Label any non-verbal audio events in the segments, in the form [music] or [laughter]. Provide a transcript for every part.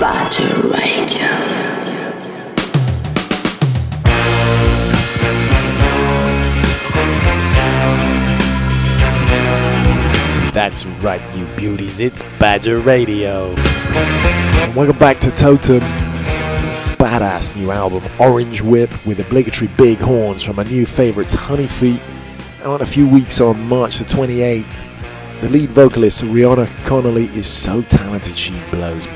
Badger Radio. That's right, you beauties. It's Badger Radio. And welcome back to Totem. Badass new album, Orange Whip, with obligatory big horns from my new favorites, Honey Feet. Out a few weeks on March the 28th. The lead vocalist, Rihanna Connolly, is so talented she blows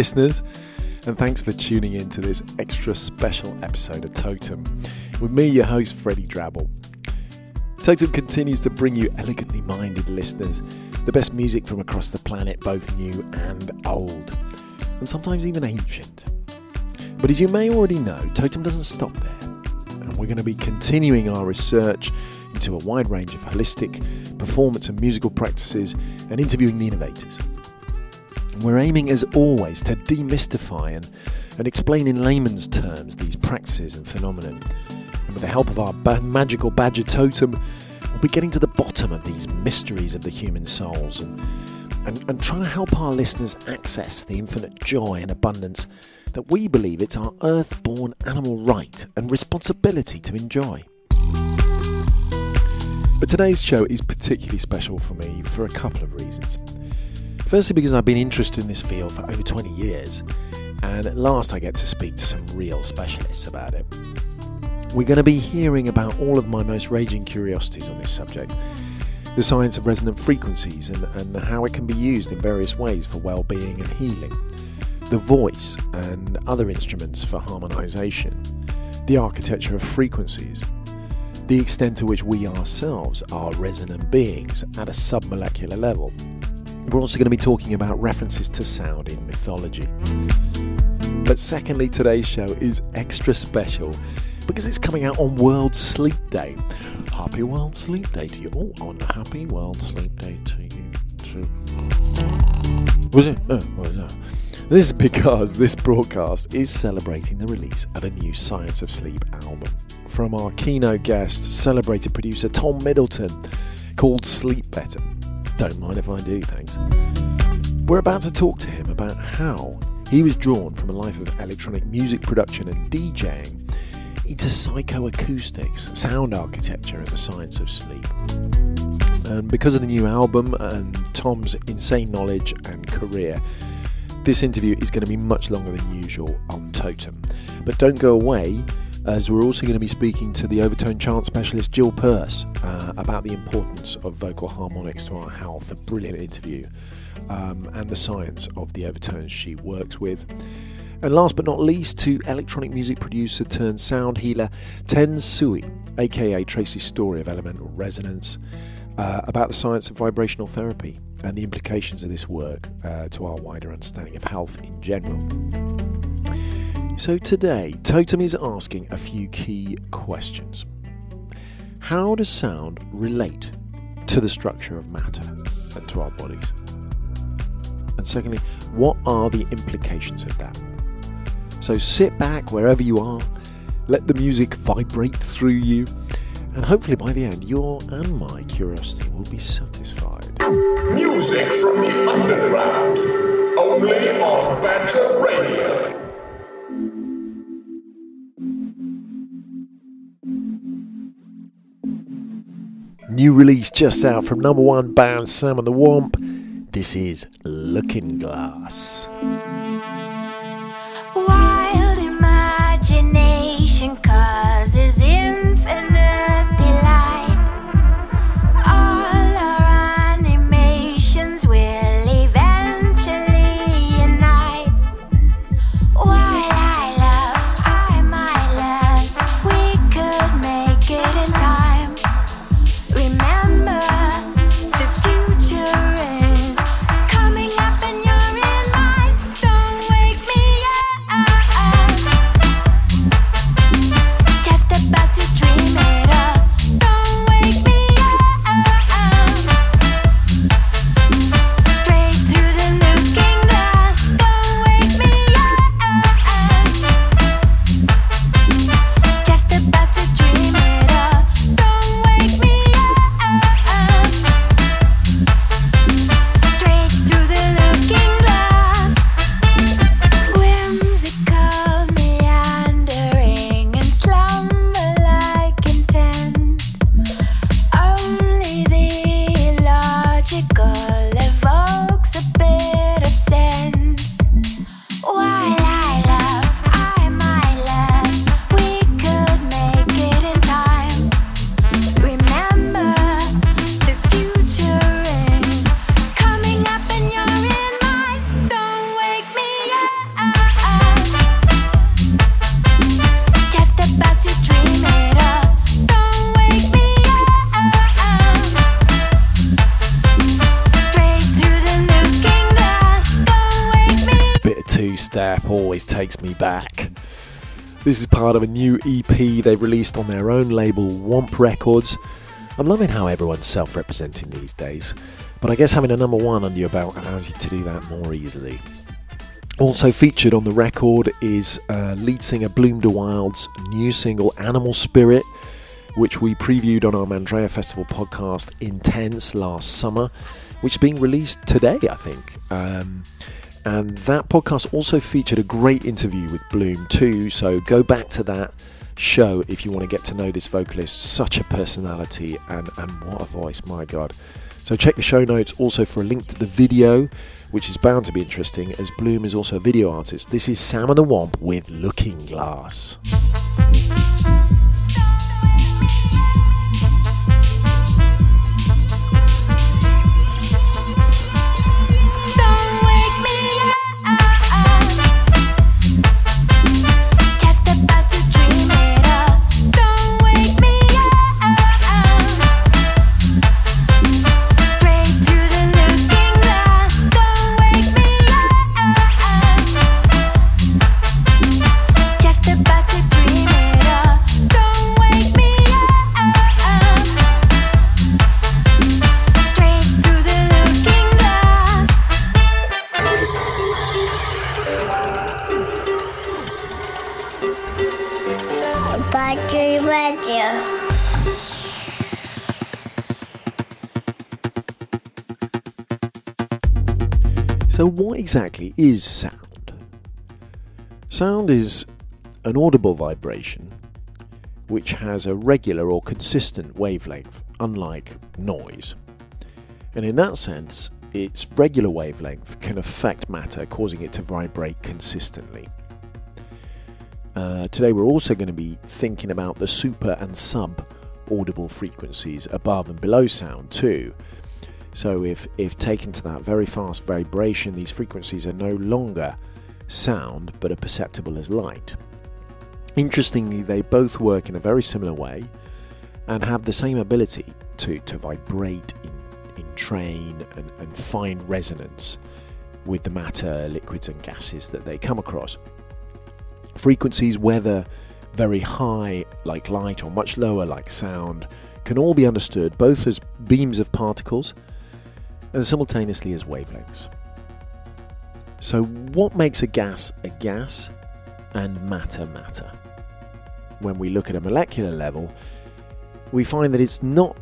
listeners, and thanks for tuning in to this extra special episode of Totem with me, your host, Freddie Drabble. Totem continues to bring you elegantly minded listeners the best music from across the planet, both new and old, and sometimes even ancient. But as you may already know, Totem doesn't stop there. And we're going to be continuing our research into a wide range of holistic performance and musical practices and interviewing the innovators. We're aiming, as always, to demystify and, and explain in layman's terms these practices and phenomena. And with the help of our ba- magical badger totem, we'll be getting to the bottom of these mysteries of the human souls and, and, and trying to help our listeners access the infinite joy and abundance that we believe it's our earth-born animal right and responsibility to enjoy. But today's show is particularly special for me for a couple of reasons. Firstly, because I've been interested in this field for over 20 years, and at last I get to speak to some real specialists about it. We're going to be hearing about all of my most raging curiosities on this subject the science of resonant frequencies and, and how it can be used in various ways for well being and healing, the voice and other instruments for harmonization, the architecture of frequencies, the extent to which we ourselves are resonant beings at a submolecular level. We're also going to be talking about references to sound in mythology. But secondly, today's show is extra special because it's coming out on World Sleep Day. Happy World Sleep Day to you. Oh, on Happy World Sleep Day to you too. Was it? Oh, that? This is because this broadcast is celebrating the release of a new Science of Sleep album from our keynote guest, celebrated producer Tom Middleton, called Sleep Better. Don't mind if I do, thanks. We're about to talk to him about how he was drawn from a life of electronic music production and DJing into psychoacoustics, sound architecture, and the science of sleep. And because of the new album and Tom's insane knowledge and career, this interview is going to be much longer than usual on Totem. But don't go away, as we're also going to be speaking to the overtone chant specialist Jill Purce uh, about the importance of vocal harmonics to our health. A brilliant interview, um, and the science of the overtones she works with. And last but not least, to electronic music producer turned sound healer Ten Sui, aka Tracy story of elemental resonance, uh, about the science of vibrational therapy and the implications of this work uh, to our wider understanding of health in general. So today, Totem is asking a few key questions. How does sound relate to the structure of matter and to our bodies? And secondly, what are the implications of that? So sit back wherever you are, let the music vibrate through you, and hopefully by the end, your and my curiosity will be satisfied. Music from the underground. Only on Badger Radio. New release just out from number one band Sam and the Womp. This is Looking Glass. Wild imagination takes me back. This is part of a new EP they've released on their own label, Womp Records. I'm loving how everyone's self representing these days, but I guess having a number one under your belt allows you to do that more easily. Also featured on the record is uh, lead singer Bloom DeWild's new single Animal Spirit, which we previewed on our Mandrea Festival podcast Intense last summer, which is being released today, I think. Um, and that podcast also featured a great interview with Bloom too, so go back to that show if you want to get to know this vocalist. Such a personality and, and what a voice, my god. So check the show notes also for a link to the video, which is bound to be interesting as Bloom is also a video artist. This is Sam and the Womp with Looking Glass. What exactly is sound? Sound is an audible vibration which has a regular or consistent wavelength, unlike noise. And in that sense, its regular wavelength can affect matter, causing it to vibrate consistently. Uh, today, we're also going to be thinking about the super and sub audible frequencies above and below sound, too. So, if, if taken to that very fast vibration, these frequencies are no longer sound but are perceptible as light. Interestingly, they both work in a very similar way and have the same ability to, to vibrate in, entrain and, and find resonance with the matter, liquids, and gases that they come across. Frequencies, whether very high like light or much lower like sound, can all be understood both as beams of particles and simultaneously as wavelengths. So, what makes a gas a gas and matter matter? When we look at a molecular level, we find that it's not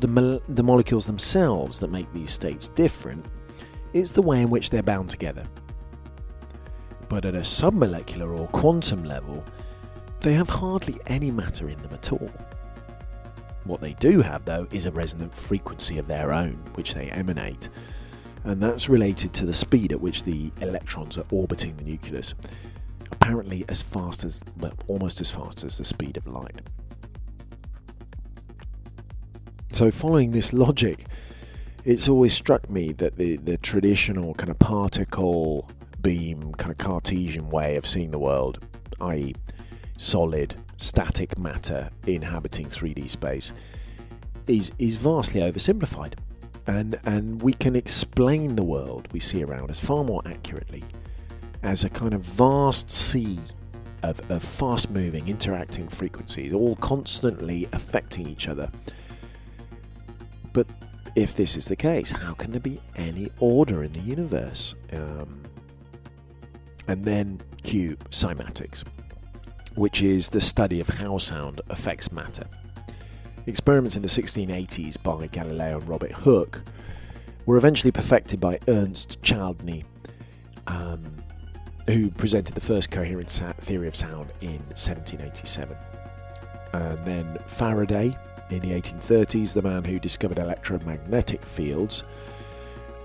the, mol- the molecules themselves that make these states different, it's the way in which they're bound together. But at a submolecular or quantum level, they have hardly any matter in them at all. What they do have, though, is a resonant frequency of their own, which they emanate, and that's related to the speed at which the electrons are orbiting the nucleus, apparently as fast as, well, almost as fast as the speed of light. So, following this logic, it's always struck me that the, the traditional kind of particle beam, kind of Cartesian way of seeing the world, i.e., solid, static matter inhabiting 3D space, is, is vastly oversimplified. And, and we can explain the world we see around us far more accurately as a kind of vast sea of, of fast moving, interacting frequencies, all constantly affecting each other. But if this is the case, how can there be any order in the universe? Um, and then cue cymatics, which is the study of how sound affects matter. Experiments in the 1680s by Galileo and Robert Hooke were eventually perfected by Ernst Chladni, um, who presented the first coherent sa- theory of sound in 1787. And then Faraday in the 1830s, the man who discovered electromagnetic fields.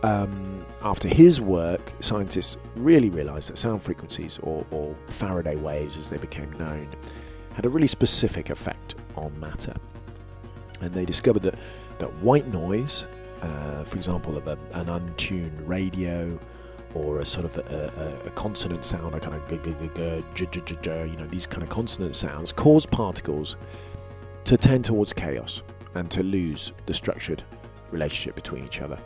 Um, after his work, scientists really realized that sound frequencies, or, or Faraday waves as they became known, had a really specific effect on matter. And they discovered that, that white noise, uh, for example, of a, an untuned radio, or a sort of a, a, a consonant sound, a kind of you know, these kind of consonant sounds, cause particles to tend towards chaos and to lose the structured relationship between each other.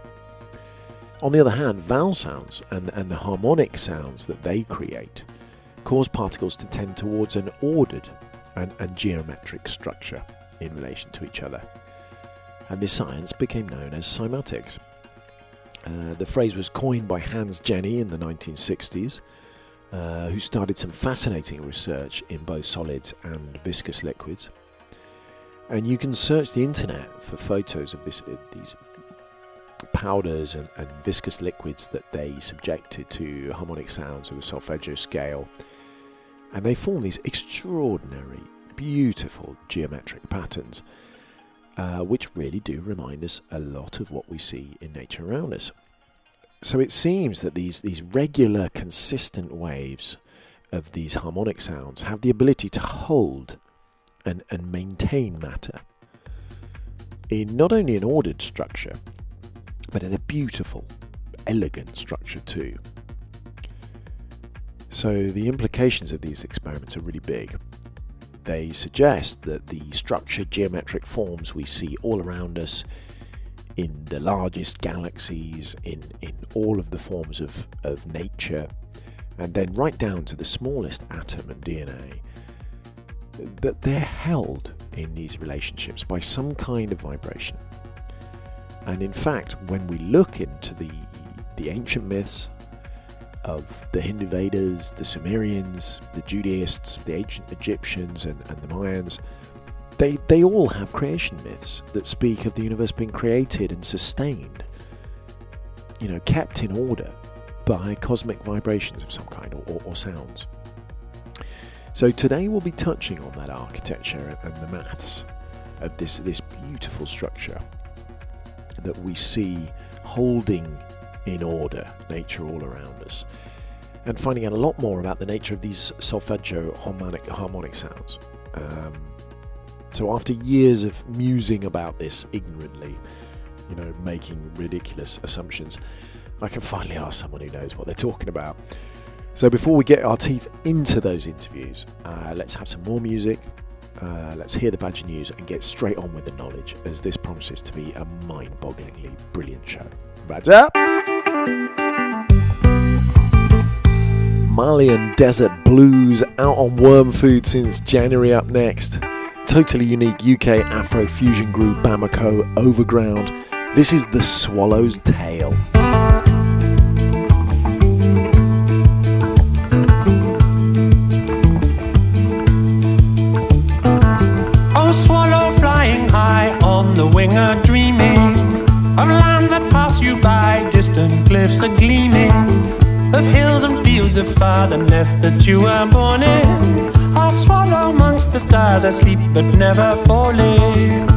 On the other hand, vowel sounds and, and the harmonic sounds that they create cause particles to tend towards an ordered and, and geometric structure in relation to each other. And this science became known as cymatics. Uh, the phrase was coined by Hans Jenny in the 1960s, uh, who started some fascinating research in both solids and viscous liquids. And you can search the internet for photos of this, these powders and, and, viscous liquids that they subjected to harmonic sounds of the solfeggio scale. And they form these extraordinary, beautiful geometric patterns uh, which really do remind us a lot of what we see in nature around us. So it seems that these, these regular, consistent waves of these harmonic sounds have the ability to hold and, and maintain matter in not only an ordered structure, but in a beautiful, elegant structure too. So the implications of these experiments are really big. They suggest that the structured geometric forms we see all around us in the largest galaxies, in, in all of the forms of, of nature, and then right down to the smallest atom and DNA, that they're held in these relationships by some kind of vibration. And in fact, when we look into the, the ancient myths of the Hindu Vedas, the Sumerians, the Judaists, the ancient Egyptians, and, and the Mayans, they, they all have creation myths that speak of the universe being created and sustained, you know, kept in order by cosmic vibrations of some kind or, or, or sounds. So today we'll be touching on that architecture and the maths of this, this beautiful structure that we see holding in order, nature all around us, and finding out a lot more about the nature of these solfeggio harmonic, harmonic sounds. Um, so, after years of musing about this ignorantly, you know, making ridiculous assumptions, I can finally ask someone who knows what they're talking about. So, before we get our teeth into those interviews, uh, let's have some more music. Uh, let's hear the Badger News and get straight on with the knowledge, as this promises to be a mind bogglingly brilliant show. Badger! Malian Desert Blues out on Worm Food since January up next. Totally unique UK Afro fusion group Bamako Overground. This is The Swallow's Tail. On wing, a dreaming of lands that pass you by, distant cliffs are gleaming of hills and fields of nest that you were born in. I'll swallow amongst the stars, I sleep but never falling.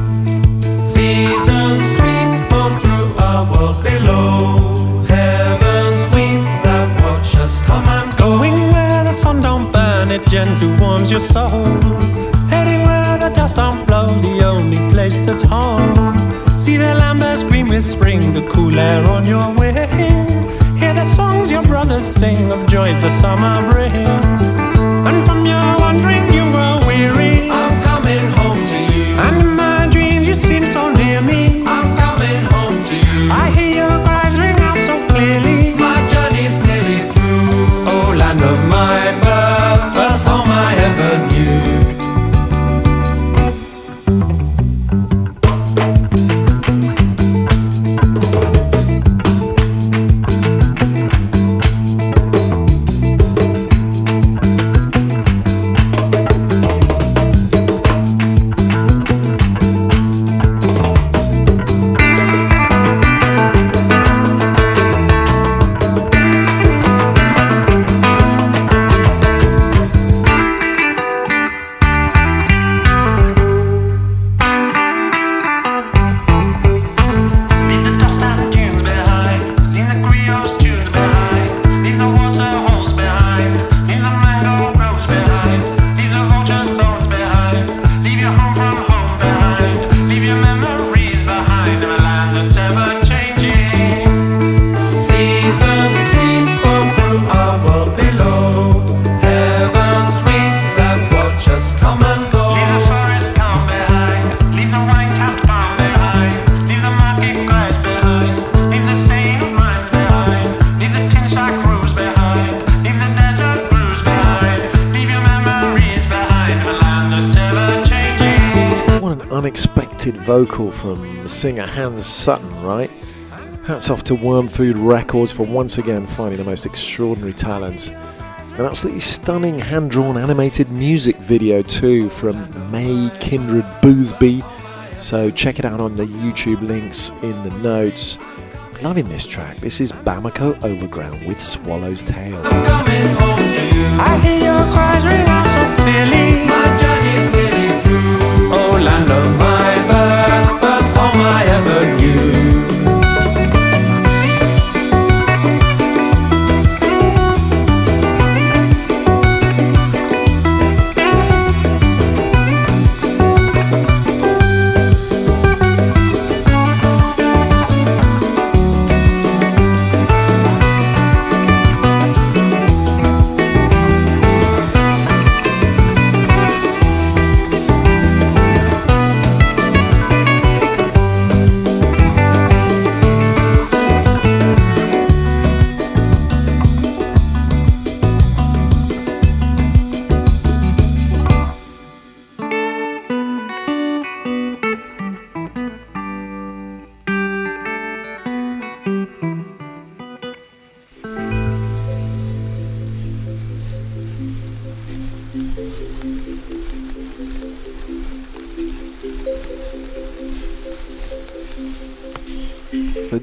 Seasons sweet born through our world below. Heavens weep that watch us come and go. Going where the sun don't burn, it gently warms your soul. The dust don't blow, the only place that's home. See the lambers green with spring, the cool air on your wing. Hear the songs your brothers sing of joys the summer brings. And from from singer Hans Sutton, right? Hats off to Worm Food Records for once again finding the most extraordinary talents. An absolutely stunning hand drawn animated music video, too, from May Kindred Boothby. So check it out on the YouTube links in the notes. Loving this track. This is Bamako Overground with Swallow's Tail. First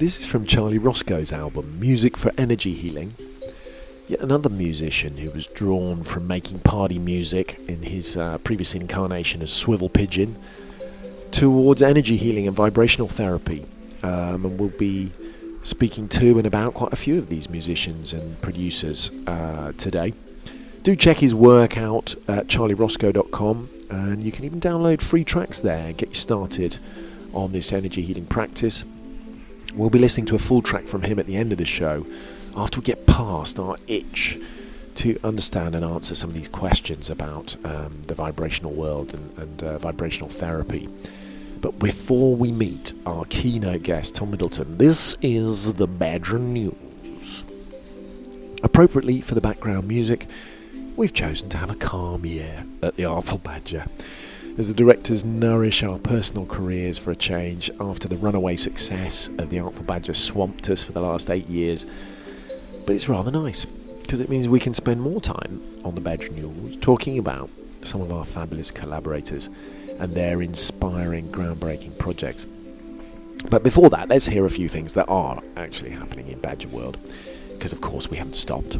this is from Charlie Roscoe's album, Music for Energy Healing. Yet another musician who was drawn from making party music in his uh, previous incarnation as Swivel Pigeon towards energy healing and vibrational therapy. Um, and we'll be speaking to and about quite a few of these musicians and producers uh, today. Do check his work out at charlieroscoe.com and you can even download free tracks there and get you started on this energy healing practice. We'll be listening to a full track from him at the end of the show after we get past our itch to understand and answer some of these questions about um, the vibrational world and, and uh, vibrational therapy. But before we meet our keynote guest, Tom Middleton, this is the Badger News. Appropriately for the background music, we've chosen to have a calm year at the Artful Badger as the directors nourish our personal careers for a change after the runaway success of the Artful Badger swamped us for the last eight years. But it's rather nice because it means we can spend more time on the Badger News talking about some of our fabulous collaborators and their inspiring, groundbreaking projects. But before that, let's hear a few things that are actually happening in Badger World because, of course, we haven't stopped.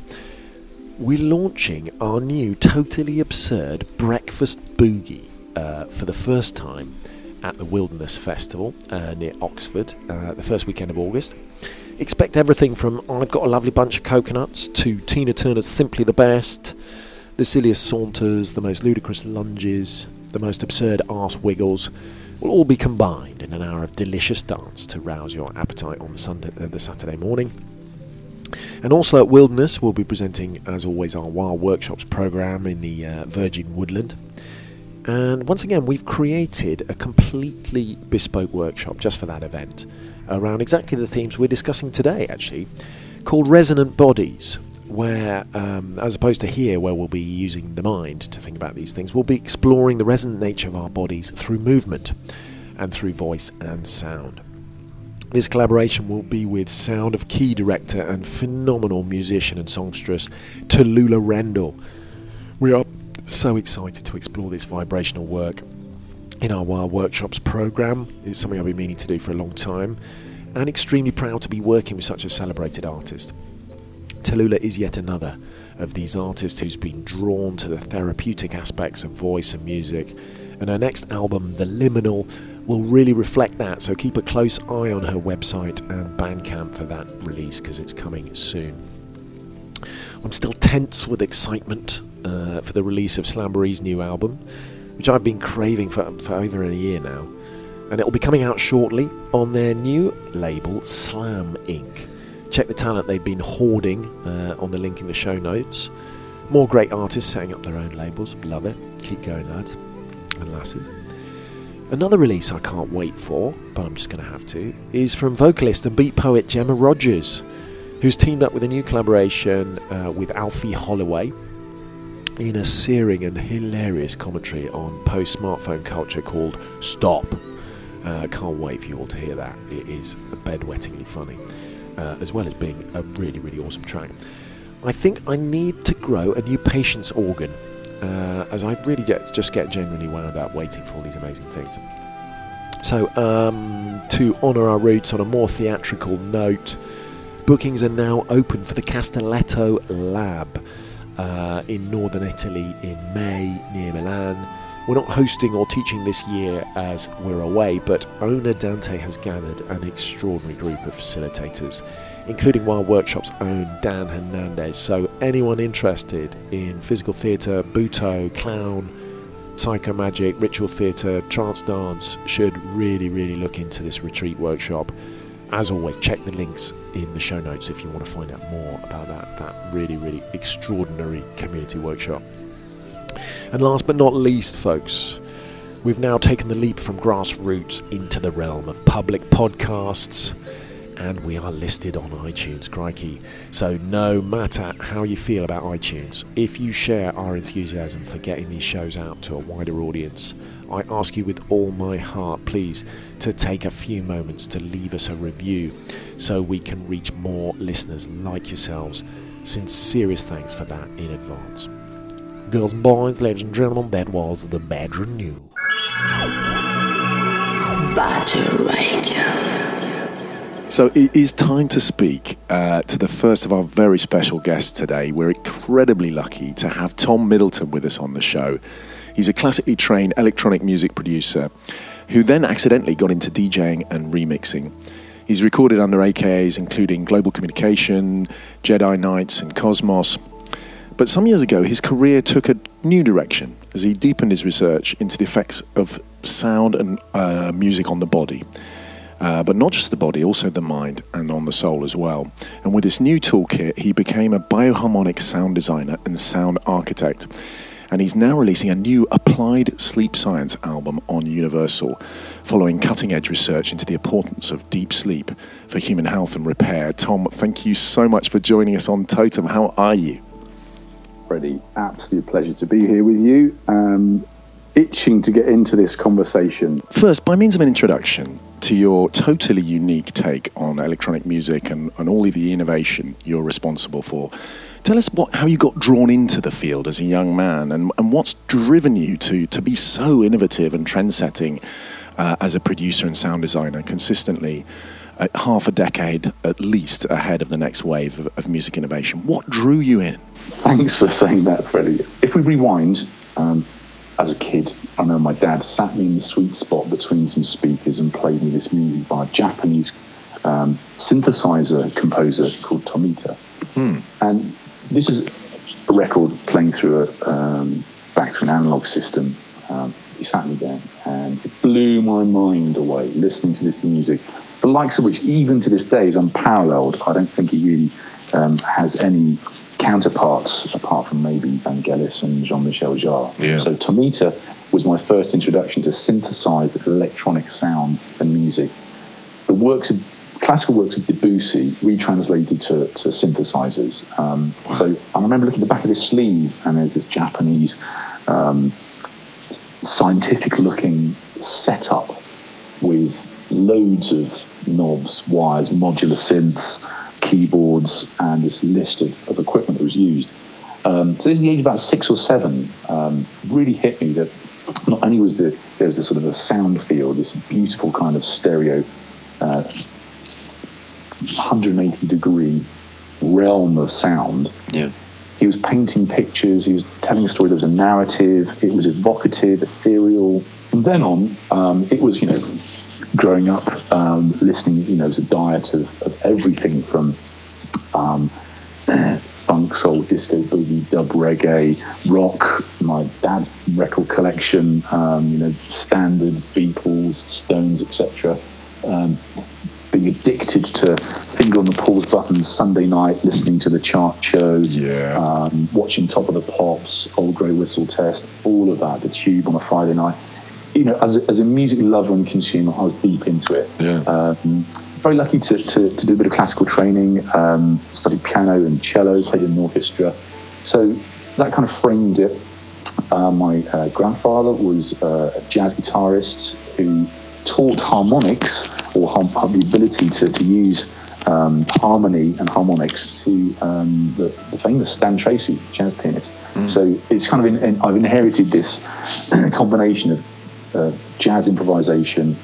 We're launching our new totally absurd breakfast boogie uh, for the first time at the Wilderness Festival uh, near Oxford, uh, the first weekend of August. Expect everything from I've Got a Lovely Bunch of Coconuts to Tina Turner's Simply the Best, the silliest saunters, the most ludicrous lunges, the most absurd arse wiggles will all be combined in an hour of delicious dance to rouse your appetite on the, Sunday, uh, the Saturday morning. And also at Wilderness, we'll be presenting, as always, our Wild Workshops program in the uh, Virgin Woodland. And once again, we've created a completely bespoke workshop just for that event around exactly the themes we're discussing today, actually, called Resonant Bodies, where, um, as opposed to here, where we'll be using the mind to think about these things, we'll be exploring the resonant nature of our bodies through movement and through voice and sound. This collaboration will be with Sound of Key director and phenomenal musician and songstress Tallulah Rendell. We are so excited to explore this vibrational work in our Wild Workshops program. It's something I've been meaning to do for a long time, and extremely proud to be working with such a celebrated artist. Tallulah is yet another of these artists who's been drawn to the therapeutic aspects of voice and music, and her next album, The Liminal, will really reflect that. So keep a close eye on her website and Bandcamp for that release because it's coming soon. I'm still tense with excitement uh, for the release of Slamboree's new album, which I've been craving for, for over a year now. And it will be coming out shortly on their new label, Slam Inc. Check the talent they've been hoarding uh, on the link in the show notes. More great artists setting up their own labels. Love it. Keep going, lads and lasses. Another release I can't wait for, but I'm just going to have to, is from vocalist and beat poet Gemma Rogers, who's teamed up with a new collaboration uh, with Alfie Holloway in a searing and hilarious commentary on post smartphone culture called Stop. Uh, can't wait for you all to hear that. It is bedwettingly funny, uh, as well as being a really, really awesome track. I think I need to grow a new patience organ, uh, as I really get, just get genuinely wound up waiting for all these amazing things. So, um, to honour our roots on a more theatrical note, bookings are now open for the Castelletto Lab uh, in northern Italy in May near Milan. We're not hosting or teaching this year as we're away, but owner Dante has gathered an extraordinary group of facilitators, including Wild Workshop's own Dan Hernandez. So, anyone interested in physical theatre, Butoh, clown, psycho magic, ritual theatre, trance dance should really, really look into this retreat workshop. As always, check the links in the show notes if you want to find out more about that, that really, really extraordinary community workshop. And last but not least, folks, we've now taken the leap from grassroots into the realm of public podcasts, and we are listed on iTunes, crikey. So, no matter how you feel about iTunes, if you share our enthusiasm for getting these shows out to a wider audience, I ask you with all my heart, please, to take a few moments to leave us a review so we can reach more listeners like yourselves. Sincerest thanks for that in advance. Girls and boys, ladies and gentlemen, that was the Badger News. Badger Radio. So it is time to speak uh, to the first of our very special guests today. We're incredibly lucky to have Tom Middleton with us on the show. He's a classically trained electronic music producer who then accidentally got into DJing and remixing. He's recorded under AKAs including Global Communication, Jedi Knights, and Cosmos. But some years ago, his career took a new direction as he deepened his research into the effects of sound and uh, music on the body. Uh, but not just the body, also the mind and on the soul as well. And with this new toolkit, he became a bioharmonic sound designer and sound architect. And he's now releasing a new applied sleep science album on Universal, following cutting edge research into the importance of deep sleep for human health and repair. Tom, thank you so much for joining us on Totem. How are you? Freddie, absolute pleasure to be here with you. Um, itching to get into this conversation. First, by means of an introduction to your totally unique take on electronic music and, and all of the innovation you're responsible for, tell us what, how you got drawn into the field as a young man and, and what's driven you to, to be so innovative and trend setting uh, as a producer and sound designer consistently. Uh, half a decade at least ahead of the next wave of, of music innovation. What drew you in? Thanks for saying that, Freddie. If we rewind, um, as a kid, I know my dad sat me in the sweet spot between some speakers and played me this music by a Japanese um, synthesizer composer called Tomita. Hmm. And this is a record playing through a um, back to an analog system. Um, he sat me down, and it blew my mind away listening to this music, the likes of which, even to this day, is unparalleled. I don't think it really um, has any counterparts apart from maybe Vangelis and Jean-Michel Jarre. Yeah. So Tomita was my first introduction to synthesized electronic sound and music. The works of classical works of Debussy retranslated to, to synthesizers. Um, So I remember looking at the back of this sleeve, and there's this Japanese um, scientific-looking setup with loads of knobs, wires, modular synths, keyboards, and this list of, of equipment that was used. Um, so this is the age of about six or seven. Um, really hit me that not only was there there was a sort of a sound field, this beautiful kind of stereo, uh, 180 degree realm of sound. Yeah. He was painting pictures. He was telling a story. There was a narrative. It was evocative, ethereal. From then on, um, it was you know, growing up, um, listening. You know, it was a diet of, of everything from um, [clears throat] funk, soul, disco, boogie, dub, reggae, rock. My dad's record collection. Um, you know, standards, Beatles, Stones, etc. Um, being addicted to finger on the pause button Sunday night, listening to the chart show, Yeah. um, watching Top of the Pops, Old Grey Whistle Test, all of that, the Tube on a Friday night. You know, as a, as a music lover and consumer, I was deep into it. Yeah. Um, very lucky to, to, to do a bit of classical training, um, studied piano and cello, played in an orchestra. So that kind of framed it. Uh, my uh, grandfather was uh, a jazz guitarist who taught harmonics or har- the ability to, to use um, harmony and harmonics to um, the, the famous Stan Tracey, jazz pianist. So it's kind of in, in, I've inherited this [clears throat] combination of uh, jazz improvisation,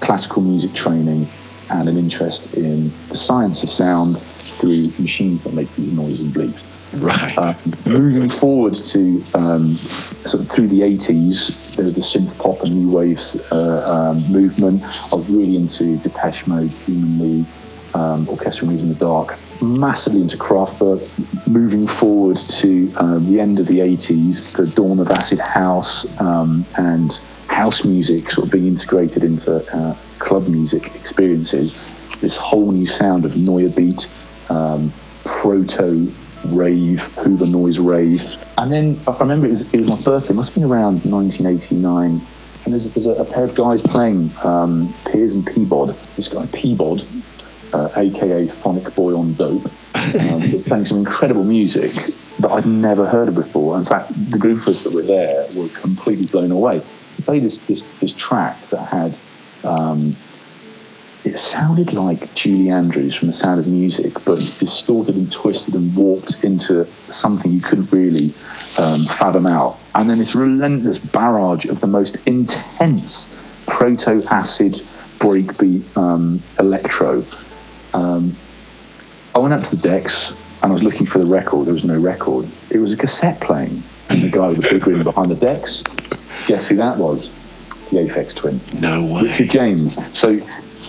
classical music training, and an interest in the science of sound through machines that make these noises and bleeps. Right. Uh, moving forward to um, sort of through the 80s, there was the synth pop and new waves uh, um, movement. I was really into Depeche Mode, Human League, um, Orchestral Manoeuvres in the Dark, massively into Kraftwerk. Moving forward to um, the end of the 80s, the dawn of acid house um, and house music sort of being integrated into uh, club music experiences. This whole new sound of Neue Beat, um, proto rave, Hoover noise rave. And then I remember it was, it was my birthday, it must have been around 1989. And there's, there's a, a pair of guys playing um, Piers and Peabod. This guy, Peabod, uh, aka Phonic Boy on Dope, um, [laughs] playing some incredible music that I'd never heard of before. In fact, the goofers that were there were completely blown away. He played this, this, this track that had um, it sounded like Julie Andrews from The Sound of Music, but distorted and twisted and warped into something you couldn't really um, fathom out. And then this relentless barrage of the most intense proto acid breakbeat um, electro. Um, I went up to the decks and I was looking for the record. There was no record. It was a cassette playing. And the guy with the big grin behind the decks, guess who that was? The Aphex Twin. no way. Richard James. So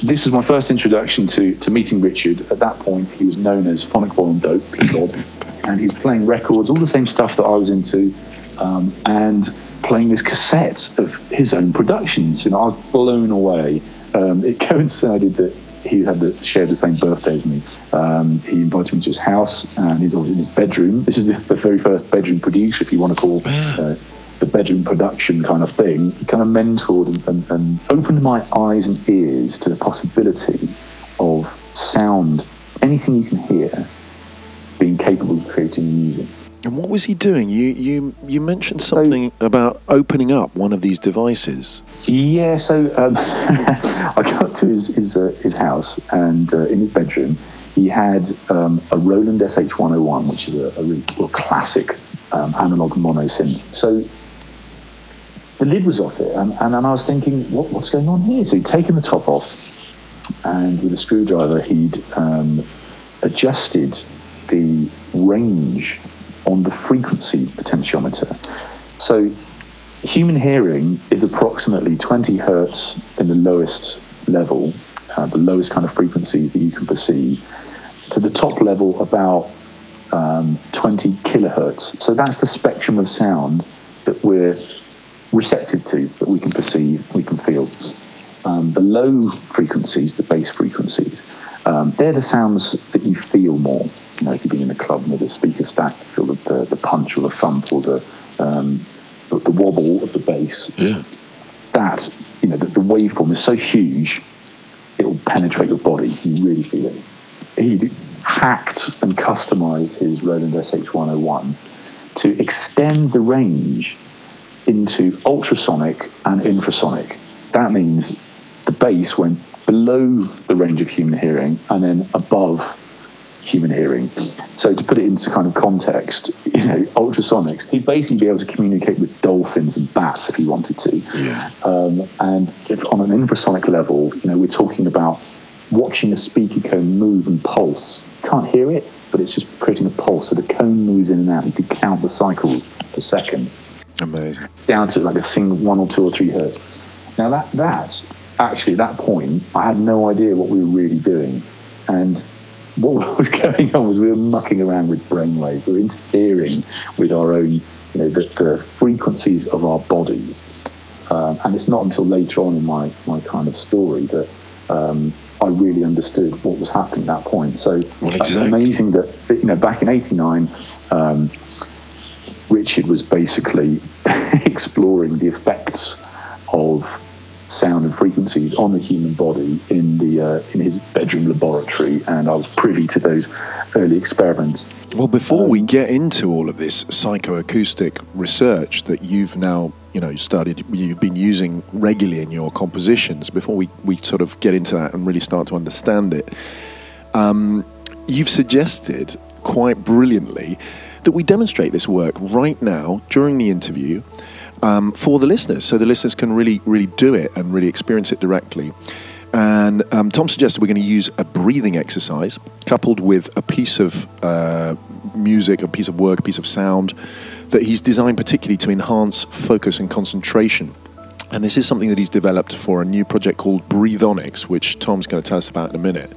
this was my first introduction to, to meeting Richard. At that point, he was known as Phonic Boy and Dope, P-God, and he was playing records, all the same stuff that I was into, um, and playing this cassette of his own productions. And I was blown away. Um, it [laughs] coincided that he had the, shared the same birthday as me. Um, he invited me to his house, and he's always in his bedroom. This is the, the very first bedroom producer, if you want to call uh, the bedroom production kind of thing, He kind of mentored and, and, and opened my eyes and ears to the possibility of sound, anything you can hear, being capable of creating music. And what was he doing? You you you mentioned something about opening up one of these devices. Yeah, so um, [laughs] I got to his his, uh, his house, and uh, in his bedroom, he had um, a Roland SH101, which is a, a really classic um, analog mono synth. So the lid was off it, and, and, and I was thinking, what, what's going on here? So he'd taken the top off, and with a screwdriver, he'd um, adjusted the range on the frequency potentiometer. So human hearing is approximately 20 hertz in the lowest level, uh, the lowest kind of frequencies that you can perceive, to the top level about um, 20 kilohertz. So that's the spectrum of sound that we're receptive to, that we can perceive, we can feel. Um, the low frequencies, the bass frequencies, um, they're the sounds that you feel more. You know, if you've been in a club with a speaker stack, you feel the, the, the punch or the thump or the, um, the, the wobble of the bass. Yeah. That, you know, the, the waveform is so huge, it will penetrate your body. You really feel it. He hacked and customized his Roland SH101 to extend the range into ultrasonic and infrasonic. That means the bass went below the range of human hearing and then above human hearing. So to put it into kind of context, you know, ultrasonics, he'd basically be able to communicate with dolphins and bats if he wanted to. Yeah. Um, and if on an infrasonic level, you know, we're talking about watching a speaker cone move and pulse. Can't hear it, but it's just creating a pulse. So the cone moves in and out. You could count the cycles per second Amazing. down to like a single one or two or three hertz. Now that that actually at that point I had no idea what we were really doing, and what [laughs] was going on was we were mucking around with brainwaves. We were interfering with our own, you know, the, the frequencies of our bodies. Um, and it's not until later on in my my kind of story that um, I really understood what was happening at that point. So Well, it's exactly. amazing that you know back in '89. Um, Richard was basically [laughs] exploring the effects of sound and frequencies on the human body in the uh, in his bedroom laboratory, and I was privy to those early experiments. Well, before Um, we get into all of this psychoacoustic research that you've now, you know started you've been using regularly in your compositions. Before we, we sort of get into that and really start to understand it, um, you've suggested quite brilliantly that we demonstrate this work right now during the interview um, for the listeners, so the listeners can really really do it and really experience it directly. And um, Tom suggested we're going to use a breathing exercise coupled with a piece of uh, music, a piece of work, a piece of sound that he's designed particularly to enhance focus and concentration. And this is something that he's developed for a new project called Breathonics, which Tom's going to tell us about in a minute.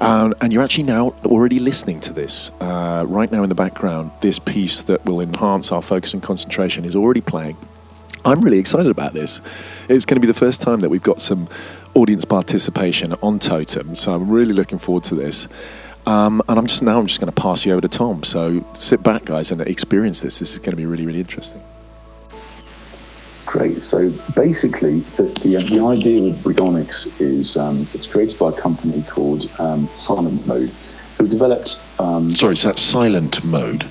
Um, and you're actually now already listening to this uh, right now in the background. This piece that will enhance our focus and concentration is already playing. I'm really excited about this. It's going to be the first time that we've got some audience participation on Totem, so I'm really looking forward to this. Um, and I'm just now I'm just going to pass you over to Tom. So sit back, guys, and experience this. This is going to be really, really interesting. Great. So basically, the, the, the idea with Breathonics is um, it's created by a company called um, Silent Mode, who developed. Um, Sorry, is that silent mode?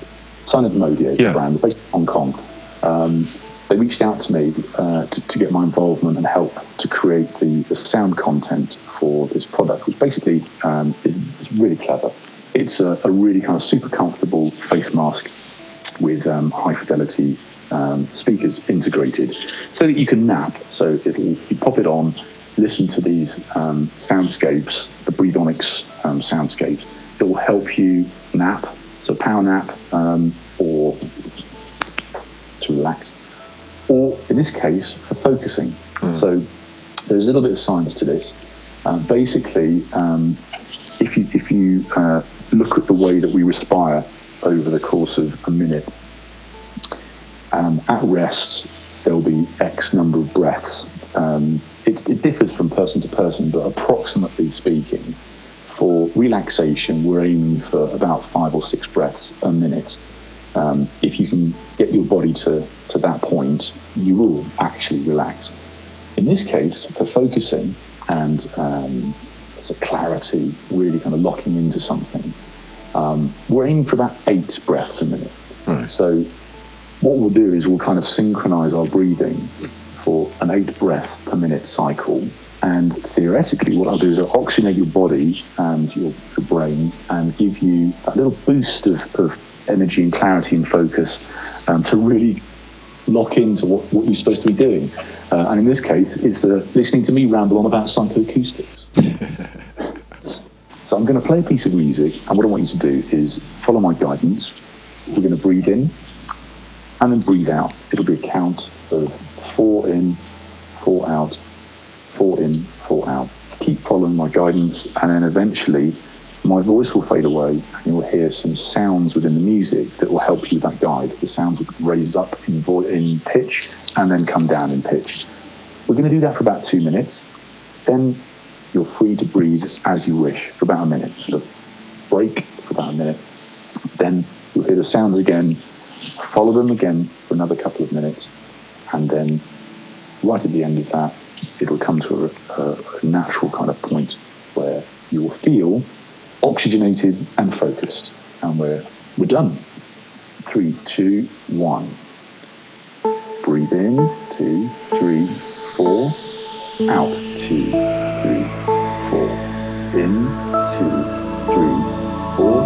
Silent Mode, yeah, Yeah. the brand. Based in Hong Kong. Um, they reached out to me uh, to, to get my involvement and help to create the, the sound content for this product, which basically um, is, is really clever. It's a, a really kind of super comfortable face mask with um, high fidelity um, speakers integrated so that you can nap. So it'll, you pop it on, listen to these um, soundscapes, the Breathonics um, soundscapes. It will help you nap, so power nap, um, or to relax, or in this case, for focusing. So there's a little bit of science to this. Um, basically, um, if you if you uh, look at the way that we respire over the course of a minute, um, at rest there'll be X number of breaths. Um, it, it differs from person to person, but approximately speaking, for relaxation, we're aiming for about five or six breaths a minute. Um, if you can get your body to, to that point, you will actually relax. In this case, for focusing and um, so clarity, really kind of locking into something, um, we're aiming for about eight breaths a minute. So what we'll do is we'll kind of synchronize our breathing for an eight breath per minute cycle. And theoretically, what I'll do is I'll oxygenate your body and your, your brain and give you a little boost of, of energy and clarity and focus um, to really lock into what, what you're supposed to be doing. Uh, and in this case, it's uh, listening to me ramble on about psychoacoustics. [laughs] so I'm going to play a piece of music, and what I want you to do is follow my guidance. We're going to breathe in and then breathe out. It'll be a count of four in, four out, four in, four out. Keep following my guidance, and then eventually my voice will fade away, and you'll hear some sounds within the music that will help you with that guide. The sounds will raise up in, vo- in pitch and then come down in pitch. We're going to do that for about two minutes. Then you're free to breathe as you wish for about a minute. Sort of break for about a minute. Then you'll hear the sounds again. Follow them again for another couple of minutes. And then right at the end of that, it'll come to a, a, a natural kind of point where you will feel oxygenated and focused. And we're, we're done. Three, two, one. Breathe in, two, three, four. Out, two, three, four. In, two, three, four.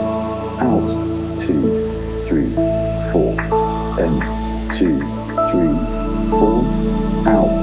Out, two, three. In, two, three, four. Out,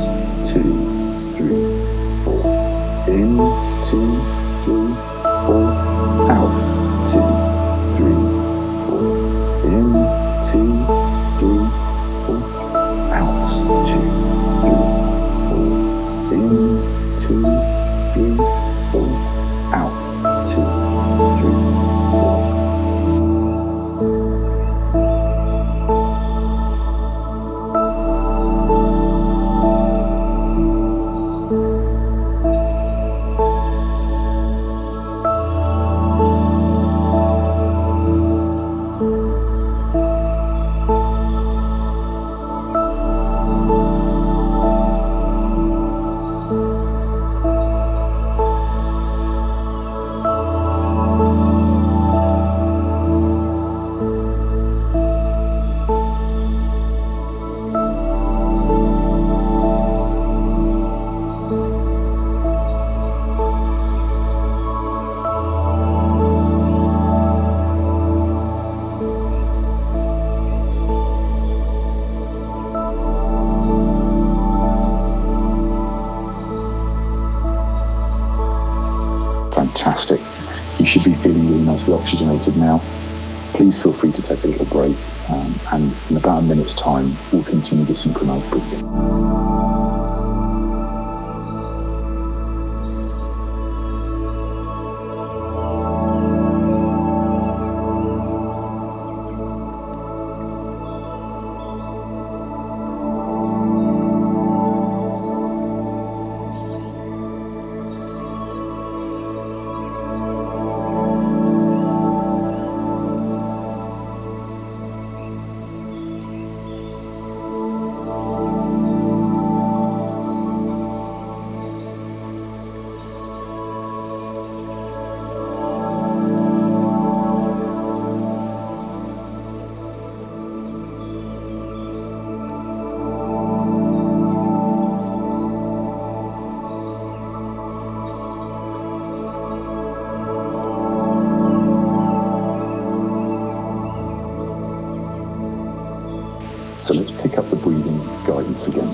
So let's pick up the breathing guidance again.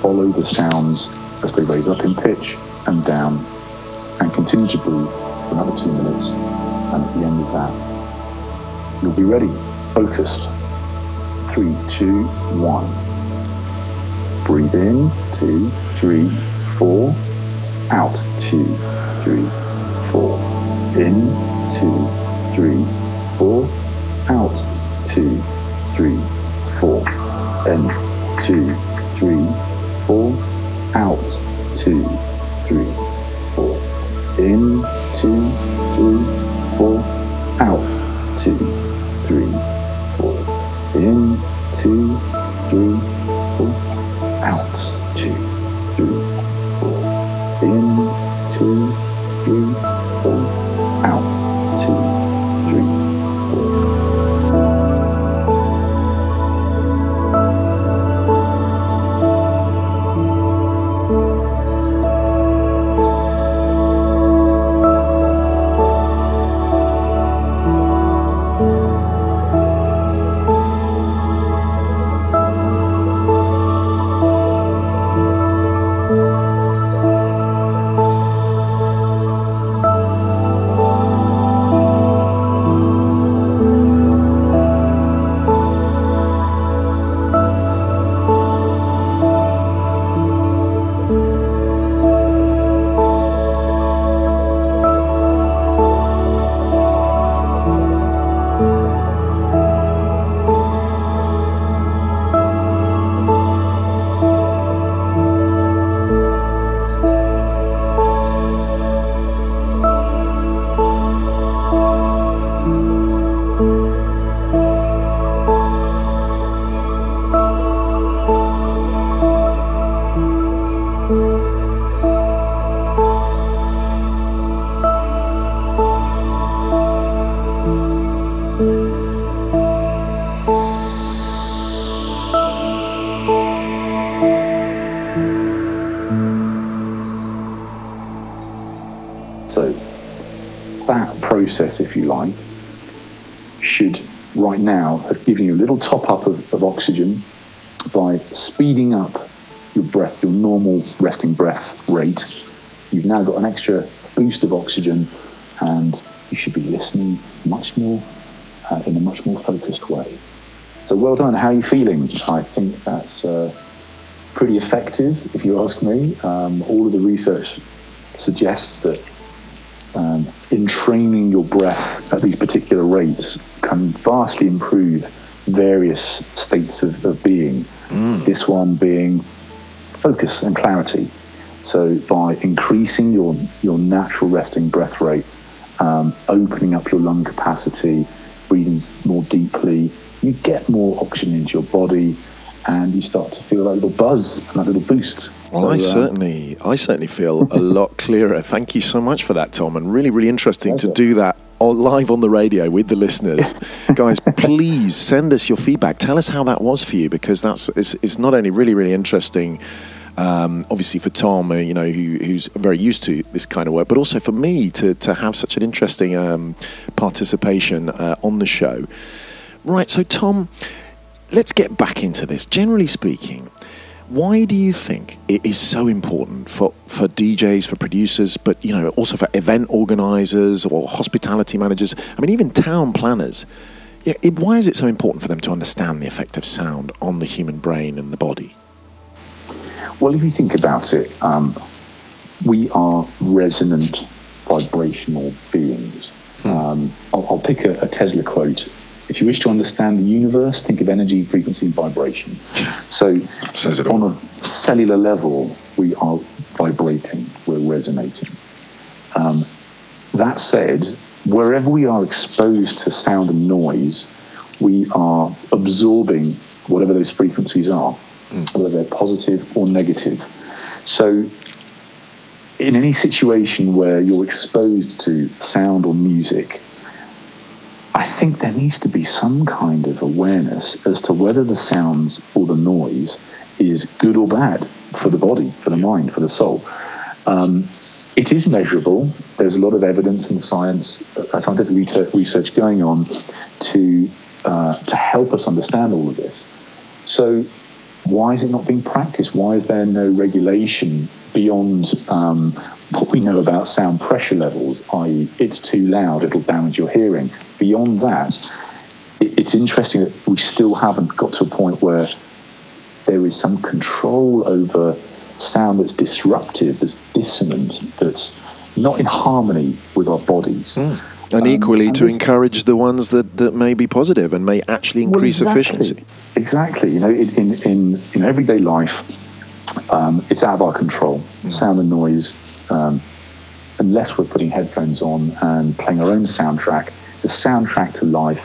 Follow the sounds as they raise up in pitch and down, and continue to breathe for another two minutes. And at the end of that, you'll be ready, focused. Three, two, one. Breathe in, two, three, four. Out, two, three, four. In, two, three, four. Out, two, three, four. In, two, three, four. Out, two, three, four. In, two, three, four. Out, two, process, if you like, should right now have given you a little top up of, of oxygen by speeding up your breath, your normal resting breath rate. You've now got an extra boost of oxygen and you should be listening much more uh, in a much more focused way. So well done. How are you feeling? I think that's uh, pretty effective, if you ask me. Um, all of the research suggests that at these particular rates can vastly improve various states of, of being. This one being focus and clarity. So by increasing your your natural resting breath rate, um, opening up your lung capacity, breathing more deeply, you get more oxygen into your body, and you start to feel that little buzz and that little boost. Well, So, I uh, certainly, I certainly feel a [laughs] lot clearer. Thank you so much for that, Tom, and really, really interesting to do that live on the radio with the listeners. [laughs] Guys, please send us your feedback. Tell us how that was for you, because that's it's, it's not only really, really interesting. Um, obviously, for Tom, uh, you know, who, who's very used to this kind of work, but also for me to to have such an interesting um, participation uh, on the show. Right, so Tom, let's get back into this. Generally speaking, Why do you think it is so important for, for DJs, for producers, but you know also for event organisers or hospitality managers? I mean, even town planners. Yeah, it, why is it so important for them to understand the effect of sound on the human brain and the body? Well, if you think about it, um, we are resonant vibrational beings. Um, I'll, I'll pick a, a Tesla quote. If you wish to understand the universe, think of energy, frequency, and vibration. So, Says it all. on a cellular level, we are vibrating, we're resonating. Um, that said, wherever we are exposed to sound and noise, we are absorbing whatever those frequencies are, whether they're positive or negative. So, in any situation where you're exposed to sound or music, I think there needs to be some kind of awareness as to whether the sounds or the noise is good or bad for the body, for the mind, for the soul. Um, it is measurable. There's a lot of evidence and science, uh, scientific research, research going on to uh, to help us understand all of this. So, why is it not being practiced? Why is there no regulation beyond um, what we know about sound pressure levels, i.e., it's too loud, it'll damage your hearing? Beyond that, it, it's interesting that we still haven't got to a point where there is some control over sound that's disruptive, that's dissonant, that's not in harmony with our bodies. And Um, equally, and to encourage the ones that, that may be positive and may actually Well, increase exactly. efficiency. Exactly. You know, in in in, in everyday life, um, it's out of our control. Sound and noise. Um, unless we're putting headphones on and playing our own soundtrack, the soundtrack to life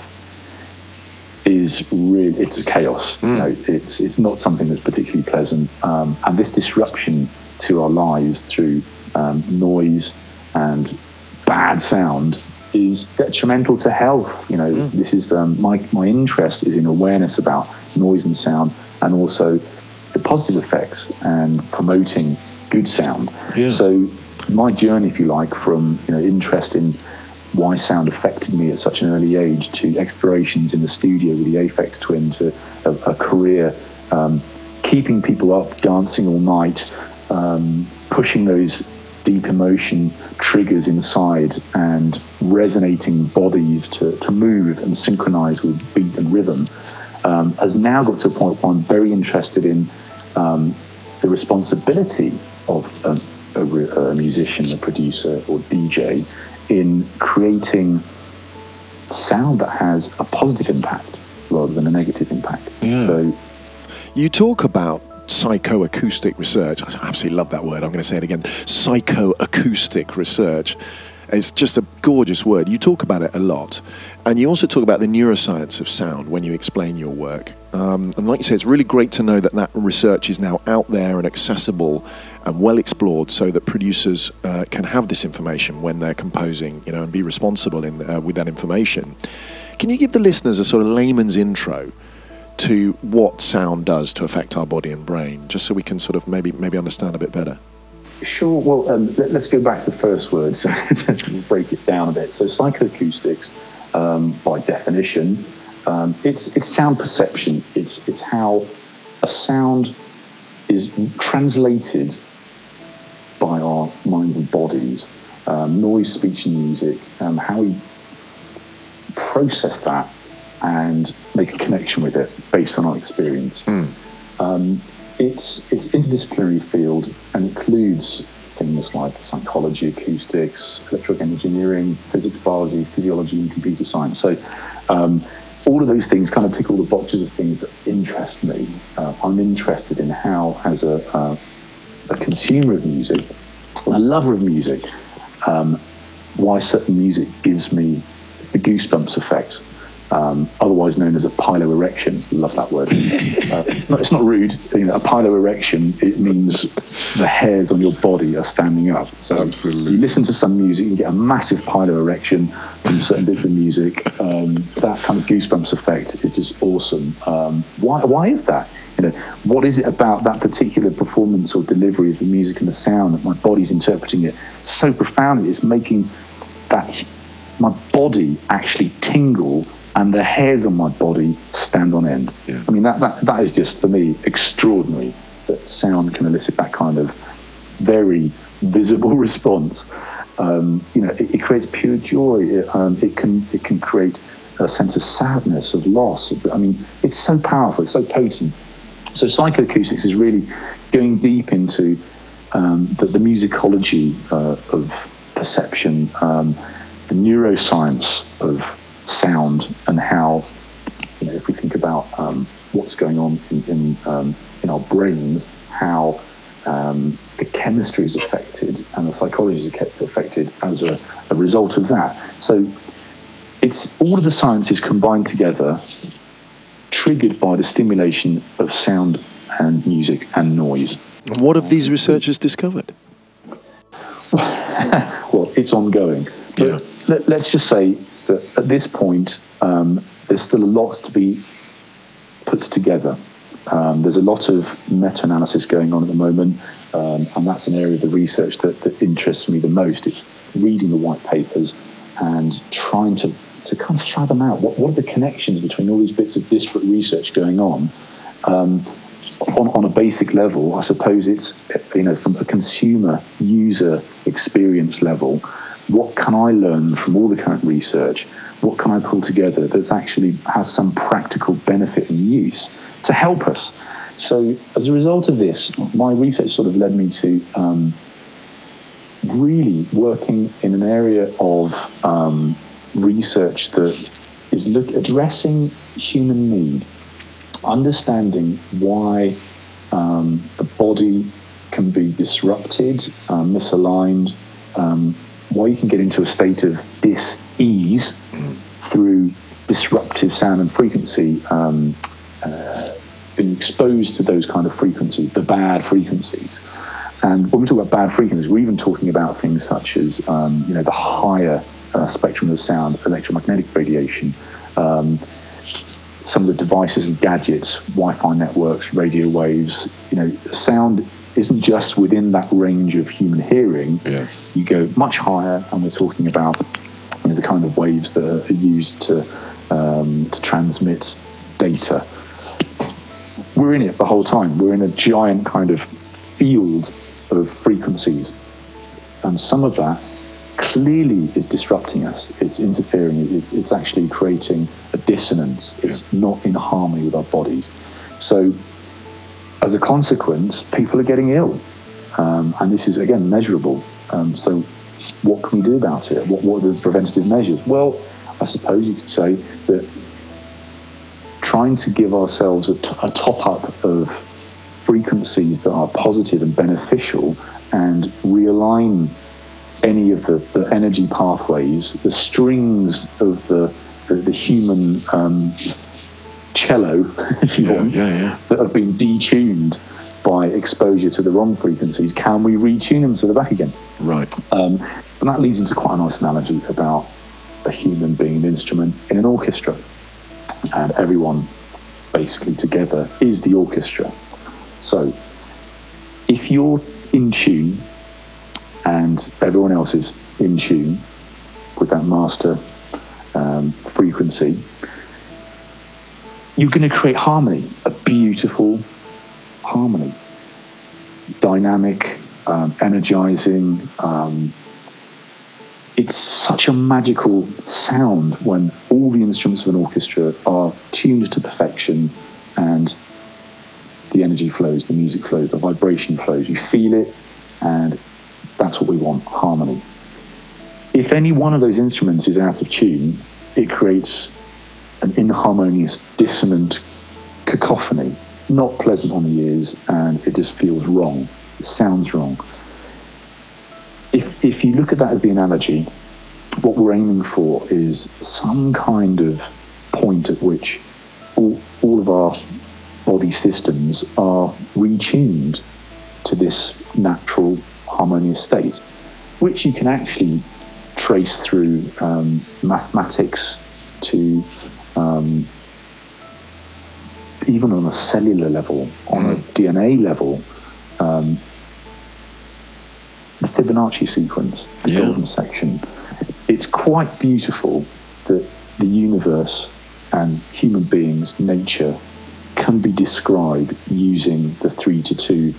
is really it's a chaos. You know, it's it's not something that's particularly pleasant. Um, and this disruption to our lives through um, noise and bad sound is detrimental to health. You know, this, this is um, my my interest is in awareness about noise and sound, and also the positive effects and promoting good sound. Yeah. So my journey, if you like, from you know interest in why sound affected me at such an early age to explorations in the studio with the Aphex Twin to a, a career um, keeping people up, dancing all night, um, pushing those deep emotion triggers inside and resonating bodies to, to move and synchronize with beat and rhythm um, has now got to a point where I'm very interested in um, the responsibility of a, a, a musician, a producer, or DJ in creating sound that has a positive impact rather than a negative impact. Yeah. So You talk about psychoacoustic research. I absolutely love that word. I'm going to say it again. Psychoacoustic research. It's just a gorgeous word. You talk about it a lot. And you also talk about the neuroscience of sound when you explain your work. Um, and like you say, it's really great to know that that research is now out there and accessible and well explored so that producers uh, can have this information when they're composing, you know, and be responsible in, uh, with that information. Can you give the listeners a sort of layman's intro to what sound does to affect our body and brain, just so we can sort of maybe maybe understand a bit better. Sure. Well, um, let, us go back to the first word [laughs] so to break it down a bit. So, psychoacoustics, um, by definition, um, it's it's sound perception. It's it's how a sound is translated by our minds and bodies. Um, noise, speech, and music. Um, how we process that and make a connection with it based on our experience. Um, it's it's interdisciplinary field and includes things like psychology, acoustics, electrical engineering, physics, biology, physiology, and computer science. So um, all of those things kind of tick all the boxes of things that interest me. Uh, I'm interested in how, as a, uh, a consumer of music, a lover of music, um, why certain music gives me the goosebumps effect, um, otherwise known as a piloerection. Love that word. uh, it's not rude. You know, a piloerection it means the hairs on your body are standing up. So Absolutely. you listen to some music, you get a massive piloerection from certain bits of music. Um, that kind of goosebumps effect is just awesome. Um, why? Why is that? You know, what is it about that particular performance or delivery of the music and the sound that my body's interpreting it so profoundly? It's making that my body actually tingle and the hairs on my body stand on end. Yeah. I mean, that, that, that is just, for me, extraordinary. that sound can elicit that kind of very visible [laughs] response. Um, you know, it, it, creates pure joy. It, um, it can it can create a sense of sadness, of loss. I mean, it's so powerful, it's so potent. So psychoacoustics is really going deep into um, the, the, musicology uh, of perception, um, the neuroscience of sound, and how, you know, if we think about um, what's going on in, in, um, in our brains, how um, the chemistry is affected and the psychology is affected as a, a result of that. So it's all of the sciences combined together, triggered by the stimulation of sound and music and noise. What have these researchers discovered? [laughs] well, it's ongoing. But yeah. let, us just say that at this point, um, there's still a lot to be put together. Um, there's a lot of meta analysis going on at the moment, um, and that's an area of the research that, that interests me the most. It's reading the white papers and trying to, to kind of fathom out what, what are the connections between all these bits of disparate research going on. Um, on, on a basic level, I suppose it's, you know, from a consumer user experience level, what can I learn from all the current research? What can I pull together that's actually has some practical benefit and use to help us? So, as a result of this, my research sort of led me to um, really working in an area of um, research that is look, addressing human need understanding why um, the body can be disrupted, uh, misaligned, um, why you can get into a state of dis-ease through disruptive sound and frequency, um, uh, being exposed to those kind of frequencies, the bad frequencies. And when we talk about bad frequencies, we're even talking about things such as, um, you know, the higher uh, spectrum of sound, electromagnetic radiation, um, some of the devices and gadgets, Wi-Fi networks, radio waves. You know, sound isn't just within that range of human hearing. Yeah. You go much higher, and we're talking about you know, the kind of waves that are used to um, to transmit data. We're in it the whole time. We're in a giant kind of field of frequencies, and some of that clearly is disrupting us. It's interfering. It's, it's actually creating a dissonance. It's yeah. not in harmony with our bodies. So, as a consequence, people are getting ill. Um, and this is, again, measurable. Um, so, what can we do about it? What, what are the preventative measures? Well, I suppose you could say that trying to give ourselves a, t- a top up of frequencies that are positive and beneficial and realign any of the, the energy pathways, the strings of the, the, the human um, cello, if you yeah, want, yeah, yeah. that have been detuned by exposure to the wrong frequencies, can we retune them to the back again? Right. Um, and that leads into quite a nice analogy about a human being an instrument in an orchestra. And everyone basically together is the orchestra. So if you're in tune and everyone else is in tune with that master um, frequency, you're going to create harmony, a beautiful harmony, dynamic, um, energizing. Um, it's such a magical sound when all the instruments of an orchestra are tuned to perfection and the energy flows, the music flows, the vibration flows. You feel it, and that's what we want harmony. If any one of those instruments is out of tune, it creates an inharmonious, dissonant cacophony, not pleasant on the ears, and it just feels wrong. It sounds wrong. If, if you look at that as the analogy, what we're aiming for is some kind of point at which all, all of our body systems are retuned to this natural harmonious state, which you can actually trace through um, mathematics to um, even on a cellular level, on a mm. DNA level, um, the Fibonacci sequence, the yeah. golden section, it's quite beautiful that the universe and human beings, nature, can be described using the 3 to 2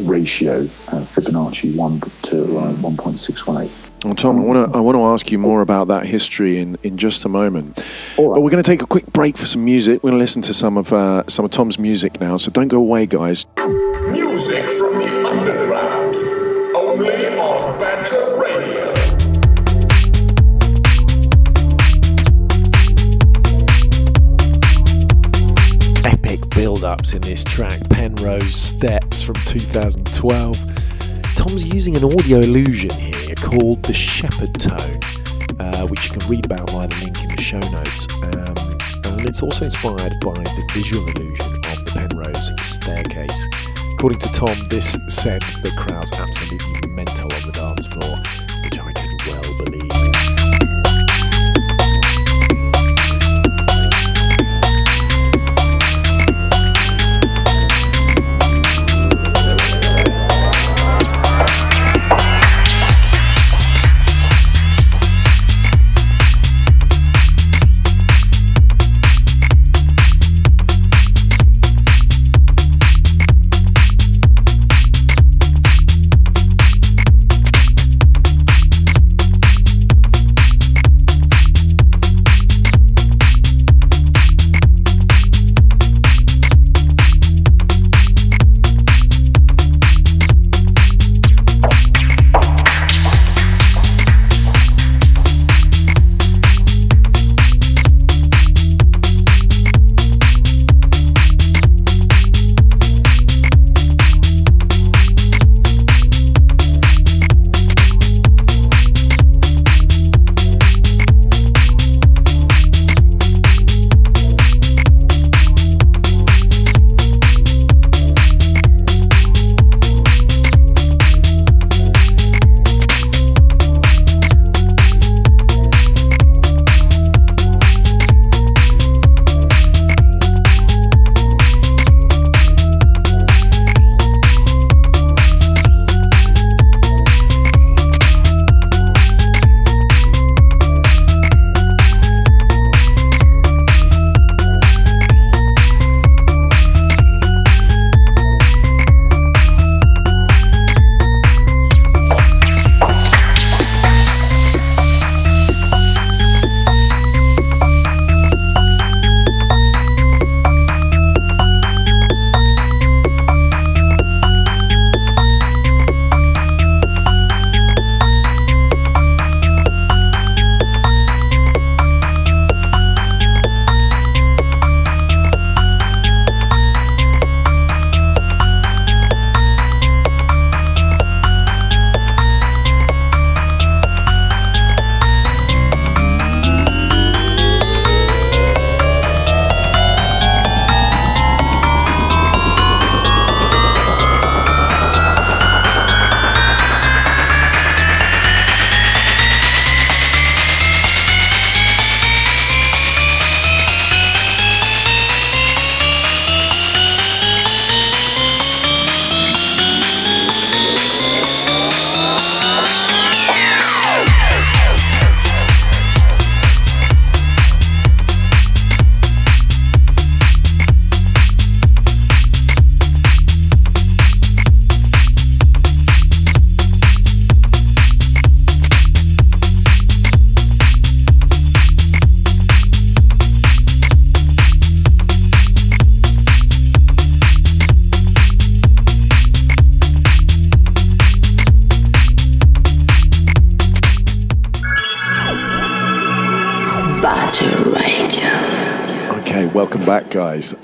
ratio, uh, Fibonacci 1 to uh, mm. 1.618. Well, Tom, I want to I want to ask you more about that history in, in just a moment. All right. But we're going to take a quick break for some music. We're going to listen to some of uh, some of Tom's music now. So don't go away, guys. Music from the underground. Only on Badger Radio. Epic build-ups in this track, Penrose Steps from 2012. Tom's using an audio illusion here called the Shepard Tone, uh, which you can read about via the link in the show notes. Um, and it's also inspired by the visual illusion of the Penrose staircase. According to Tom, this sends the crowds absolutely mental on the dance floor, which I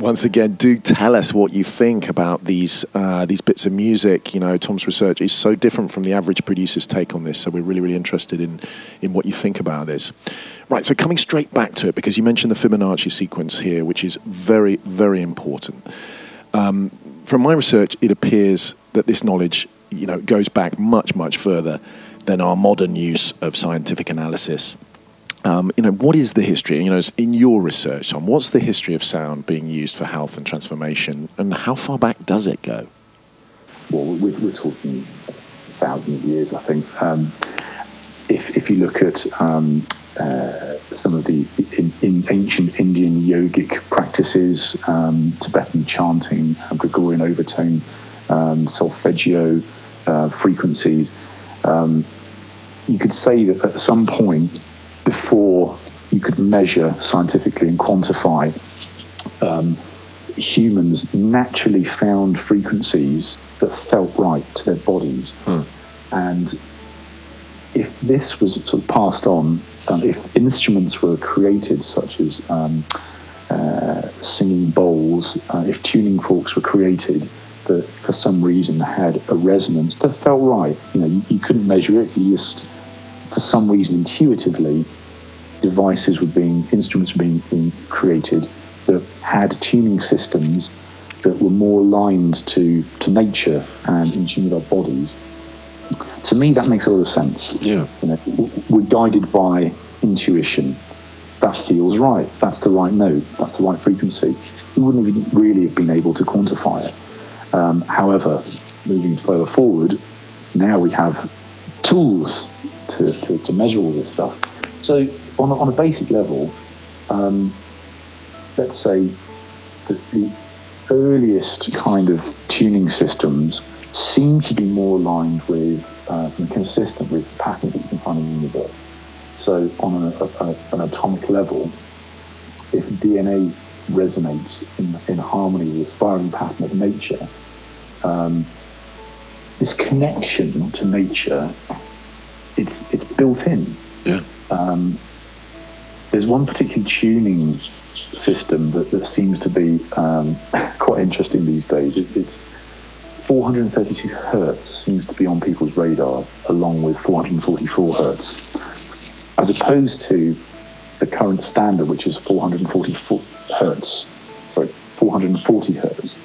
Once again, do tell us what you think about these uh, these bits of music. You know, Tom's research is so different from the average producer's take on this, so we're really, really interested in in what you think about this. Right, so coming straight back to it, because you mentioned the Fibonacci sequence here, which is very, very important. Um, from my research, it appears that this knowledge, you know, goes back much, much further than our modern use of scientific analysis. Um, you know, what is the history? You know, in your research, on what's the history of sound being used for health and transformation, and how far back does it go? Well, we're, we're talking thousands of years, I think. Um, if, if you look at um, uh, some of the in, in ancient Indian yogic practices, um, Tibetan chanting, Gregorian overtone, um, solfeggio uh, frequencies, um, you could say that at some point before you could measure scientifically and quantify, um, humans naturally found frequencies that felt right to their bodies. And if this was sort of passed on, um, if instruments were created, such as um, uh, singing bowls, uh, if tuning forks were created that for some reason had a resonance that felt right, you know, you, you couldn't measure it, you just, for some reason, intuitively, devices were being, instruments were being, being created that had tuning systems that were more aligned to, to nature and in tune with our bodies. To me, that makes a lot of sense. Yeah. You know, we're guided by intuition. That feels right. That's the right note. That's the right frequency. We wouldn't have really have been able to quantify it. Um, however, moving further forward, now we have tools to, to, to measure all this stuff. So, on a, on a basic level, um, let's say that the earliest kind of tuning systems seem to be more aligned with uh, and consistent with patterns that you can find in the universe. So, on a, a, an atomic level, if DNA resonates in, in harmony with the spiraling pattern of nature, um, this connection to nature, it's it's built in. Yeah. Um, there's one particular tuning system that, that seems to be um, [laughs] quite interesting these days. It, it's 432 hertz seems to be on people's radar, along with 444 hertz, as opposed to the current standard, which is 444 hertz. Sorry, 440 hertz,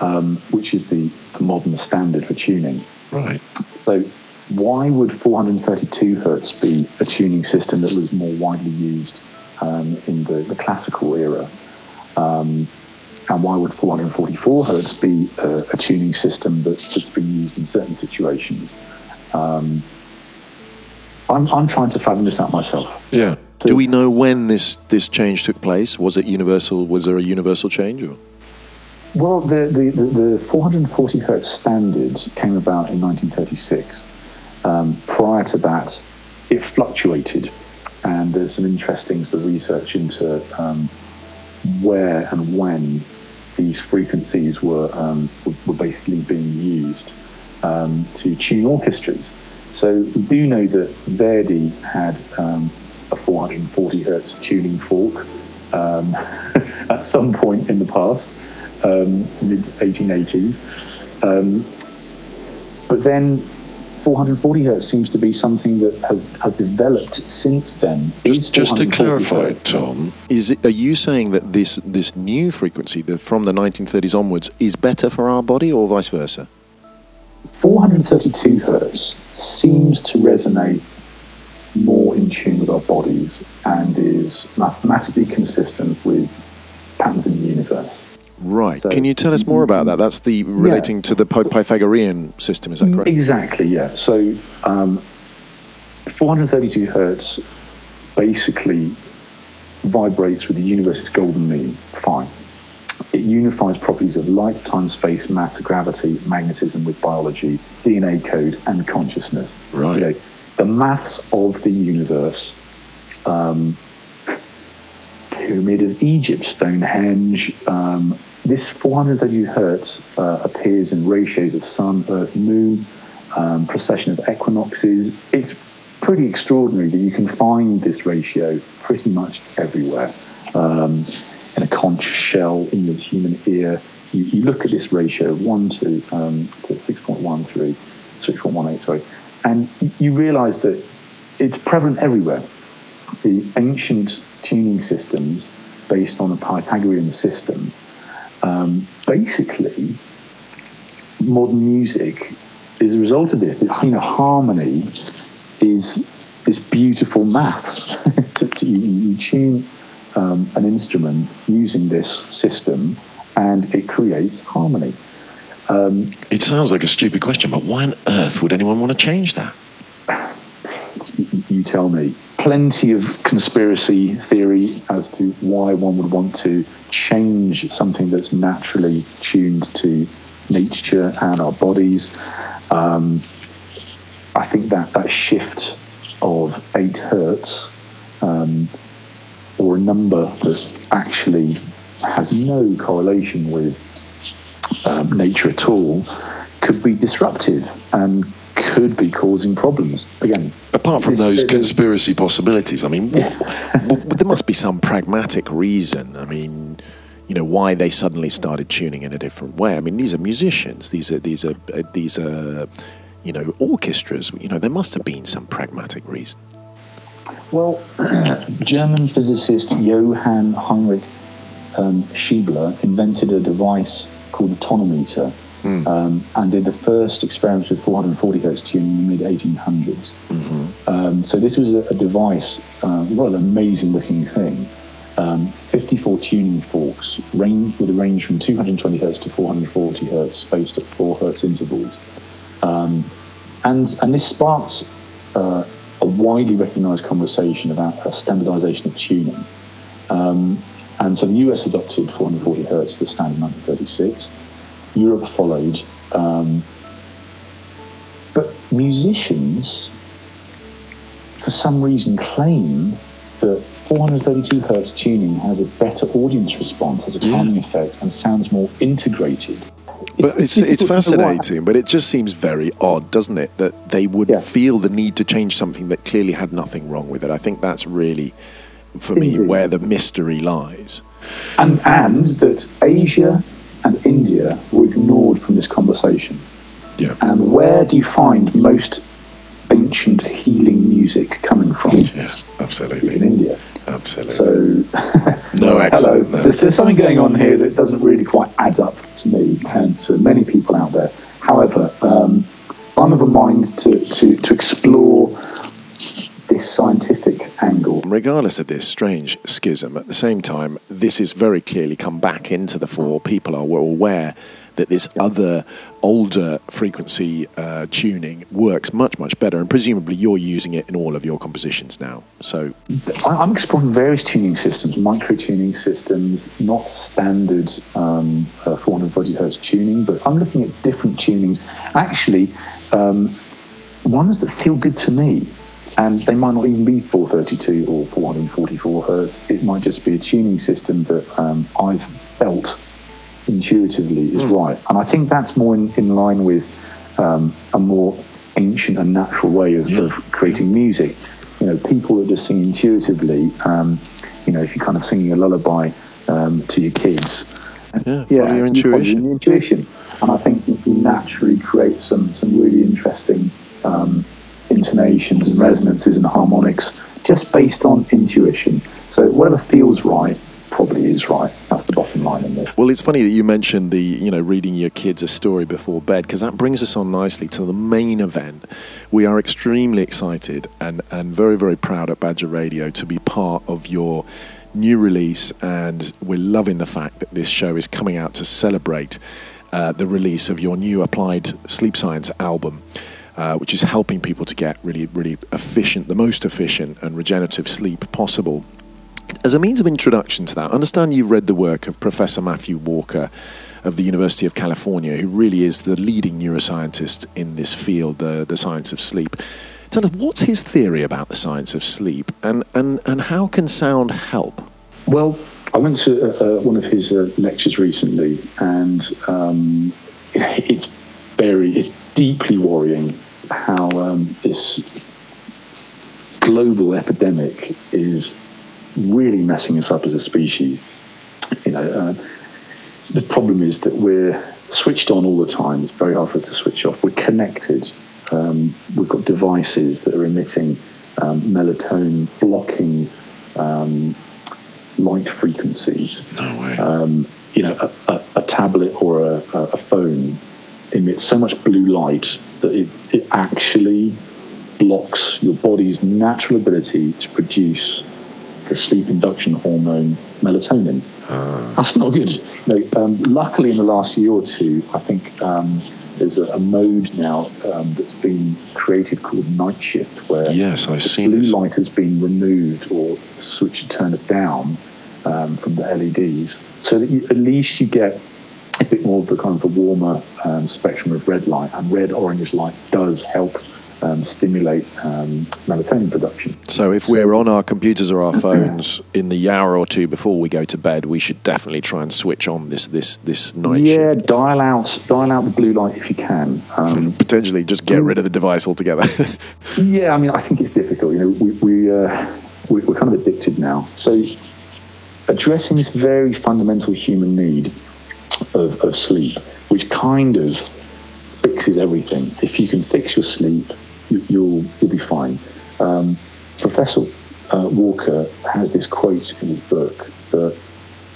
um, which is the, the modern standard for tuning. Right. So, why would 432 hertz be a tuning system that was more widely used um, in the, the classical era? Um, and why would 444 hertz be a, a tuning system that, that's been used in certain situations? Um, I'm, I'm trying to fathom this out myself. Yeah. Do we know when this this change took place? Was it universal? Was there a universal change? Or? Well, the, the, the, the 440 hertz standard came about in 1936. Um, prior to that, it fluctuated, and there's some interesting sort of research into um, where and when these frequencies were um, were- basically being used um, to tune orchestras. So we do know that Verdi had um, a 440 hertz tuning fork um, [laughs] at some point in the past, mid 1880s. Um, but then 440 hertz seems to be something that has, has developed since then. Just, just to clarify, hertz- Tom, is it, are you saying that this this new frequency, the, from the 1930s onwards, is better for our body, or vice versa? 432 hertz seems to resonate more in tune with our bodies and is mathematically consistent with patterns in the universe. Right. So- Can you tell us more about that? That's the relating to the Pythagorean system. Is that correct? Exactly, yeah. So um, 432 hertz basically vibrates with the universe's golden mean. Fine. It unifies properties of light, time, space, matter, gravity, magnetism with biology, DNA code, and consciousness. Right. You know, the maths of the universe, um, Pyramid of Egypt, Stonehenge. Um, this 430 hertz uh, appears in ratios of Sun, Earth, Moon, um, precession of equinoxes. It's pretty extraordinary that you can find this ratio pretty much everywhere. Um, in a conch shell, in the human ear, you, you look at this ratio 1 to, um, to 6.13, 6.18, sorry, and you realize that it's prevalent everywhere the ancient tuning systems based on a Pythagorean system, um, basically, modern music is a result of this. You know, harmony is this beautiful maths. [laughs] to, to, you, you tune um, an instrument using this system, and it creates harmony. Um, It sounds like a stupid question, but why on earth would anyone want to change that? [laughs] You tell me. Plenty of conspiracy theory as to why one would want to change something that's naturally tuned to nature and our bodies. Um, I think that that shift of eight hertz um, or a number that actually has no correlation with um, nature at all could be disruptive and could be causing problems. Again, Apart from those conspiracy possibilities, I mean, there must be some pragmatic reason. I mean, you know, why they suddenly started tuning in a different way. I mean, these are musicians. These are these are uh, these are you know orchestras. You know, there must have been some pragmatic reason. Well, [clears throat] German physicist Johann Heinrich um, Scheibler invented a device called the tonometer um, and did the first experiments with 440 hertz tuning in the mid 1800s. Um, so this was a, a device, uh, what an amazing looking thing. Um, 54 tuning forks, range with a range from 220 hertz to 440 hertz, spaced at 4 hertz intervals. Um, and, and this sparked uh, a widely recognised conversation about a standardisation of tuning. Um, and so the US adopted 440 hertz as the standard in 1936. Europe followed. Um, but musicians, for some reason, claim that 432 hertz tuning has a better audience response, has a calming effect, and sounds more integrated. But it's it's difficult to know why. fascinating. But it just seems very odd, doesn't it, that they would Yeah. feel the need to change something that clearly had nothing wrong with it. I think that's really, for me, Indeed. where the mystery lies. and, and that Asia and India were ignored from this conversation. Yeah. And where do you find most ancient healing music coming from? Yes, absolutely. In India. Absolutely. So, [laughs] no hello. accent there. There's, there's something going on here that doesn't really quite add up to me and to many people out there. However, um, I'm of a mind to, to, to explore this scientific. Regardless of this strange schism, at the same time, this has very clearly come back into the fore. People are aware that this other, older frequency uh, tuning works much, much better, and presumably you're using it in all of your compositions now. So, I'm exploring various tuning systems, micro tuning systems, not standard um, uh, 440 hertz tuning, but I'm looking at different tunings. Actually, um, ones that feel good to me, and they might not even be 432 or 444 hertz. It might just be a tuning system that um, I've felt intuitively is right, and I think that's more in, in line with um, a more ancient and natural way of, of creating music. You know, people that just sing intuitively. Um, you know, if you're kind of singing a lullaby um, to your kids, Yeah, follow your you follow intuition. your intuition, and I think you you naturally create some some really interesting um, intonations and resonances and harmonics just based on intuition. So whatever feels right probably is right. That's the bottom line in this. well, it's funny that you mentioned the, you know, reading your kids a story before bed, because that brings us on nicely to the main event. We are extremely excited and, and very, very proud at Badger Radio to be part of your new release, and we're loving the fact that this show is coming out to celebrate uh, the release of your new Applied Sleep Science album. Uh, which is helping people to get really, really efficient, the most efficient and regenerative sleep possible. As a means of introduction to that, I understand you've read the work of Professor Matthew Walker of the University of California, who really is the leading neuroscientist in this field, the, the science of sleep. Tell us, what's his theory about the science of sleep, and, and, and how can sound help? Well, I went to uh, uh, one of his uh, lectures recently, and um, [laughs] it's very, it's deeply worrying how um, this global epidemic is really messing us up as a species. You know, uh, the problem is that we're switched on all the time. It's very hard for us to switch off. We're connected. Um, we've got devices that are emitting um, melatonin blocking um, light frequencies. No way. Um, you know, a, a, a tablet or a, a a phone emits so much blue light that it, it actually blocks your body's natural ability to produce the sleep induction hormone melatonin. That's not good. Know, um, luckily, in the last year or two, I think um, there's a, a mode now um, that's been created called night shift, where Yes, I've the blue this. light has been removed or switched turned down um, from the LEDs, so that you, at least you get a bit more of the kind of the warmer um, spectrum of red light, and red orange light does help um, stimulate um, melatonin production. So if we're on our computers or our phones in the hour or two before we go to bed, we should definitely try and switch on this this this night yeah, shift. dial out dial out the blue light if you can. Um, [laughs] Potentially, just get rid of the device altogether. [laughs] Yeah, I mean, I think it's difficult. You know, we, we, uh, we, we're kind of addicted now. So, addressing this very fundamental human need of, of sleep, which kind of fixes everything. If you can fix your sleep, you, you'll you'll be fine. Um, Professor uh, Walker has this quote in his book that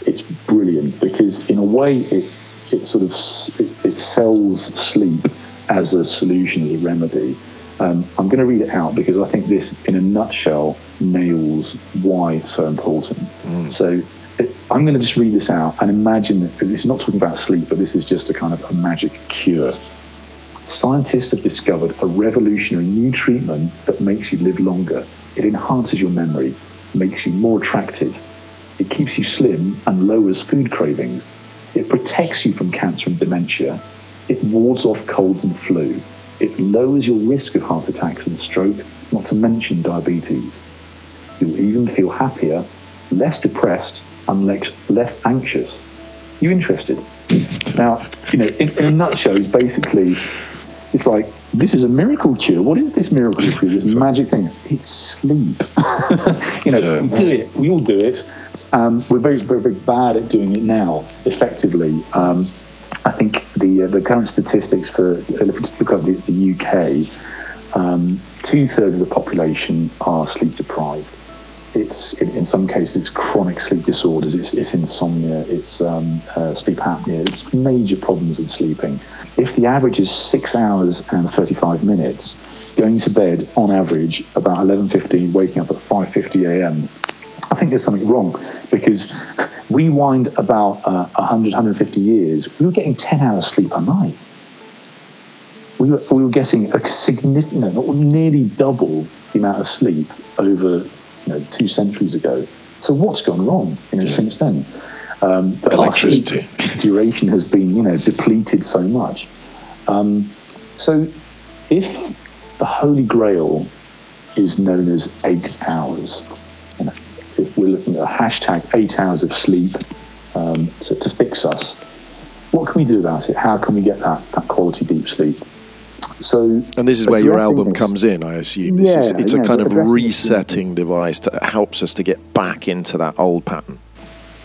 it's brilliant because, in a way, it it sort of it, it sells sleep as a solution, as a remedy. Um, I'm going to read it out because I think this, in a nutshell, nails why it's so important. So it, I'm going to just read this out and imagine that this is not talking about sleep, but this is just a kind of a magic cure. Scientists have discovered a revolutionary new treatment that makes you live longer. It enhances your memory, makes you more attractive. It keeps you slim and lowers food cravings. It protects you from cancer and dementia. It wards off colds and flu. It lowers your risk of heart attacks and stroke, not to mention diabetes. You'll even feel happier, less depressed, and less, less anxious. You interested? Now, you know, in, in a nutshell, it's basically, it's like, this is a miracle cure. What is this miracle cure? This [laughs] magic thing? It's sleep. [laughs] you know, we do it. We all do it. Um, we're very, very, very bad at doing it now, effectively. Um, I think the uh, the current statistics for if look at the, the UK, um, two thirds of the population are sleep deprived. It's in, some cases it's chronic sleep disorders, it's, it's insomnia, it's um, uh, sleep apnea, it's major problems with sleeping. If the average is six hours and 35 minutes, going to bed on average about 11:15, waking up at 5:50 a.m. I think there's something wrong because we wind about uh, 100, 150 years, we were getting 10 hours sleep a night. We were, we were getting a significant, nearly double the amount of sleep over you know, two centuries ago. So what's gone wrong you know, since then? Um, but our sleep Electricity. duration has been you know depleted so much. Um, so if the Holy Grail is known as eight hours, you know, if we're looking at a hashtag eight hours of sleep um, to, to fix us, what can we do about it? How can we get that, that quality deep sleep? So, And this is where your album this- comes in, I assume. This is, Yeah, it's a kind of resetting device that helps us to get back into that old pattern.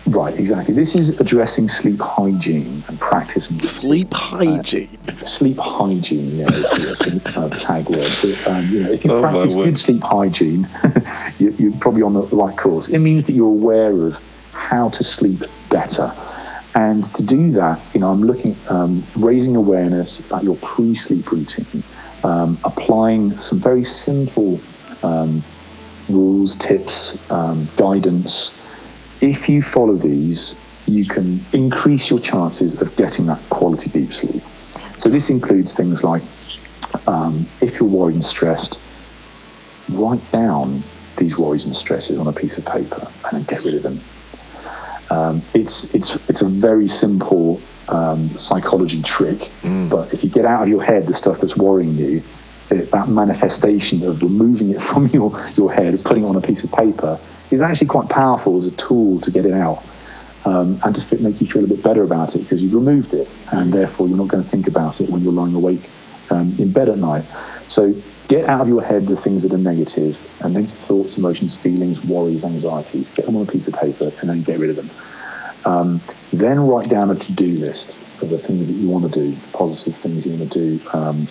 Right, exactly. This is addressing sleep hygiene and practice. Sleep hygiene. sleep hygiene, yeah, it's, it's a kind of tag word. But, um, you know, if you Oh, practice good sleep hygiene, [laughs] you, you're probably on the right course. It means that you're aware of how to sleep better. And to do that, you know, I'm looking, um, raising awareness about your pre-sleep routine, um, applying some very simple um, rules, tips, um, guidance. If you follow these, you can increase your chances of getting that quality deep sleep. So this includes things like um, if you're worried and stressed, write down these worries and stresses on a piece of paper and then get rid of them. Um, it's it's it's a very simple um, psychology trick, but if you get out of your head the stuff that's worrying you, it, that manifestation of removing it [laughs] from your, your head, putting it on a piece of paper, is actually quite powerful as a tool to get it out um, and to fit, make you feel a bit better about it because you've removed it, and therefore you're not going to think about it when you're lying awake um, in bed at night. So get out of your head the things that are negative and negative thoughts, emotions, feelings, worries, anxieties. Get them on a piece of paper and then get rid of them. Um, then write down a to-do list of the things that you want to do, positive things you want to do. Um,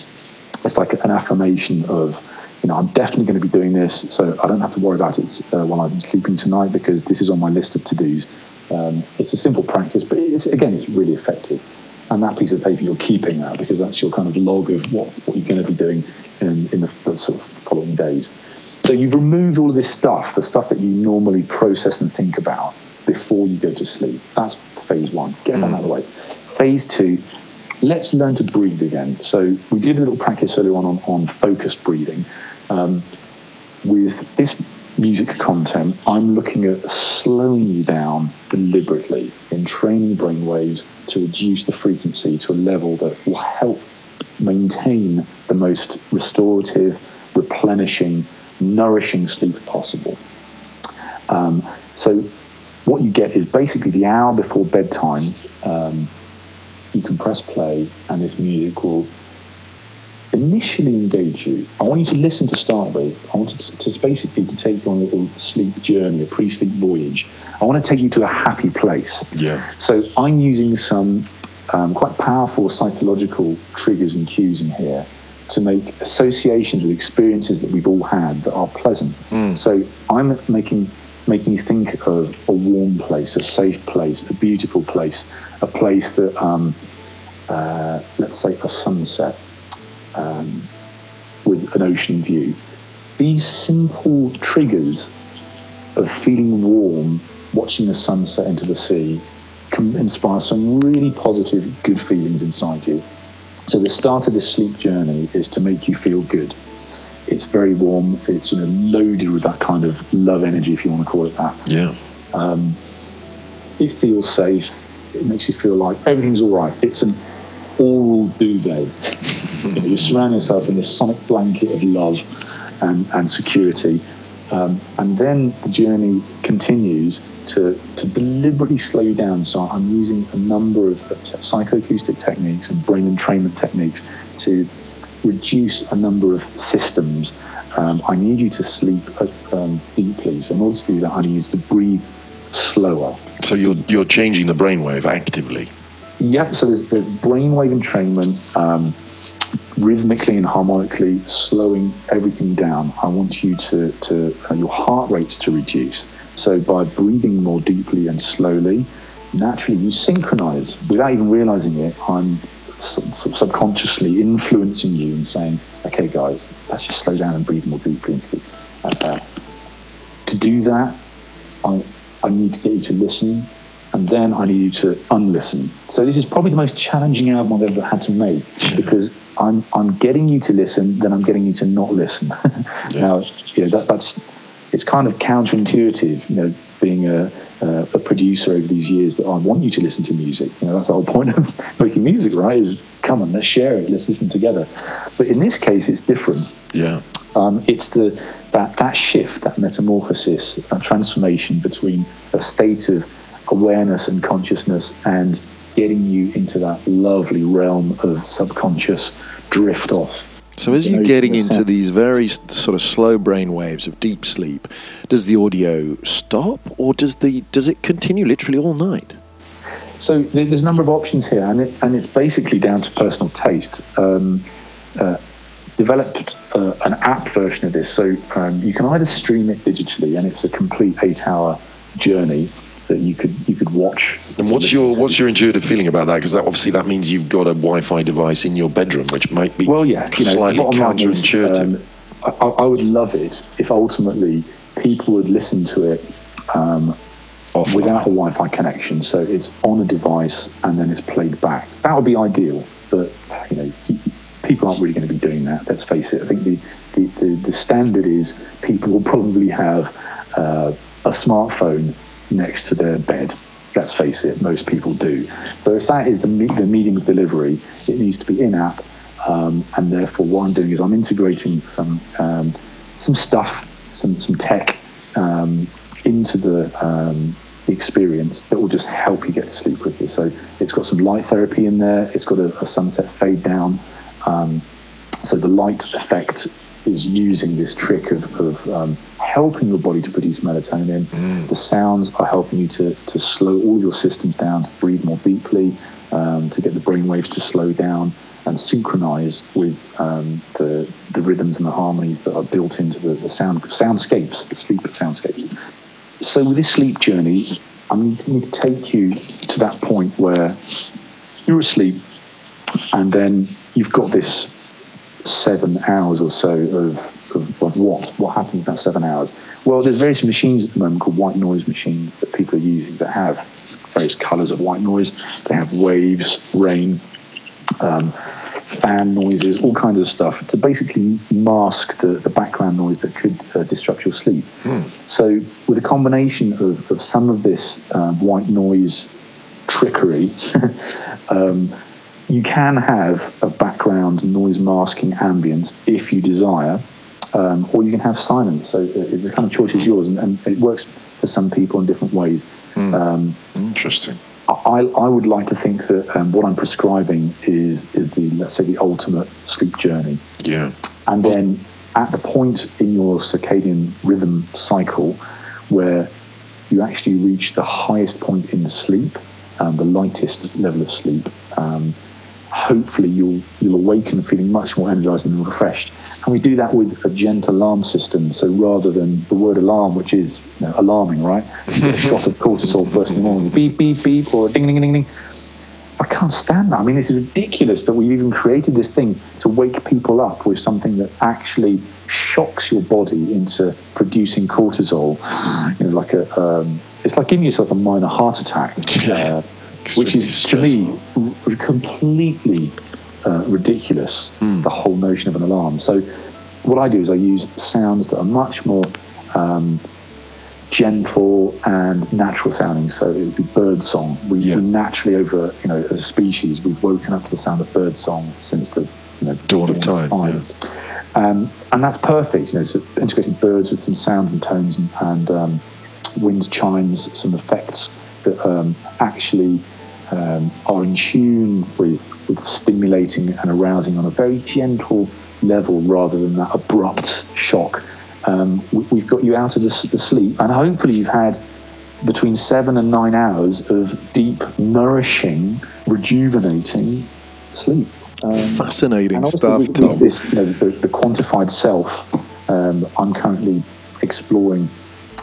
it's like an affirmation of, you know, I'm definitely going to be doing this, so I don't have to worry about it uh, while I'm sleeping tonight because this is on my list of to-dos. Um, it's a simple practice, but it's, again, it's really effective. And that piece of paper you're keeping that because that's your kind of log of what, what you're going to be doing in, in the, sort of following days. So you've removed all of this stuff, the stuff that you normally process and think about before you go to sleep. That's phase one. Get that out of the way. Phase two, let's learn to breathe again. So we did a little practice earlier on on, on focused breathing. Um, with this music content, I'm looking at slowing you down deliberately entraining brain waves to reduce the frequency to a level that will help maintain the most restorative, replenishing, nourishing sleep possible. Um, so, what you get is basically the hour before bedtime. Um, you can press play, and this music will initially engage you. I want you to listen to start with. I want to, to basically to take you on a little sleep journey, a pre-sleep voyage. I want to take you to a happy place. Yeah. So I'm using some um, quite powerful psychological triggers and cues in here to make associations with experiences that we've all had that are pleasant. So I'm making making you think of a warm place, a safe place, a beautiful place, a place that, um, uh, let's say, a sunset um, with an ocean view. These simple triggers of feeling warm, watching the sunset into the sea, can inspire some really positive, good feelings inside you. So the start of this sleep journey is to make you feel good. It's very warm. It's you know loaded with that kind of love energy, if you want to call it that. Yeah. Um, it feels safe. It makes you feel like everything's all right. It's an aural duvet. you, [laughs] know, you surround yourself in this sonic blanket of love and, and security. Um, and then the journey continues to, to deliberately slow you down. So I'm using a number of psychoacoustic techniques and brain entrainment techniques to reduce a number of systems. Um, I need you to sleep uh, um, deeply. So in order to do that, I need you to breathe slower. So you're you're changing the brainwave actively. Yep. So there's there's brainwave entrainment, um, rhythmically and harmonically slowing everything down. I want you to to uh, your heart rate to reduce. So by breathing more deeply and slowly, naturally you synchronize without even realizing it. I'm sub- sub- subconsciously influencing you and saying, "Okay, guys, let's just slow down and breathe more deeply and sleep." Uh, to do that, I, I need to get you to listen, and then I need you to unlisten. So this is probably the most challenging album I've ever had to make [laughs] because I'm I'm getting you to listen, then I'm getting you to not listen. [laughs] Now, you know that, that's it's kind of counterintuitive, you know, being a, a, a producer over these years that I want you to listen to music. You know, that's the whole point of [laughs] making music, right? Is come on, let's share it, let's listen together. But in this case, it's different Yeah. um, it's the that that shift, that metamorphosis, that transformation between a state of awareness and consciousness and getting you into that lovely realm of subconscious drift off. So as You you're getting into these very sort of slow brain waves of deep sleep, does the audio stop or does the does it continue literally all night? So there's a number of options here, and it, and it's basically down to personal taste. Um, uh, developed uh, an app version of this, so um, you can either stream it digitally, and it's a complete eight-hour journey that you could you could watch. And what's your what's your intuitive feeling about that? Because that, obviously that means you've got a Wi-Fi device in your bedroom, which might be well, yeah, you know, slightly line is, counterintuitive. um, I, I would love it if ultimately people would listen to it um, without a Wi-Fi connection. So it's on a device and then it's played back. That would be ideal, but you know, people aren't really going to be doing that. Let's face it. I think the the, the, the standard is people will probably have uh, a smartphone next to their bed. Let's face it, most people do. So if that is the, me- the of delivery, it needs to be in-app, um, and therefore what I'm doing is I'm integrating some um, some stuff, some some tech um, into the um, the experience that will just help you get to sleep quickly. So it's got some light therapy in there. It's got a, a sunset fade down. Um, so the light effect is using this trick of, of um, helping your body to produce melatonin. The sounds are helping you to, to slow all your systems down, to breathe more deeply, um, to get the brain waves to slow down and synchronize with um, the, the rhythms and the harmonies that are built into the, the sound soundscapes, the sleep soundscapes. So with this sleep journey, I need to take you to that point where you're asleep and then you've got this seven hours or so of, of, of what? What happens in that seven hours? Well, there's various machines at the moment called white noise machines that people are using that have various colors of white noise. They have waves, rain, um, fan noises, all kinds of stuff to basically mask the, the background noise that could uh, disrupt your sleep. So, with a combination of, of some of this um, white noise trickery, [laughs] um, you can have a background noise masking ambience if you desire, um, or you can have silence. So, uh, the kind of choice is yours, and, and it works for some people in different ways. Um, Interesting. I, I would like to think that um, what I'm prescribing is is the let's say the ultimate sleep journey, Yeah. and then at the point in your circadian rhythm cycle where you actually reach the highest point in sleep, um, the lightest level of sleep, um, hopefully you'll you'll awaken feeling much more energized and refreshed. And we do that with a gentle alarm system. So rather than the word alarm, which is you know, alarming, right? You get a [laughs] shot of cortisol first in the morning, beep beep beep, or ding ding ding ding. I can't stand that. I mean, this is ridiculous that we've even created this thing to wake people up with something that actually shocks your body into producing cortisol. You know, like a, um, it's like giving yourself a minor heart attack, [laughs] uh, which is to me r- completely uh, ridiculous. The whole notion of an alarm. So, what I do is I use sounds that are much more um, gentle and natural sounding. So it would be bird song. We, Yeah. we naturally, over you know, as a species, we've woken up to the sound of bird song since the you know, Dawn of time, Um, and that's perfect. You know, so integrating birds with some sounds and tones and, and um, wind chimes, some effects that um, actually um, are in tune with with stimulating and arousing on a very gentle level rather than that abrupt shock. Um, we, we've got you out of the, the sleep, and hopefully you've had between seven and nine hours of deep, nourishing, rejuvenating sleep. Um, Fascinating stuff, with, with this, you know, the, the quantified self, um, I'm currently exploring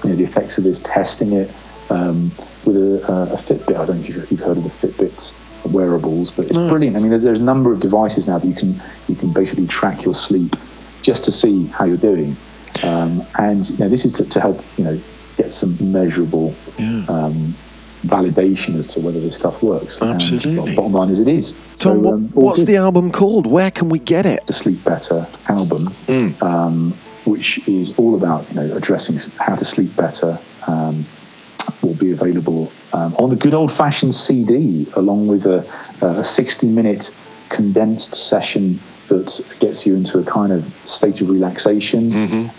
you know, the effects of this, testing it um, with a, a Fitbit. I don't know if you've, heard of the Fitbit wearables, but it's brilliant. I mean, there's a number of devices now that you can you can basically track your sleep just to see how you're doing, um, and you know, this is to, to help you know get some measurable um, validation as to whether this stuff works. And, Absolutely. well, bottom line is it is. Tom, So, what, um, what's good the album called? Where can we get it? the Sleep Better album, um, which is all about you know addressing how to sleep better. Will be available um, on a good old fashioned CD, along with a, a 60 minute condensed session that gets you into a kind of state of relaxation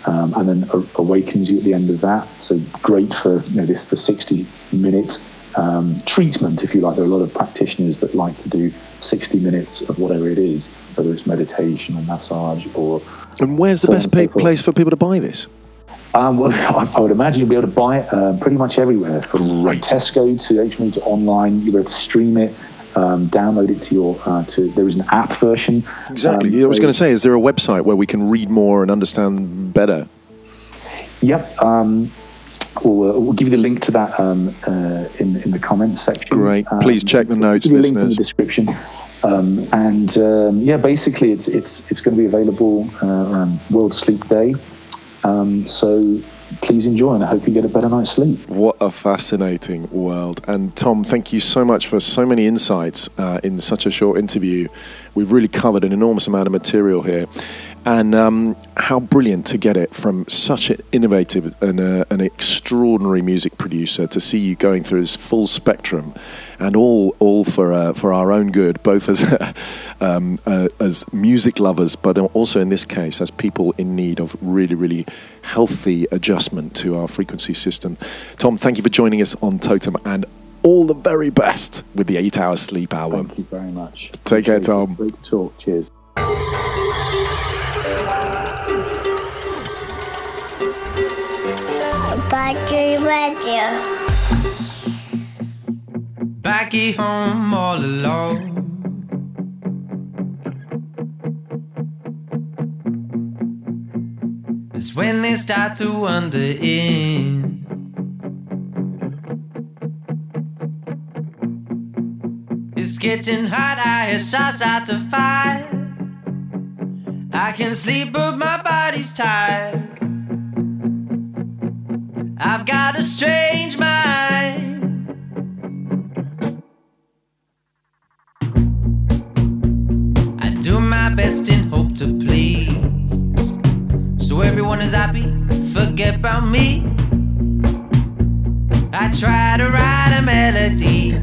um, and then a- awakens you at the end of that. So great for you know this the 60 minute um, treatment, if you like. There are a lot of practitioners that like to do 60 minutes of whatever it is, whether it's meditation or massage or And where's the best on and so pa- place for people to buy this? Um, well, [laughs] I, I would imagine you'll be able to buy it um, pretty much everywhere, from Great. Tesco to HMV to online. You'll be able to stream it, um, download it to your. Uh, to there is an app version. Exactly. Um, I was going to say, is there a website where we can read more and understand better? Yep. Um, we'll, uh, we'll give you the link to that um, uh, in in the comments section. Great. Please check the notes, give a link in the description. Um, and um, yeah, basically, it's it's it's going to be available uh, around World Sleep Day. Um, so please enjoy, and I hope you get a better night's sleep. What a fascinating world. And Tom, thank you so much for so many insights uh, in such a short interview. We've really covered an enormous amount of material here. And um, how brilliant to get it from such an innovative and uh, an extraordinary music producer to see you going through this full spectrum and all all for uh, for our own good, both as [laughs] um, uh, as music lovers, but also in this case as people in need of really really healthy adjustment to our frequency system. Tom, thank you for joining us on Totem and all the very best with the Eight Hour Sleep hour. Thank you very much. Take care, Appreciate. Tom. Great to talk. Cheers. Badger Radio. Back at home all alone. It's when they start to wander in. It's getting hot, I hear shots start to fire. I can sleep, but my body's tired. I've got a strange mind. I do my best and hope to please. So everyone is happy, forget about me. I try to write a melody,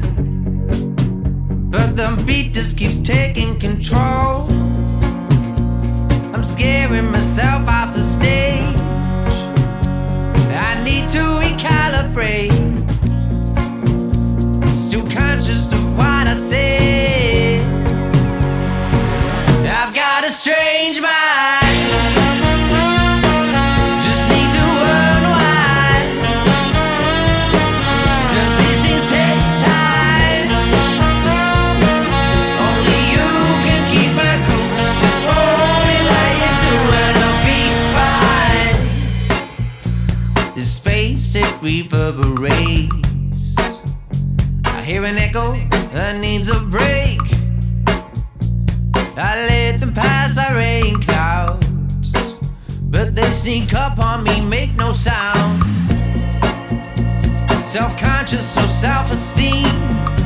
but the beat just keeps taking control. I'm scaring myself off the stage. Need to recalibrate. Still conscious of what I say. I've got a strange mind. Reverberates. I hear an echo that needs a break. I let them pass our rain clouds, but they sneak up on me, make no sound. Self conscious, no self esteem.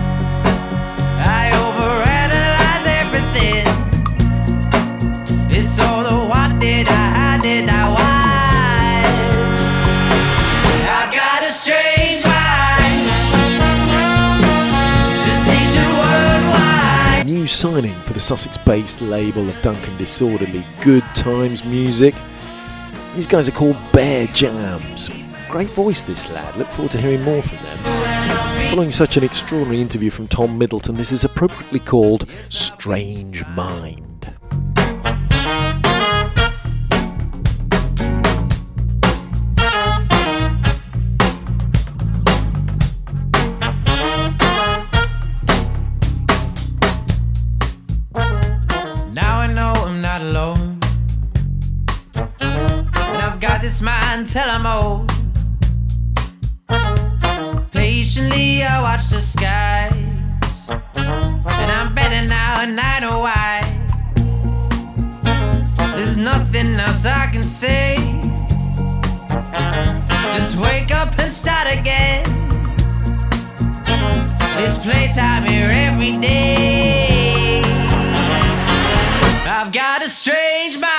Signing for the Sussex based label of Duncan Disorderly, Good Times Music. These guys are called Bear Jams. Great voice, this lad. Look forward to hearing more from them. Following such an extraordinary interview from Tom Middleton, this is appropriately called Strange Mind. This mind till I'm old. Patiently I watch the skies. And I'm better now and I know why. There's nothing else I can say. Just wake up and start again. This playtime here every day. I've got a strange mind.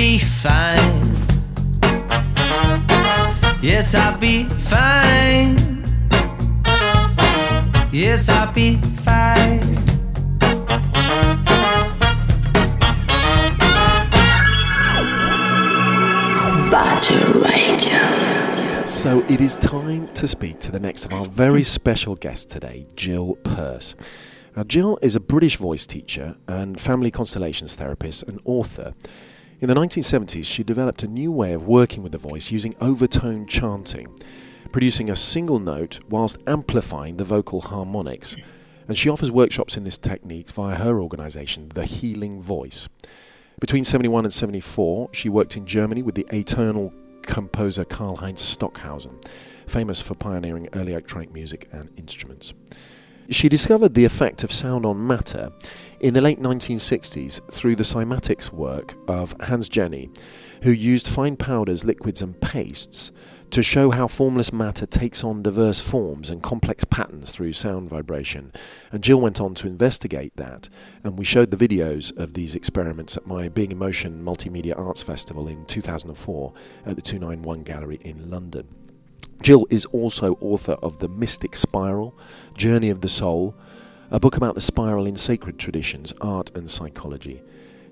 Be fine. Yes, I'll be fine. Yes, I'll be fine. Badger Radio. So it is time to speak to the next of our very special guests today, Jill Purce. Now, Jill is a British voice teacher and family constellations therapist and author. In the 1970s, she developed a new way of working with the voice using overtone chanting, producing a single note whilst amplifying the vocal harmonics. And she offers workshops in this technique via her organisation, The Healing Voice. Between 71 and 74, she worked in Germany with the atonal composer Karlheinz Stockhausen, famous for pioneering early electronic music and instruments. She discovered the effect of sound on matter in the late 1960s through the cymatics work of Hans Jenny, who used fine powders, liquids, and pastes to show how formless matter takes on diverse forms and complex patterns through sound vibration. And Jill went on to investigate that, and we showed the videos of these experiments at my Being in Motion Multimedia Arts Festival in 2004 at the 291 Gallery in London. Jill is also author of The Mystic Spiral, Journey of the Soul, a book about the spiral in sacred traditions, art, and psychology.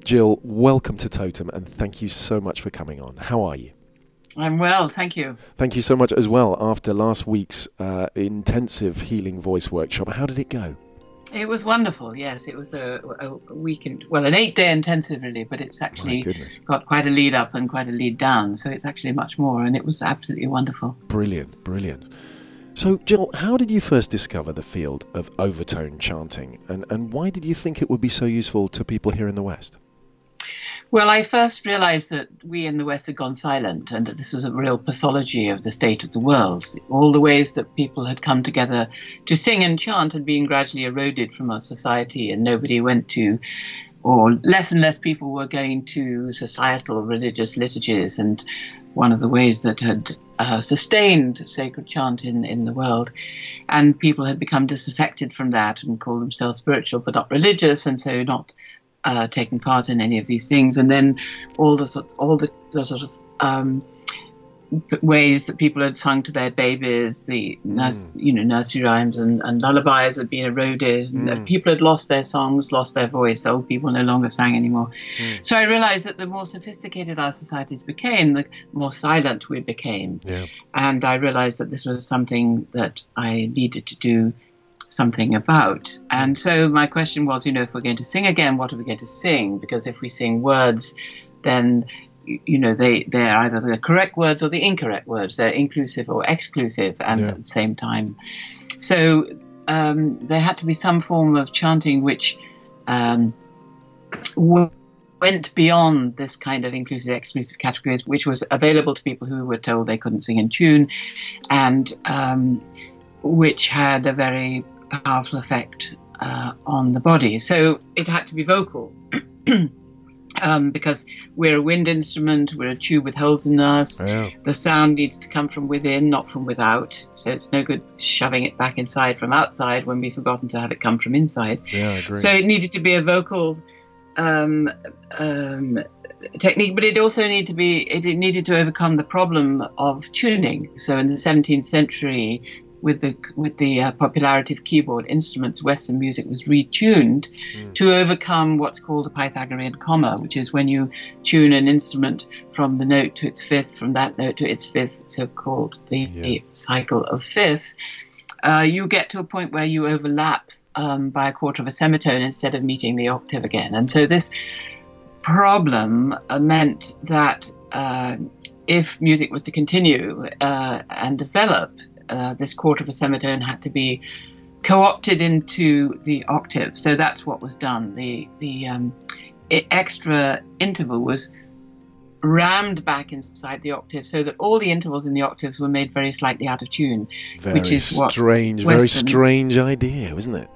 Jill, welcome to Totem and thank you so much for coming on. How are you? I'm well, thank you. Thank you so much as well after last week's uh, intensive healing voice workshop. How did it go? It was wonderful. Yes, it was a, a weekend, well, an eight-day intensive really, but it's actually got quite a lead up and quite a lead down. So it's actually much more, and it was absolutely wonderful. Brilliant, brilliant. So, Jill, how did you first discover the field of overtone chanting, and, and why did you think it would be so useful to people here in the West? Well, I first realized that we in the West had gone silent and that this was a real pathology of the state of the world. All the ways that people had come together to sing and chant had been gradually eroded from our society, and nobody went to, or less and less people were going to societal religious liturgies. And one of the ways that had uh, sustained sacred chant in, in the world, and people had become disaffected from that and called themselves spiritual but not religious, and so not uh, taking part in any of these things, and then all the sort, all the, the sort of um, ways that people had sung to their babies, the mm. nurs- you know nursery rhymes and, and lullabies had been eroded. and mm. People had lost their songs, lost their voice. Old people no longer sang anymore. Mm. So I realized that the more sophisticated our societies became, the more silent we became. Yeah. And I realized that this was something that I needed to do something about. And so my question was, you know, if we're going to sing again, what are we going to sing? Because if we sing words, then you know they they're either the correct words or the incorrect words. They're inclusive or exclusive, and Yeah. at the same time. So um, there had to be some form of chanting which um, w- went beyond this kind of inclusive exclusive categories, which was available to people who were told they couldn't sing in tune, and um, which had a very powerful effect uh, on the body. So it had to be vocal. [clears throat] Um, because we're a wind instrument, we're a tube with holes in us. Yeah. The sound needs to come from within, not from without. So it's no good shoving it back inside from outside when we've forgotten to have it come from inside. Yeah, I agree. So it needed to be a vocal um, um, technique, but it also needed to be it, it needed to overcome the problem of tuning. So in the 17th century, with the with the uh, popularity of keyboard instruments, Western music was retuned to overcome what's called a Pythagorean comma, which is when you tune an instrument from the note to its fifth, from that note to its fifth, so-called the Yeah. cycle of fifths. Uh, you get to a point where you overlap um, by a quarter of a semitone instead of meeting the octave again, and so this problem uh, meant that uh, if music was to continue uh, and develop, uh, this quarter of a semitone had to be co-opted into the octave. So that's what was done. The the um, extra interval was rammed back inside the octave, so that all the intervals in the octaves were made very slightly out of tune, very which is what strange, very strange idea, isn't it?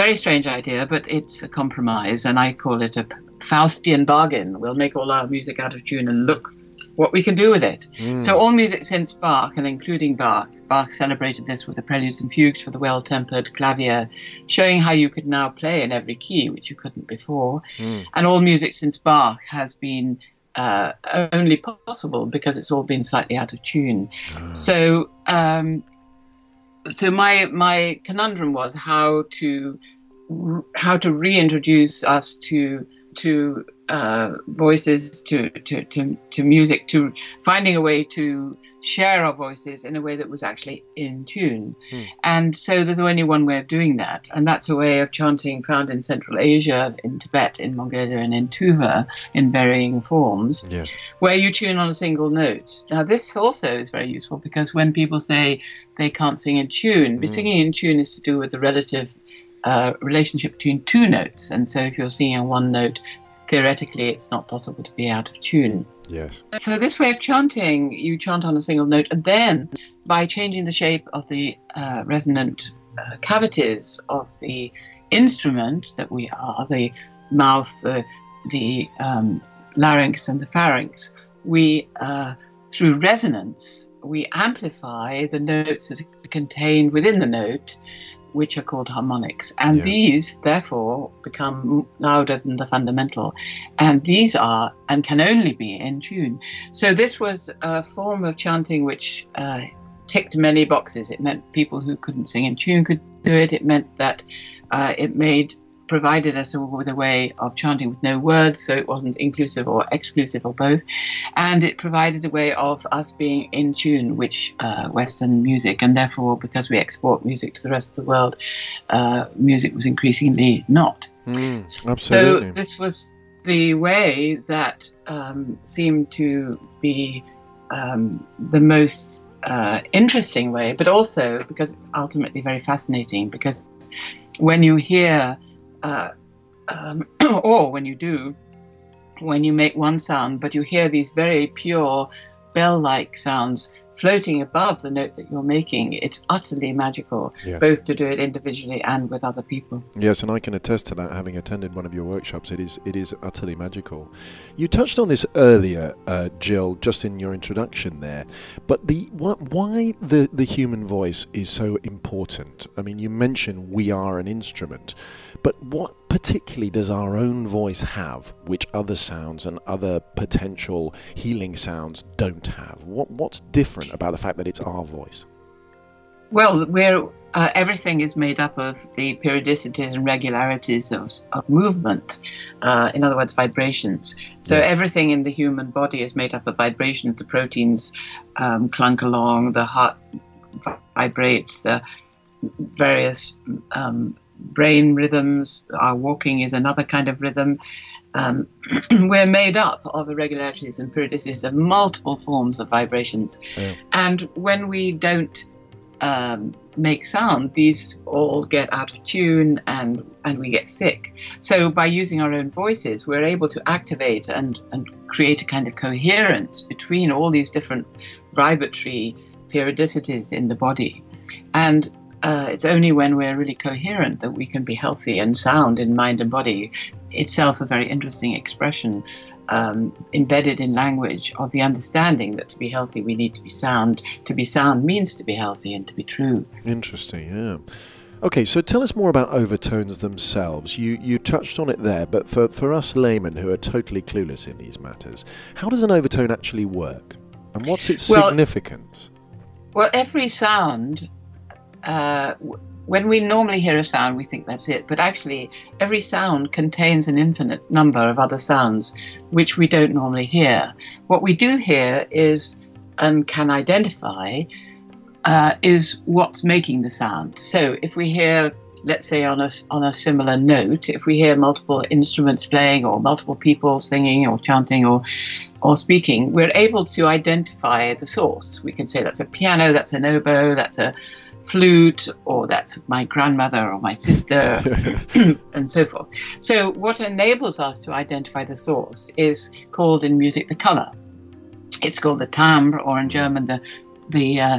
very strange idea, but it's a compromise, and I call it a Faustian bargain. We'll make all our music out of tune and look what we can do with it. So all music since Bach, and including Bach, Bach celebrated this with the preludes and fugues for the well-tempered clavier, showing how you could now play in every key, which you couldn't before. And all music since Bach has been uh, only possible because it's all been slightly out of tune. So um, so my my conundrum was how to how to reintroduce us to to uh, voices to, to to to music to finding a way to share our voices in a way that was actually in tune and so there's only one way of doing that and that's a way of chanting found in central asia in tibet in mongolia and in tuva in varying forms Yes. where you tune on a single note. Now, this also is very useful because when people say they can't sing in tune, singing in tune is to do with the relative uh, relationship between two notes. And so if you're singing on one note, theoretically, it's not possible to be out of tune. Yes. So this way of chanting, you chant on a single note, and then by changing the shape of the uh, resonant uh, cavities of the instrument that we are, the mouth, the the um, larynx, and the pharynx, we uh, through resonance we amplify the notes that are contained within the note, which are called harmonics, and Yeah. these therefore become louder than the fundamental and these are and can only be in tune. So this was a form of chanting which uh, ticked many boxes. It meant people who couldn't sing in tune could do it. It meant that uh, it made provided us with a way of chanting with no words, so it wasn't inclusive or exclusive or both. And it provided a way of us being in tune with uh, Western music, and therefore, because we export music to the rest of the world, uh, music was increasingly not. Mm, absolutely. So this was the way that um, seemed to be um, the most uh, interesting way, but also because it's ultimately very fascinating. Because when you hear, uh, um, [clears throat] or when you do, when you make one sound, but you hear these very pure bell-like sounds floating above the note that you're making, it's utterly magical, Yeah. both to do it individually and with other people. Yes, and I can attest to that. Having attended one of your workshops, it is it is utterly magical. You touched on this earlier, uh, Jill, just in your introduction there. But the what, why the the human voice is so important? I mean, you mentioned we are an instrument, but what particularly does our own voice have, which other sounds and other potential healing sounds don't have? What what's different about the fact that it's our voice? Well, we're uh, everything is made up of the periodicities and regularities of, of movement. Uh, in other words, vibrations. So Yeah. everything in the human body is made up of vibrations. The proteins um, clunk along. The heart vibrates. The various um, brain rhythms. Our walking is another kind of rhythm. Um, [clears throat] we're made up of irregularities and periodicities of multiple forms of vibrations. Yeah. And when we don't um, make sound, these all get out of tune and, and we get sick. So by using our own voices, we're able to activate and, and create a kind of coherence between all these different vibratory periodicities in the body. And uh, it's only when we're really coherent that we can be healthy and sound in mind and body. Itself a very interesting expression um, embedded in language of the understanding that to be healthy we need to be sound. To be sound means to be healthy and to be true. Interesting, yeah. Okay, so tell us more about overtones themselves. You you touched on it there, but for, for us laymen who are totally clueless in these matters, how does an overtone actually work? And what's its Well- significance? Well, every sound, uh, when we normally hear a sound, we think that's it. But actually, every sound contains an infinite number of other sounds which we don't normally hear. What we do hear is and can identify uh, is what's making the sound. So if we hear, let's say, on a, on a similar note, if we hear multiple instruments playing or multiple people singing or chanting or or speaking, we're able to identify the source. We can say that's a piano, that's an oboe, that's a flute, or that's my grandmother or my sister, [laughs] [clears throat] and so forth. So, what enables us to identify the source is called in music the color. It's called the timbre, or in German, the the uh,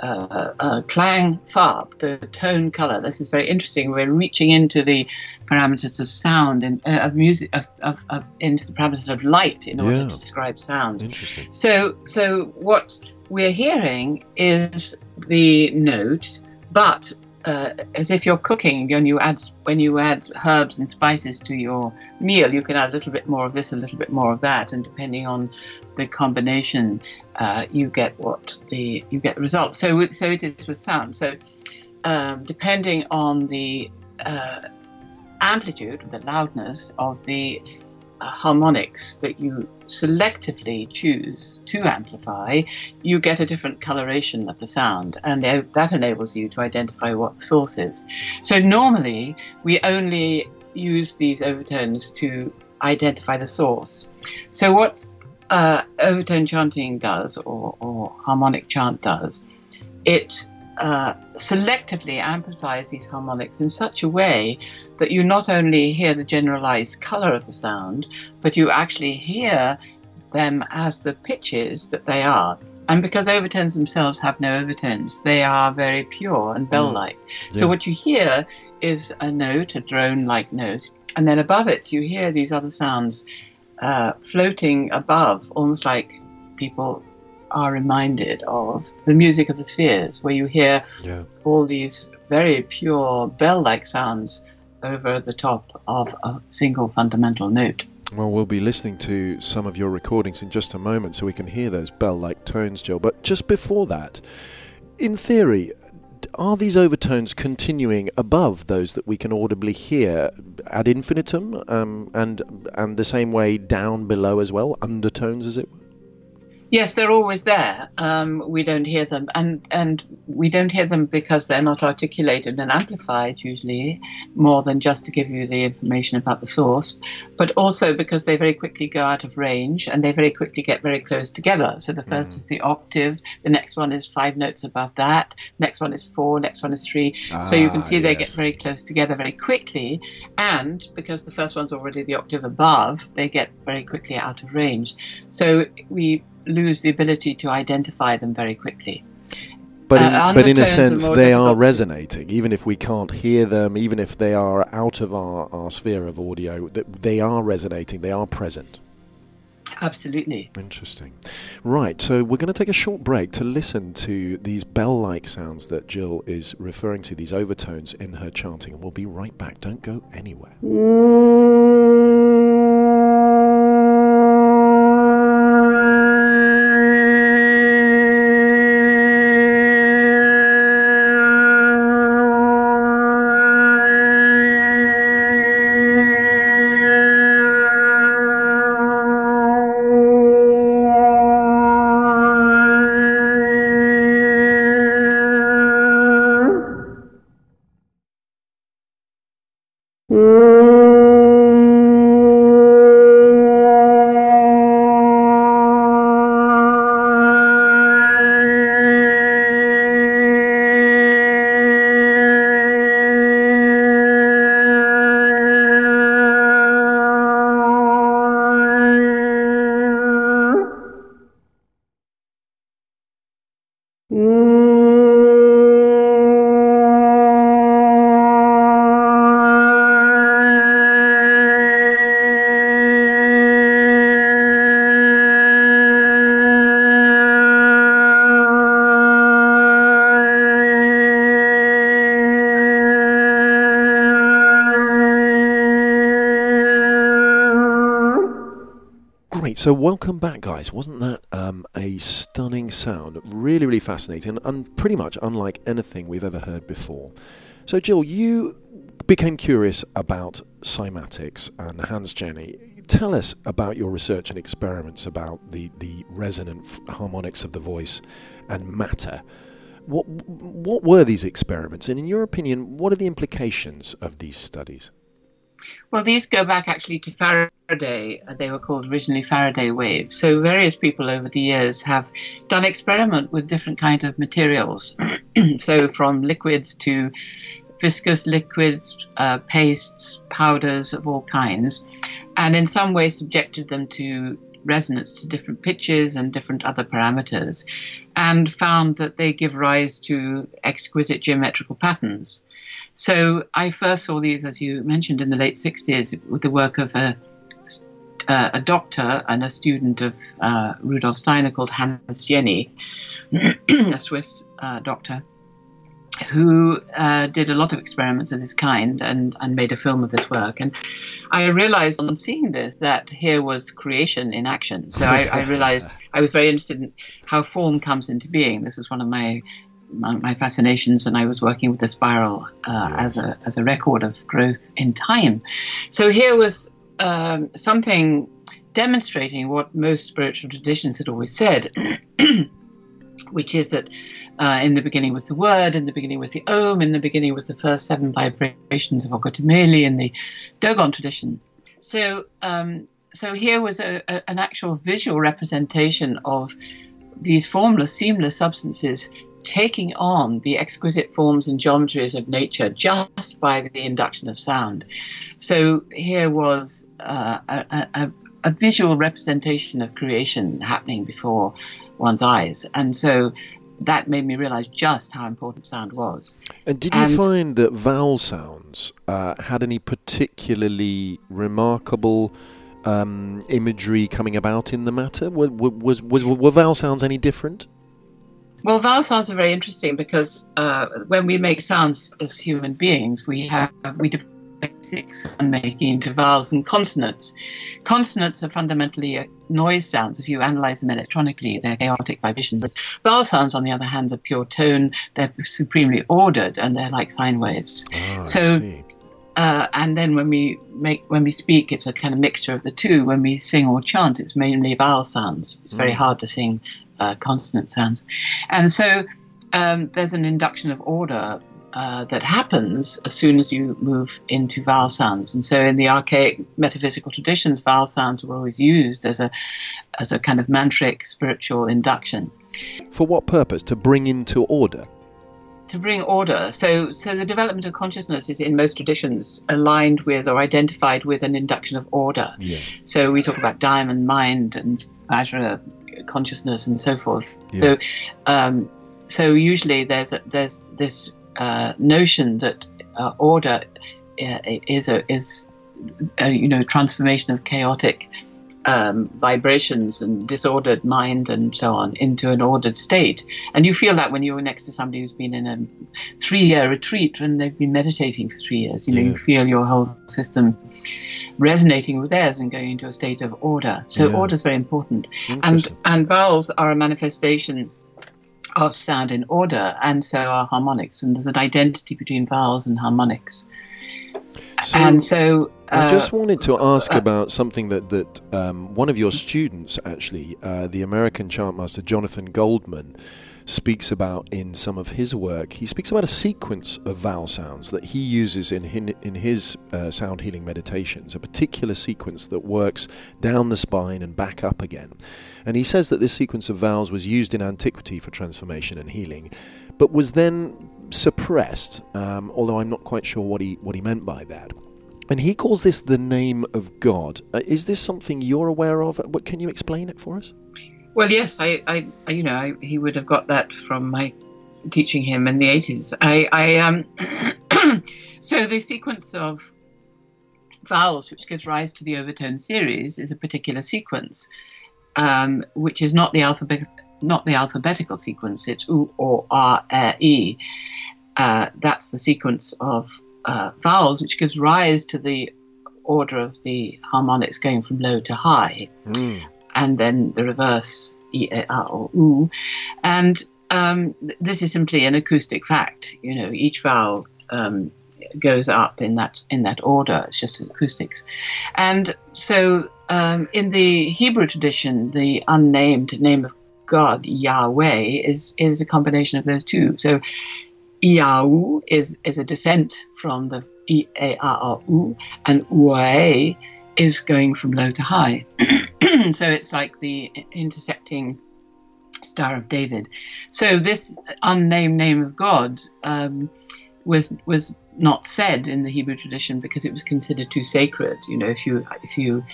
uh, uh, Klangfarbe, the tone color. This is very interesting. We're reaching into the parameters of sound and uh, of music, of, of, of into the parameters of light in order Yeah. to describe sound. Interesting. So, so what we're hearing is the note, but uh, as if you're cooking, when you add when you add herbs and spices to your meal, you can add a little bit more of this, a little bit more of that, and depending on the combination, uh, you get what the you get the result. So, so it is with sound. So, um, depending on the uh, amplitude, the loudness of the harmonics that you selectively choose to amplify, you get a different coloration of the sound, and uh, that enables you to identify what the source is. So normally we only use these overtones to identify the source. So what uh, overtone chanting does, or, or harmonic chant does, it uh, selectively amplifies these harmonics in such a way that you not only hear the generalized color of the sound, but you actually hear them as the pitches that they are. And because overtones themselves have no overtones, they are very pure and bell like. Yeah. So what you hear is a note, a drone like note, and then above it you hear these other sounds uh, floating above, almost like people are reminded of the music of the spheres, where you hear Yeah. all these very pure bell like sounds over the top of a single fundamental note. Well, we'll be listening to some of your recordings in just a moment so we can hear those bell like tones, Jill. But just before that, in theory, are these overtones continuing above those that we can audibly hear ad infinitum, um, and and the same way down below as well, undertones as it were? Yes, they're always there. Um, we don't hear them, and and we don't hear them because they're not articulated and amplified usually, more than just to give you the information about the source, but also because they very quickly go out of range and they very quickly get very close together. So the first is the octave, the next one is five notes above that, next one is four, next one is three. so you can Ah, see they yes. get very close together very quickly, and because the first one's already the octave above, they get very quickly out of range. So we lose the ability to identify them very quickly. But in, Uh, but in a undertones are sense, more they are resonating, even if we can't hear them, even if they are out of our, our sphere of audio. th- They are resonating. They are present. Absolutely. Interesting. Right, so we're going to take a short break to listen to these bell like sounds that Jill is referring to, these overtones in her chanting, and we'll be right back. Don't go anywhere. So, welcome back, guys. Wasn't that um, a stunning sound? Really, really fascinating, and pretty much unlike anything we've ever heard before. So, Jill, you became curious about cymatics and Hans Jenny. Tell us about your research and experiments about the, the resonant harmonics of the voice and matter. What, what were these experiments, and in your opinion, what are the implications of these studies? Well, these go back actually to Faraday. Uh, They were called originally Faraday waves. So various people over the years have done experiment with different kinds of materials. [clears throat] so from liquids to viscous liquids, uh, pastes, powders of all kinds, and in some way subjected them to resonance to different pitches and different other parameters, and found that they give rise to exquisite geometrical patterns. So I first saw these, as you mentioned, in the late 60s with the work of a, uh, a doctor and a student of uh, Rudolf Steiner called Hans Jenny, [clears throat] a Swiss uh, doctor, who uh, did a lot of experiments of this kind and, and made a film of this work. And I realized on seeing this that here was creation in action. So I, I realized [laughs] I was very interested in how form comes into being. This was one of my my, my fascinations, and I was working with the spiral uh, as a as a record of growth in time. So here was um, something demonstrating what most spiritual traditions had always said, [clears throat] which is that uh, in the beginning was the word, in the beginning was the om, in the beginning was the first seven vibrations of Okotomili in the Dogon tradition. So, um, so here was a, a, an actual visual representation of these formless, seamless substances taking on the exquisite forms and geometries of nature just by the induction of sound. So here was uh, a, a, a visual representation of creation happening before one's eyes. And so that made me realize just how important sound was. And did you And- find that vowel sounds uh, had any particularly remarkable um, imagery coming about in the matter? Were, was, was, were vowel sounds any different? Well, vowel sounds are very interesting because uh, when we make sounds as human beings, we have we basic sound making into vowels and consonants. Consonants are fundamentally uh, noise sounds. If you analyze them electronically, they're chaotic vibrations. Vowel sounds, on the other hand, are pure tone. They're supremely ordered and they're like sine waves. I so uh, and then when we make when we speak, it's a kind of mixture of the two. When we sing or chant, it's mainly vowel sounds. It's very Mm. hard to sing uh, consonant sounds, and so um, there's an induction of order uh, that happens as soon as you move into vowel sounds. And so in the archaic metaphysical traditions, vowel sounds were always used as a as a kind of mantric spiritual induction. For what purpose? To bring into order. to bring order. So, so the development of consciousness is in most traditions aligned with or identified with an induction of order. Yeah. So we talk about diamond mind and Vajra consciousness and so forth. Yeah. So, um, so usually there's a, there's this uh, notion that uh, order uh, is a is a, you know transformation of chaotic um, vibrations and disordered mind and so on into an ordered state. And you feel that when you're next to somebody who's been in a three-year retreat and they've been meditating for three years. You know, Yeah. you feel your whole system resonating with theirs and going into a state of order. So Yeah. order is very important. And and vowels are a manifestation of sound in order, and so are harmonics. And there's an identity between vowels and harmonics. So- and so I uh, just wanted to ask about something that that um, one of your students, actually, uh, the American chantmaster Jonathan Goldman, speaks about in some of his work. He speaks about a sequence of vowel sounds that he uses in hin- in his uh, sound healing meditations, a particular sequence that works down the spine and back up again. And he says that this sequence of vowels was used in antiquity for transformation and healing, but was then suppressed. Um, although I'm not quite sure what he what he meant by that. And he calls this the name of God. Uh, is this something you're aware of? What can you explain it for us? Well, yes, I, I, you know, I, he would have got that from my teaching him in the eighties. I, I, um, [clears throat] so the sequence of vowels which gives rise to the overtone series is a particular sequence, um, which is not the alphabet, not the alphabetical sequence. It's u or r e. Uh, that's the sequence of uh, vowels which gives rise to the order of the harmonics going from low to high and then the reverse e a r or u, and um, this is simply an acoustic fact. You know, each vowel um, goes up in that in that order. It's just acoustics, and so um, in the Hebrew tradition, the unnamed name of God Yahweh is is a combination of those two. So Iau is is a descent from the E A R R U, and Uae is going from low to high. [clears throat] so it's like the intersecting Star of David. So this unnamed name of God um, was was not said in the Hebrew tradition because it was considered too sacred. You know, if you if you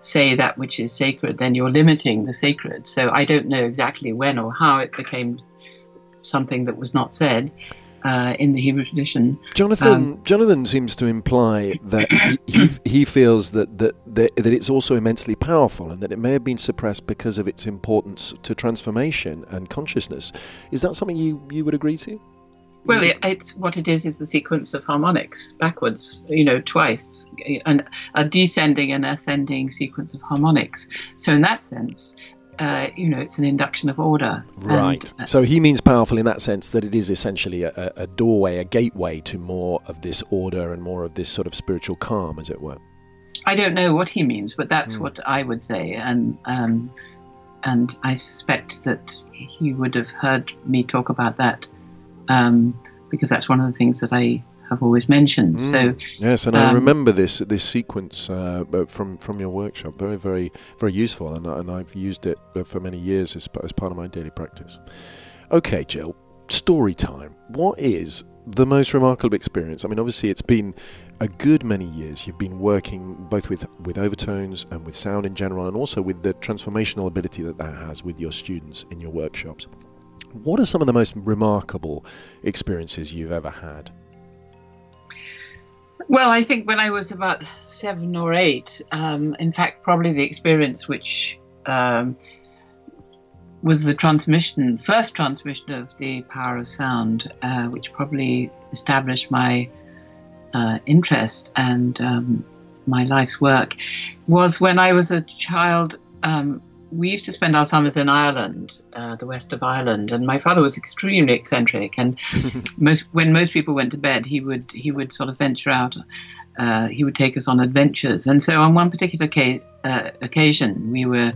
say that which is sacred, then you're limiting the sacred. So I don't know exactly when or how it became something that was not said uh, in the Hebrew tradition. Jonathan Um, Jonathan seems to imply that he, he, he feels that, that that it's also immensely powerful and that it may have been suppressed because of its importance to transformation and consciousness. Is that something you, you would agree to? Well, it, it's what it is is the sequence of harmonics backwards, you know, twice, and a descending and ascending sequence of harmonics. So in that sense, uh, you know, it's an induction of order. Right. And, uh, so he means powerful in that sense that it is essentially a, a doorway, a gateway to more of this order and more of this sort of spiritual calm, as it were. I don't know what he means, but that's Hmm. what I would say, and um, and I suspect that he would have heard me talk about that um, because that's one of the things that I have always mentioned. So. Mm. yes, and I um, remember this this sequence uh, uh, from from your workshop. Very, very, very useful, and, and I've used it uh, for many years as, as part of my daily practice. Okay, Jill, story time. What is the most remarkable experience? I mean, obviously, it's been a good many years. You've been working both with with overtones and with sound in general, and also with the transformational ability that that has with your students in your workshops. What are some of the most remarkable experiences you've ever had? Well, I think when I was about seven or eight, um, in fact, probably the experience which um, was the transmission, first transmission of the power of sound, uh, which probably established my uh, interest and um, my life's work was when I was a child. Um, we used to spend our summers in Ireland, uh, the west of Ireland, and my father was extremely eccentric. And [laughs] most, when most people went to bed, he would he would sort of venture out. Uh, he would take us on adventures. And so, on one particular ca- uh, occasion, we were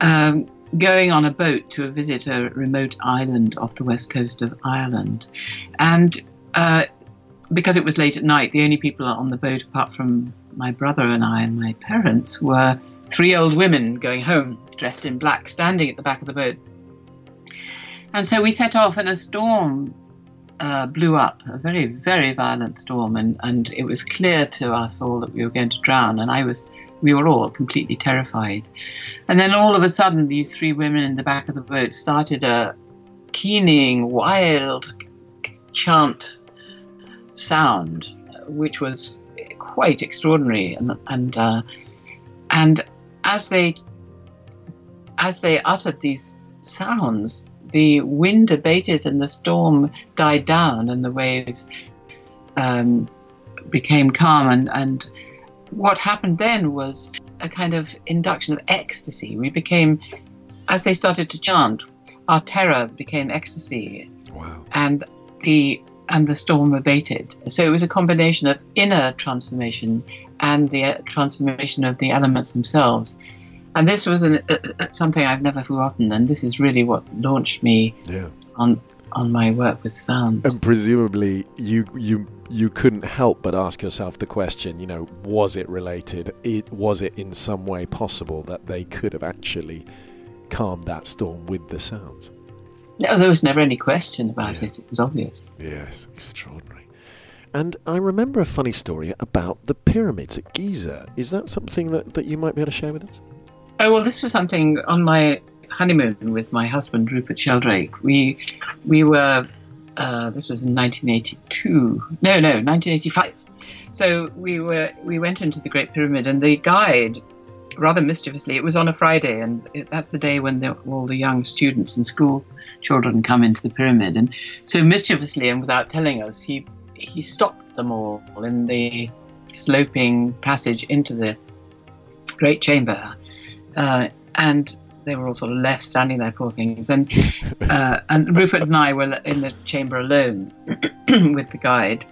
um, going on a boat to visit a remote island off the west coast of Ireland, and uh, because it was late at night, the only people on the boat, apart from my brother and I and my parents, were three old women going home dressed in black, standing at the back of the boat. And so we set off, and a storm uh, blew up, a very, very violent storm, and, and it was clear to us all that we were going to drown. And I was, we were all completely terrified. And then all of a sudden, these three women in the back of the boat started a keening, wild chant sound, which was quite extraordinary. And and uh, and as they as they uttered these sounds, the wind abated and the storm died down, and the waves um, became calm. And and what happened then was a kind of induction of ecstasy. We became, as they started to chant, our terror became ecstasy. Wow. And the and the storm abated. So it was a combination of inner transformation and the uh, transformation of the elements themselves. And this was an, uh, uh, something I've never forgotten. And this is really what launched me Yeah. on on my work with sound. And presumably, you you you couldn't help but ask yourself the question. You know, was it related? It was it in some way possible that they could have actually calmed that storm with the sounds? No, there was never any question about Yeah. it. It was obvious. Yes, extraordinary. And I remember a funny story about the pyramids at Giza. Is that something that, that you might be able to share with us? Oh well, this was something on my honeymoon with my husband Rupert Sheldrake. We we were uh, this was in 1982. No, no, 1985. So we were we went into the Great Pyramid, and the guide, rather mischievously, it was on a Friday, and it, that's the day when the, all the young students and school children come into the pyramid, and so mischievously and without telling us, he he stopped them all in the sloping passage into the great chamber, uh, and they were all sort of left standing there, poor things. And uh, and Rupert and I were in the chamber alone [clears throat] with the guide.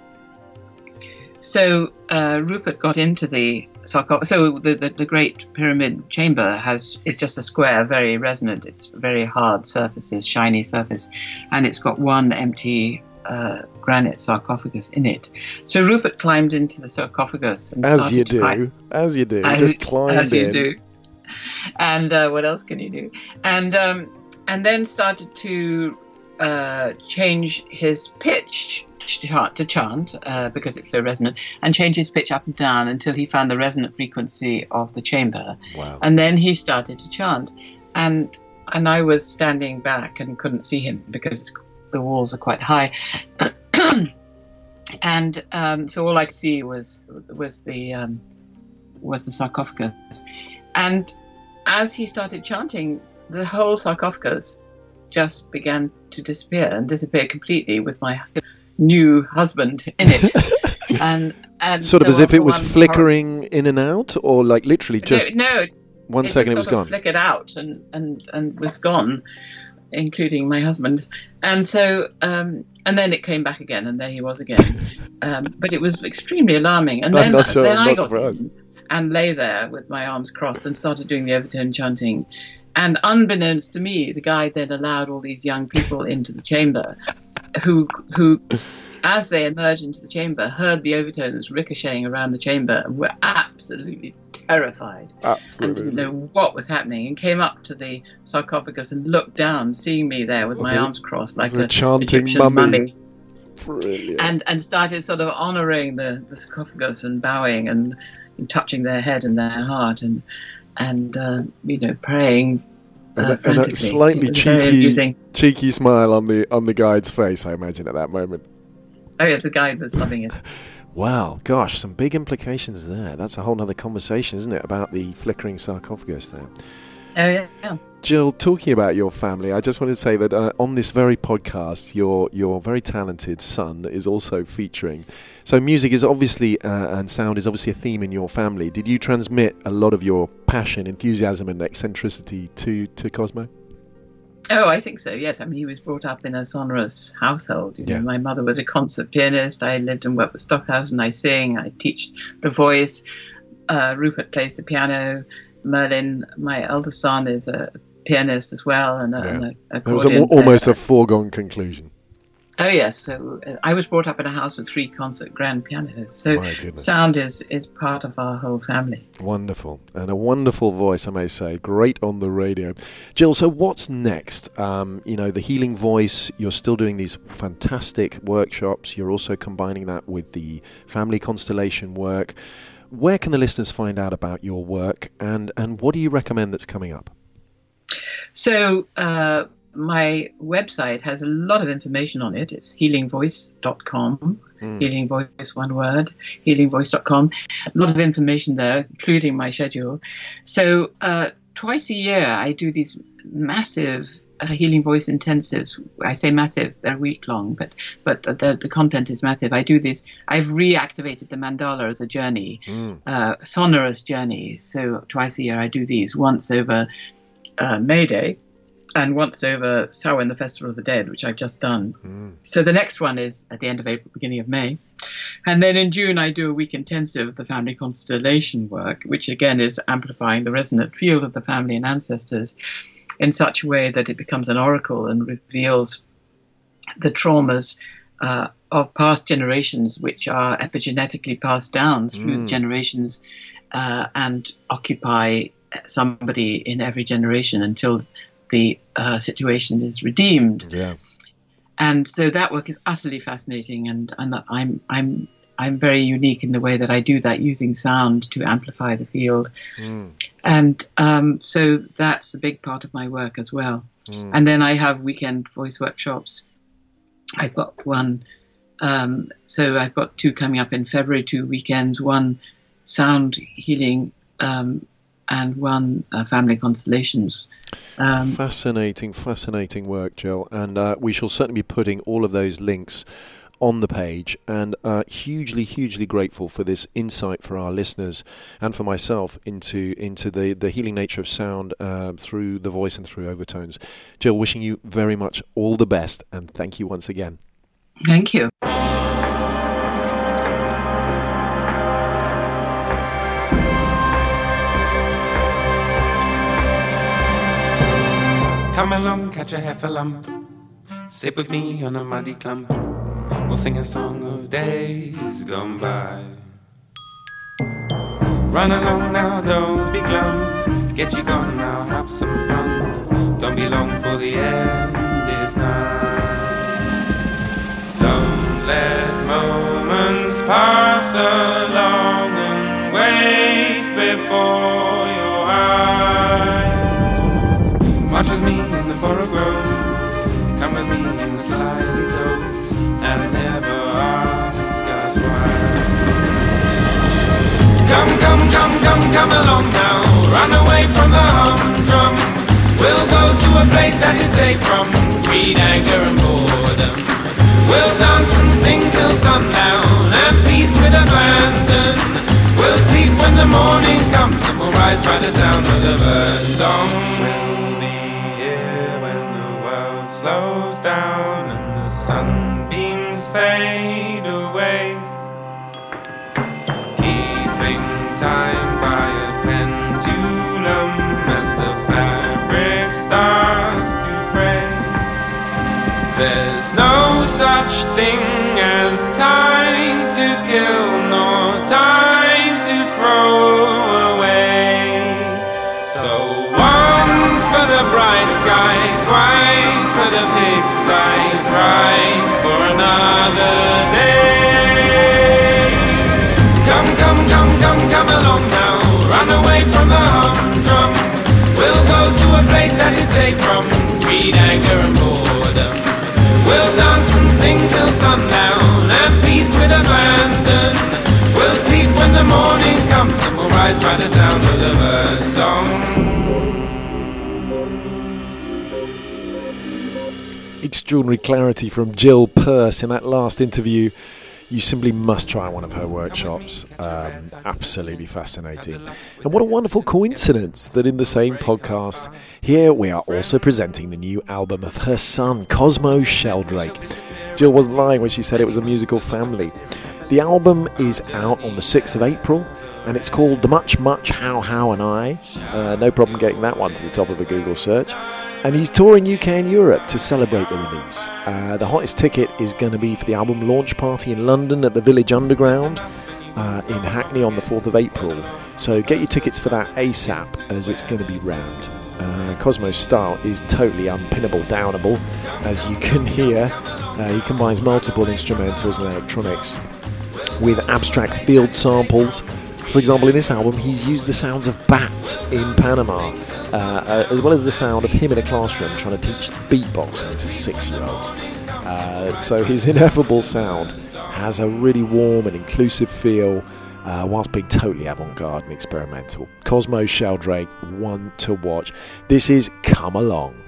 So uh, Rupert got into the sarcophagus. So the, the, the Great Pyramid chamber has is just a square, very resonant. It's very hard surfaces, shiny surface, and it's got one empty uh, granite sarcophagus in it. So Rupert climbed into the sarcophagus and As you to climb- do. As you do. as, Just climbed as you do. And uh, what else can you do? And um, and then started to uh, change his pitch chant, to chant uh, because it's so resonant, and change his pitch up and down until he found the resonant frequency of the chamber. Wow. And then he started to chant, and and I was standing back and couldn't see him because it's, the walls are quite high. [coughs] and um, so all I could see was was the um, was the sarcophagus, and as he started chanting, the whole sarcophagus just began to disappear and disappear completely with my new husband in it, [laughs] and and Sort of so as if it was flickering in and out, or like literally just no, no, one it second it was sort gone. of flickered out and and and was gone, including my husband. And so um, and then it came back again, and there he was again. um, but it was extremely alarming. And [laughs] then sure- then I got surprised. and lay there with my arms crossed and started doing the overtone chanting. And unbeknownst to me, the guide then allowed all these young people into the chamber, who who as they emerged into the chamber, heard the overtones ricocheting around the chamber and were absolutely terrified and didn't know what was happening and came up to the sarcophagus and looked down, seeing me there with my arms crossed like a chanting Egyptian mummy. Brilliant. and and started sort of honoring the, the sarcophagus and bowing and, touching their head and their heart and and uh, you know praying. And Uh, a- and a slightly It was very cheeky, cheeky smile on the on the guide's face. I imagine at that moment. Oh yeah, the guide was loving it. [laughs] Wow, gosh, some big implications there. That's a whole other conversation, isn't it, about the flickering sarcophagus there. Oh yeah. yeah. Jill, talking about your family, I just wanted to say that uh, on this very podcast, your your very talented son is also featuring. So music is obviously uh, and sound is obviously a theme in your family. Did you transmit a lot of your passion, enthusiasm, and eccentricity to to Cosmo? Oh, I think so. Yes, I mean he was brought up in a sonorous household. You know, Yeah. my mother was a concert pianist. I lived and worked with Stockhausen. I sing. I teach the voice. Uh, Rupert plays the piano. Merlin, my eldest son, is a pianist as well, and a, and a It was a, almost a foregone conclusion. Oh yes, so uh, I was brought up in a house with three concert grand pianos. So sound is is part of our whole family. Wonderful. And a wonderful voice, I may say. Great on the radio. Jill, so what's next? Um, you know, the healing voice, you're still doing these fantastic workshops. You're also combining that with the family constellation work. Where can the listeners find out about your work and, and what do you recommend that's coming up? So uh, my website has a lot of information on it. It's healingvoice.com. Healing Voice, one word, healingvoice.com. A lot of information there, including my schedule. So uh, twice a year, I do these massive healing voice intensives. I say massive; they're week long, but but the the content is massive. I do this. I've reactivated the mandala as a journey, uh, sonorous journey. So twice a year, I do these. Once over uh, May Day, and once over Samhain, the Festival of the Dead, which I've just done. So the next one is at the end of April, beginning of May. And then in June, I do a week intensive of the family constellation work, which again is amplifying the resonant field of the family and ancestors in such a way that it becomes an oracle and reveals the traumas uh, of past generations, which are epigenetically passed down through the generations uh, and occupy somebody in every generation until the uh, situation is redeemed Yeah. and so that work is utterly fascinating and, and I'm I'm I'm very unique in the way that I do that using sound to amplify the field. And um, so that's a big part of my work as well. And then I have weekend voice workshops. I've got one um, so I've got two coming up in February two weekends one sound healing um, and one uh, family constellations. Um, fascinating, fascinating work, Jill. And uh, we shall certainly be putting all of those links on the page. And uh, hugely, hugely grateful for this insight for our listeners and for myself into into the, the healing nature of sound uh, through the voice and through overtones. Jill, wishing you very much all the best, and thank you once again. thank you Come along, catch a heffalump. Sit with me on a muddy clump. We'll sing a song of days gone by. Run along now, don't be glum. Get you gone now, have some fun. Don't be long for the end is nigh. Don't let moments pass along and waste before your eyes. March with me in the borough groves. Come with me in the slimy Come, come, come, come, come along now. Run away from the humdrum. We'll go to a place that is safe from greed, anger, and boredom. We'll dance and sing till sundown and feast with abandon. We'll sleep when the morning comes and we'll rise by the sound of the. We'll be here when the world slows down and the sunbeams fade away. Keeping time by a pendulum as the fabric starts to fray. There's no such thing as time to kill, for extraordinary clarity from Jill Purce in that last interview. You simply must try one of her workshops. Um, absolutely fascinating. And what a wonderful coincidence that in the same podcast, here we are also presenting the new album of her son, Cosmo Sheldrake. Jill wasn't lying when she said it was a musical family. The album is out on the 6th of April and it's called The Much Much How How and I. Uh, no problem getting that one to the top of the Google search. And he's touring UK and Europe to celebrate the release. Uh, the hottest ticket is going to be for the album launch party in London at the Village Underground uh, in Hackney on the 4th of April. So get your tickets for that ASAP as it's going to be rammed. Uh, Cosmo's style is totally unpinnable, downable, as you can hear. Uh, he combines multiple instrumentals and electronics with abstract field samples. For example, in this album, he's used the sounds of bats in Panama, uh, uh, as well as the sound of him in a classroom trying to teach beatboxing to six year olds. Uh, so his [laughs] ineffable sound has a really warm and inclusive feel. Uh, whilst being totally avant-garde and experimental, Cosmo Sheldrake, one to watch. This is "Come Along."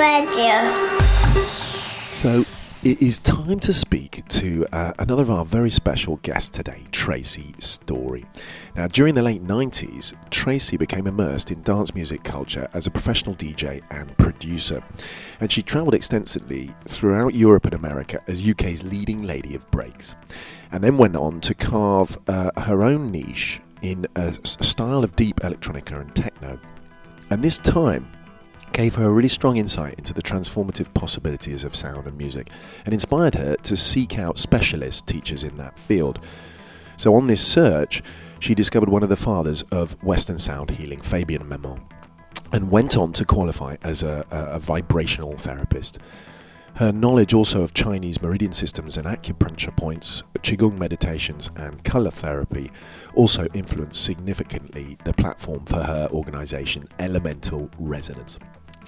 Radio. So it is time to speak to uh, another of our very special guests today, Tracy Story. Now, during the late 90s, Tracy became immersed in dance music culture as a professional DJ and producer, and she travelled extensively throughout Europe and America as UK's leading lady of breaks, and then went on to carve uh, her own niche in a style of deep electronica and techno. And this time, gave her a really strong insight into the transformative possibilities of sound and music and inspired her to seek out specialist teachers in that field. So, on this search, she discovered one of the fathers of Western sound healing, Fabien Maman, and went on to qualify as a, a, a vibrational therapist. Her knowledge also of Chinese meridian systems and acupuncture points, Qigong meditations, and color therapy also influenced significantly the platform for her organization, Elemental Resonance.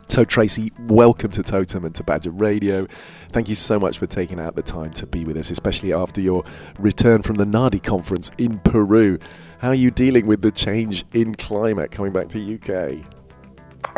So, Tracy, welcome to Totem and to Badger Radio. Thank you so much for taking out the time to be with us, especially after your return from the NADI conference in Peru. How are you dealing with the change in climate coming back to UK?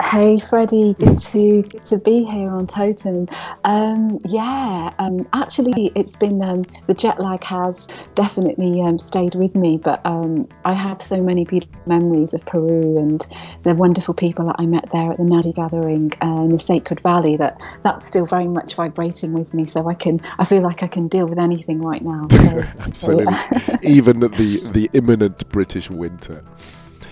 Hey Freddie, good to good to be here on Totem. Um, yeah, um, actually, it's been um, the jet lag has definitely um, stayed with me, but um, I have so many beautiful memories of Peru and the wonderful people that I met there at the Nadi gathering uh, in the Sacred Valley. That that's still very much vibrating with me, so I can I feel like I can deal with anything right now. [laughs] So, Absolutely. yeah. [laughs] Even the, the imminent British winter.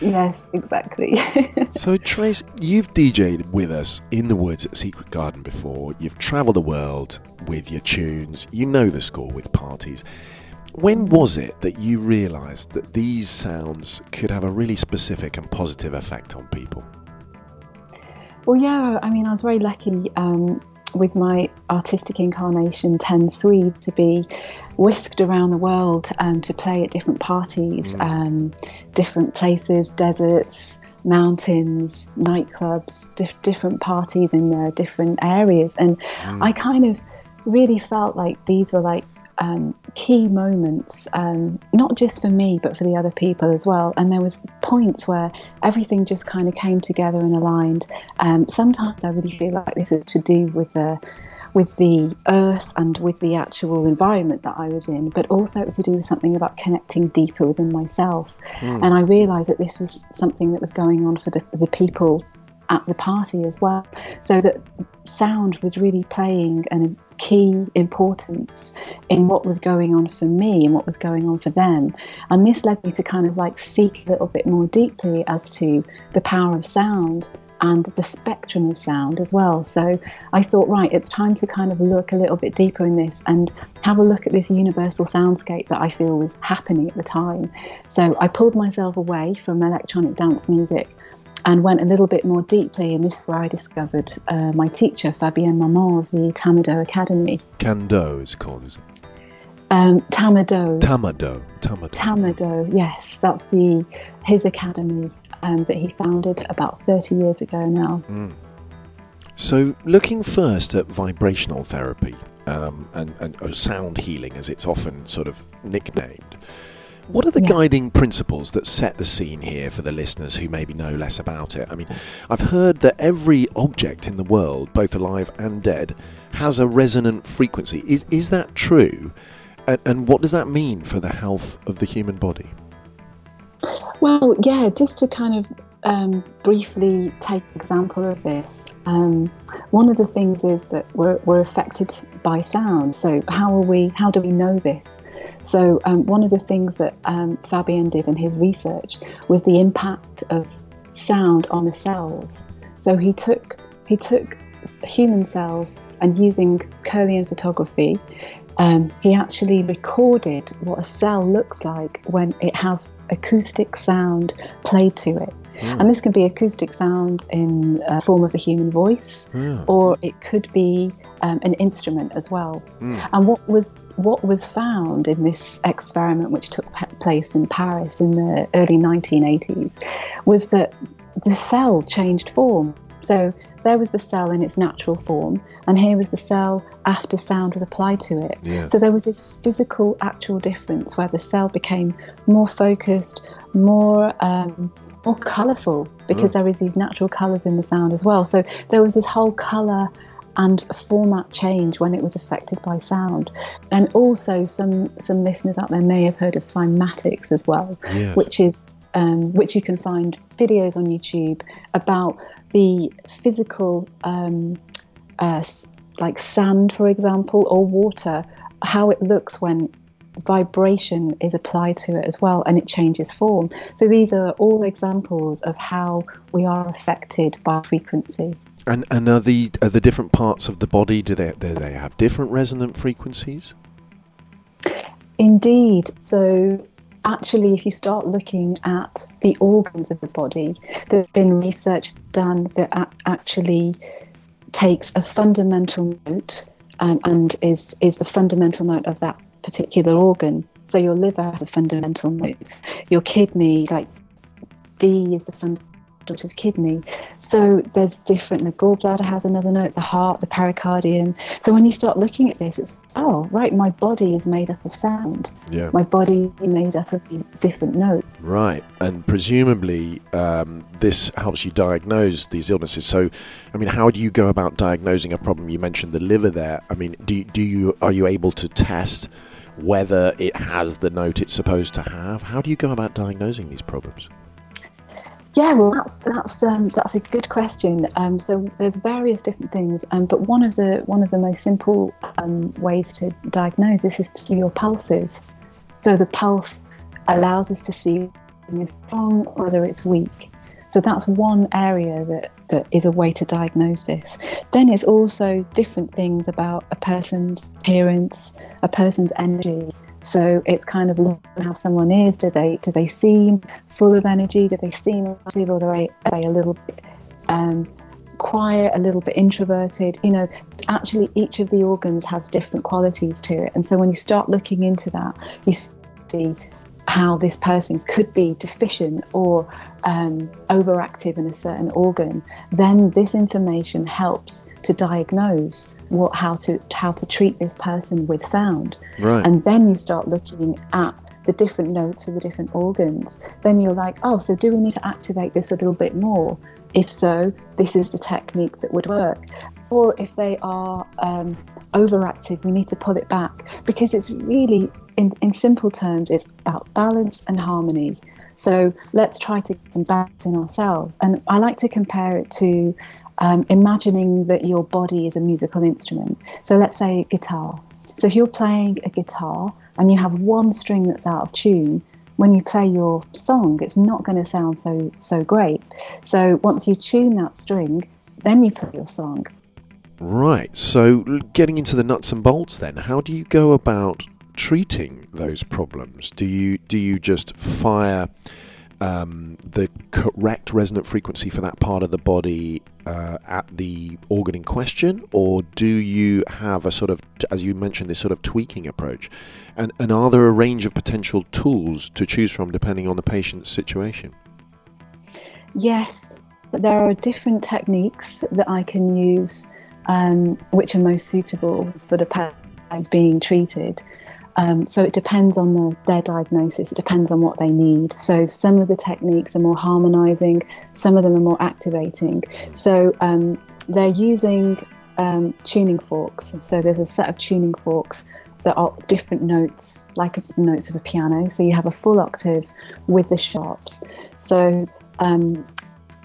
Yes, exactly. [laughs] So, Trace, you've DJed with us in the woods at Secret Garden before. You've travelled the world with your tunes. You know the score with parties. When was it that you realised that these sounds could have a really specific and positive effect on people? Well, yeah, I mean, I was very lucky um, with my artistic incarnation, Ten Swede, to be whisked around the world um, to play at different parties, um, different places, deserts, mountains, nightclubs, dif- different parties in uh, different areas. And I kind of really felt like these were like um, key moments, um, not just for me, but for the other people as well. And there was points where everything just kind of came together and aligned. Um, sometimes I really feel like this is to do with the with the earth and with the actual environment that I was in, but also it was to do with something about connecting deeper within myself. And I realised that this was something that was going on for the, the people at the party as well. So that sound was really playing a key importance in what was going on for me and what was going on for them. And this led me to kind of like seek a little bit more deeply as to the power of sound and the spectrum of sound as well. So I thought, right, it's time to kind of look a little bit deeper in this and have a look at this universal soundscape that I feel was happening at the time. So I pulled myself away from electronic dance music and went a little bit more deeply. And this is where I discovered uh, my teacher, Fabien Maman of the Tamado Academy. Kando is called, is it? Um, Tamado. Tamado. Tamado. Tamado, yes, that's the his academy um, that he founded about 30 years ago now. So, looking first at vibrational therapy um, and, and or sound healing, as it's often sort of nicknamed, what are the Yeah. guiding principles that set the scene here for the listeners who maybe know less about it? I mean, I've heard that every object in the world, both alive and dead, has a resonant frequency. Is is that true? And, and what does that mean for the health of the human body? Well, yeah, just to kind of um, briefly take example of this, um, one of the things is that we're, we're affected by sound. So how are we? How do we know this? So um, one of the things that um, Fabien did in his research was the impact of sound on the cells. So he took he took human cells and using Kirlian photography, um, he actually recorded what a cell looks like when it has acoustic sound played to it. And this can be acoustic sound in a form of the human voice, Yeah. or it could be um, an instrument as well. Mm. And what was what was found in this experiment, which took place in Paris in the early 1980s, was that the cell changed form. So there was the cell in its natural form, and here was the cell after sound was applied to it. Yeah. So there was this physical, actual difference where the cell became more focused, more um, more colourful because Mm. there was these natural colours in the sound as well. So there was this whole colour and format change when it was affected by sound. And also, some some listeners out there may have heard of cymatics as well, which is um, which you can find videos on YouTube about the physical, um, uh, like sand, for example, or water, how it looks when vibration is applied to it as well and it changes form. So these are all examples of how we are affected by frequency. And and are the are the different parts of the body do they do they have different resonant frequencies? Indeed. So, actually, if you start looking at the organs of the body, there's been research done that actually takes a fundamental note um, and is is the fundamental note of that particular organ. So, your liver has a fundamental note. Your kidney, like D, is the fundamental of kidney. So there's different. The gallbladder has another note. The heart, the pericardium. So when you start looking at this, it's oh right, my body is made up of sound. Yeah. My body is made up of different notes. Right, and presumably um, this helps you diagnose these illnesses. So, I mean, how do you go about diagnosing a problem? You mentioned the liver there. I mean, do do you are you able to test whether it has the note it's supposed to have? How do you go about diagnosing these problems? Yeah, well, that's that's um, that's a good question. Um, so there's various different things, um, but one of the one of the most simple um, ways to diagnose this is to your pulses. So the pulse allows us to see whether it's strong or whether it's weak. So that's one area that, that is a way to diagnose this. Then it's also different things about a person's appearance, a person's energy. So it's kind of how someone is. Do they do they seem full of energy? Do they seem active, or are they, are they a little bit um, quiet, a little bit introverted? You know, actually, each of the organs has different qualities to it, and so when you start looking into that, you see how this person could be deficient or um, overactive in a certain organ. Then this information helps to diagnose what how to how to treat this person with sound. Right. And then you start looking at the different notes for the different organs. Then you're like, oh, so do we need to activate this a little bit more? If so, this is the technique that would work. Or if they are um, overactive, we need to pull it back because it's really, in, in simple terms, it's about balance and harmony. So let's try to balance in ourselves. And I like to compare it to um, imagining that your body is a musical instrument. So let's say guitar. So if you're playing a guitar and you have one string that's out of tune, when you play your song, it's not going to sound so so great. So once you tune that string, then you play your song. Right. So, getting into the nuts and bolts, then, how do you go about treating those problems? Do you do you just fire um, the correct resonant frequency for that part of the body uh, at the organ in question, or do you have a sort of, as you mentioned, this sort of tweaking approach? And and are there a range of potential tools to choose from depending on the patient's situation? Yes, there are different techniques that I can use, um, which are most suitable for the patients being treated. Um, so it depends on the, their diagnosis. It depends on what they need. So some of the techniques are more harmonizing, some of them are more activating. So um, they're using um, tuning forks. So there's a set of tuning forks that are different notes, like notes of a piano. So you have a full octave with the sharps. So um,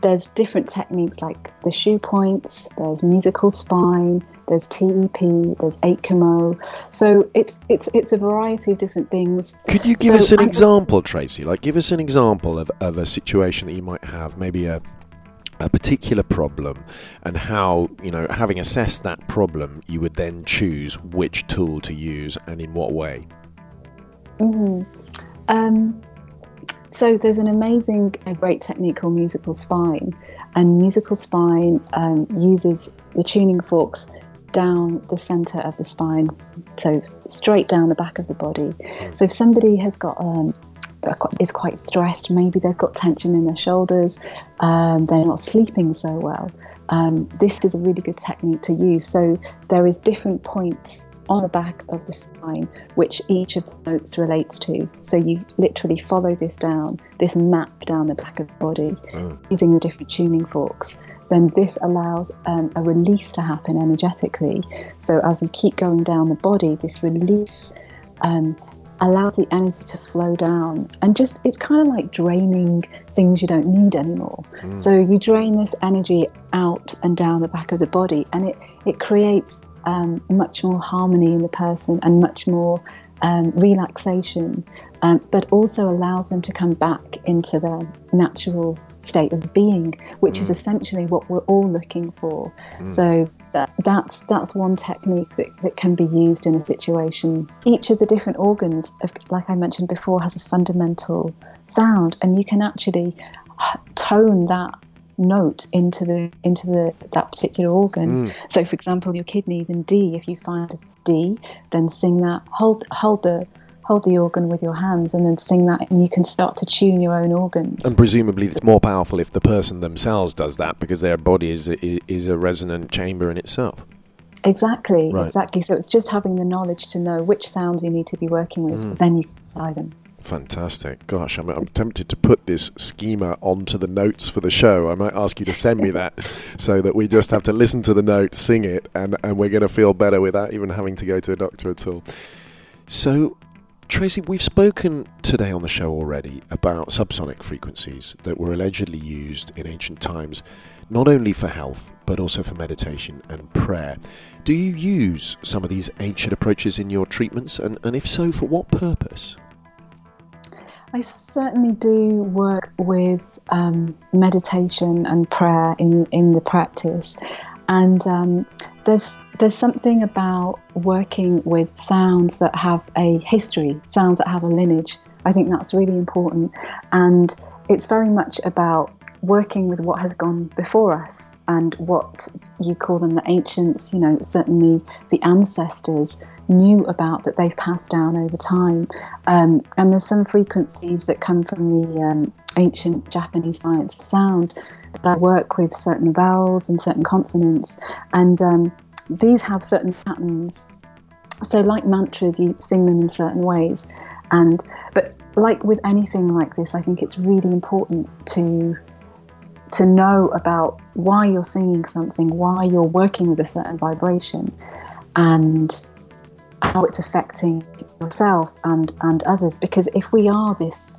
there's different techniques like the shoe points, there's musical spine, there's TEP, there's 8. So it's it's it's a variety of different things. Could you give So us an I- example, Tracy? Like, give us an example of, of a situation that you might have, maybe a a particular problem, and how you know, having assessed that problem, you would then choose which tool to use and in what way. Mhm. Um, so there's an amazing, a great technique called musical spine, and musical spine um, uses the tuning forks down the center of the spine, so straight down the back of the body. So if somebody has got um, is quite stressed, maybe they've got tension in their shoulders, um, they're not sleeping so well. Um, this is a really good technique to use. So there is different points on the back of the spine which each of the notes relates to. So you literally follow this down, this map down the back of the body using the different tuning forks. Then this allows um, a release to happen energetically. So as you keep going down the body, this release um, allows the energy to flow down. And just it's kind of like draining things you don't need anymore. So you drain this energy out and down the back of the body and it it creates um, much more harmony in the person and much more um, relaxation um, but also allows them to come back into their natural state of being which is mm. essentially what we're all looking for mm. so that, that's that's one technique that, that can be used in a situation. Each of the different organs, of- like I mentioned before, has a fundamental sound, and you can actually tone that note into the into the that particular organ. Mm. So, for example, your kidneys in D. If you find a D, then sing that. Hold hold the hold the organ with your hands, and then sing that, and you can start to tune your own organs. And presumably, it's more powerful if the person themselves does that because their body is is, a resonant chamber in itself. Exactly, Right. exactly. So it's just having the knowledge to know which sounds you need to be working with. Mm. Then you can apply them. Fantastic. Gosh, I'm, I'm tempted to put this schema onto the notes for the show. I might ask you to send me that [laughs] so that we just have to listen to the note, sing it, and, and we're going to feel better without even having to go to a doctor at all. So, Tracy, we've spoken today on the show already about subsonic frequencies that were allegedly used in ancient times, not only for health, but also for meditation and prayer. Do you use some of these ancient approaches in your treatments? And, and if so, for what purpose? I certainly do work with um, meditation and prayer in, in the practice, and um, there's there's something about working with sounds that have a history, sounds that have a lineage. I think that's really important, and it's very much about working with what has gone before us and what you call them the ancients. You know, certainly the ancestors knew about that they've passed down over time. Um, and there's some frequencies that come from the um, ancient Japanese science of sound I work with certain vowels and certain consonants, and um, these have certain patterns. So, like mantras, you sing them in certain ways, and but like with anything like this, I think it's really important to to know about why you're singing something, why you're working with a certain vibration, and how it's affecting yourself and, and others. Because if we are this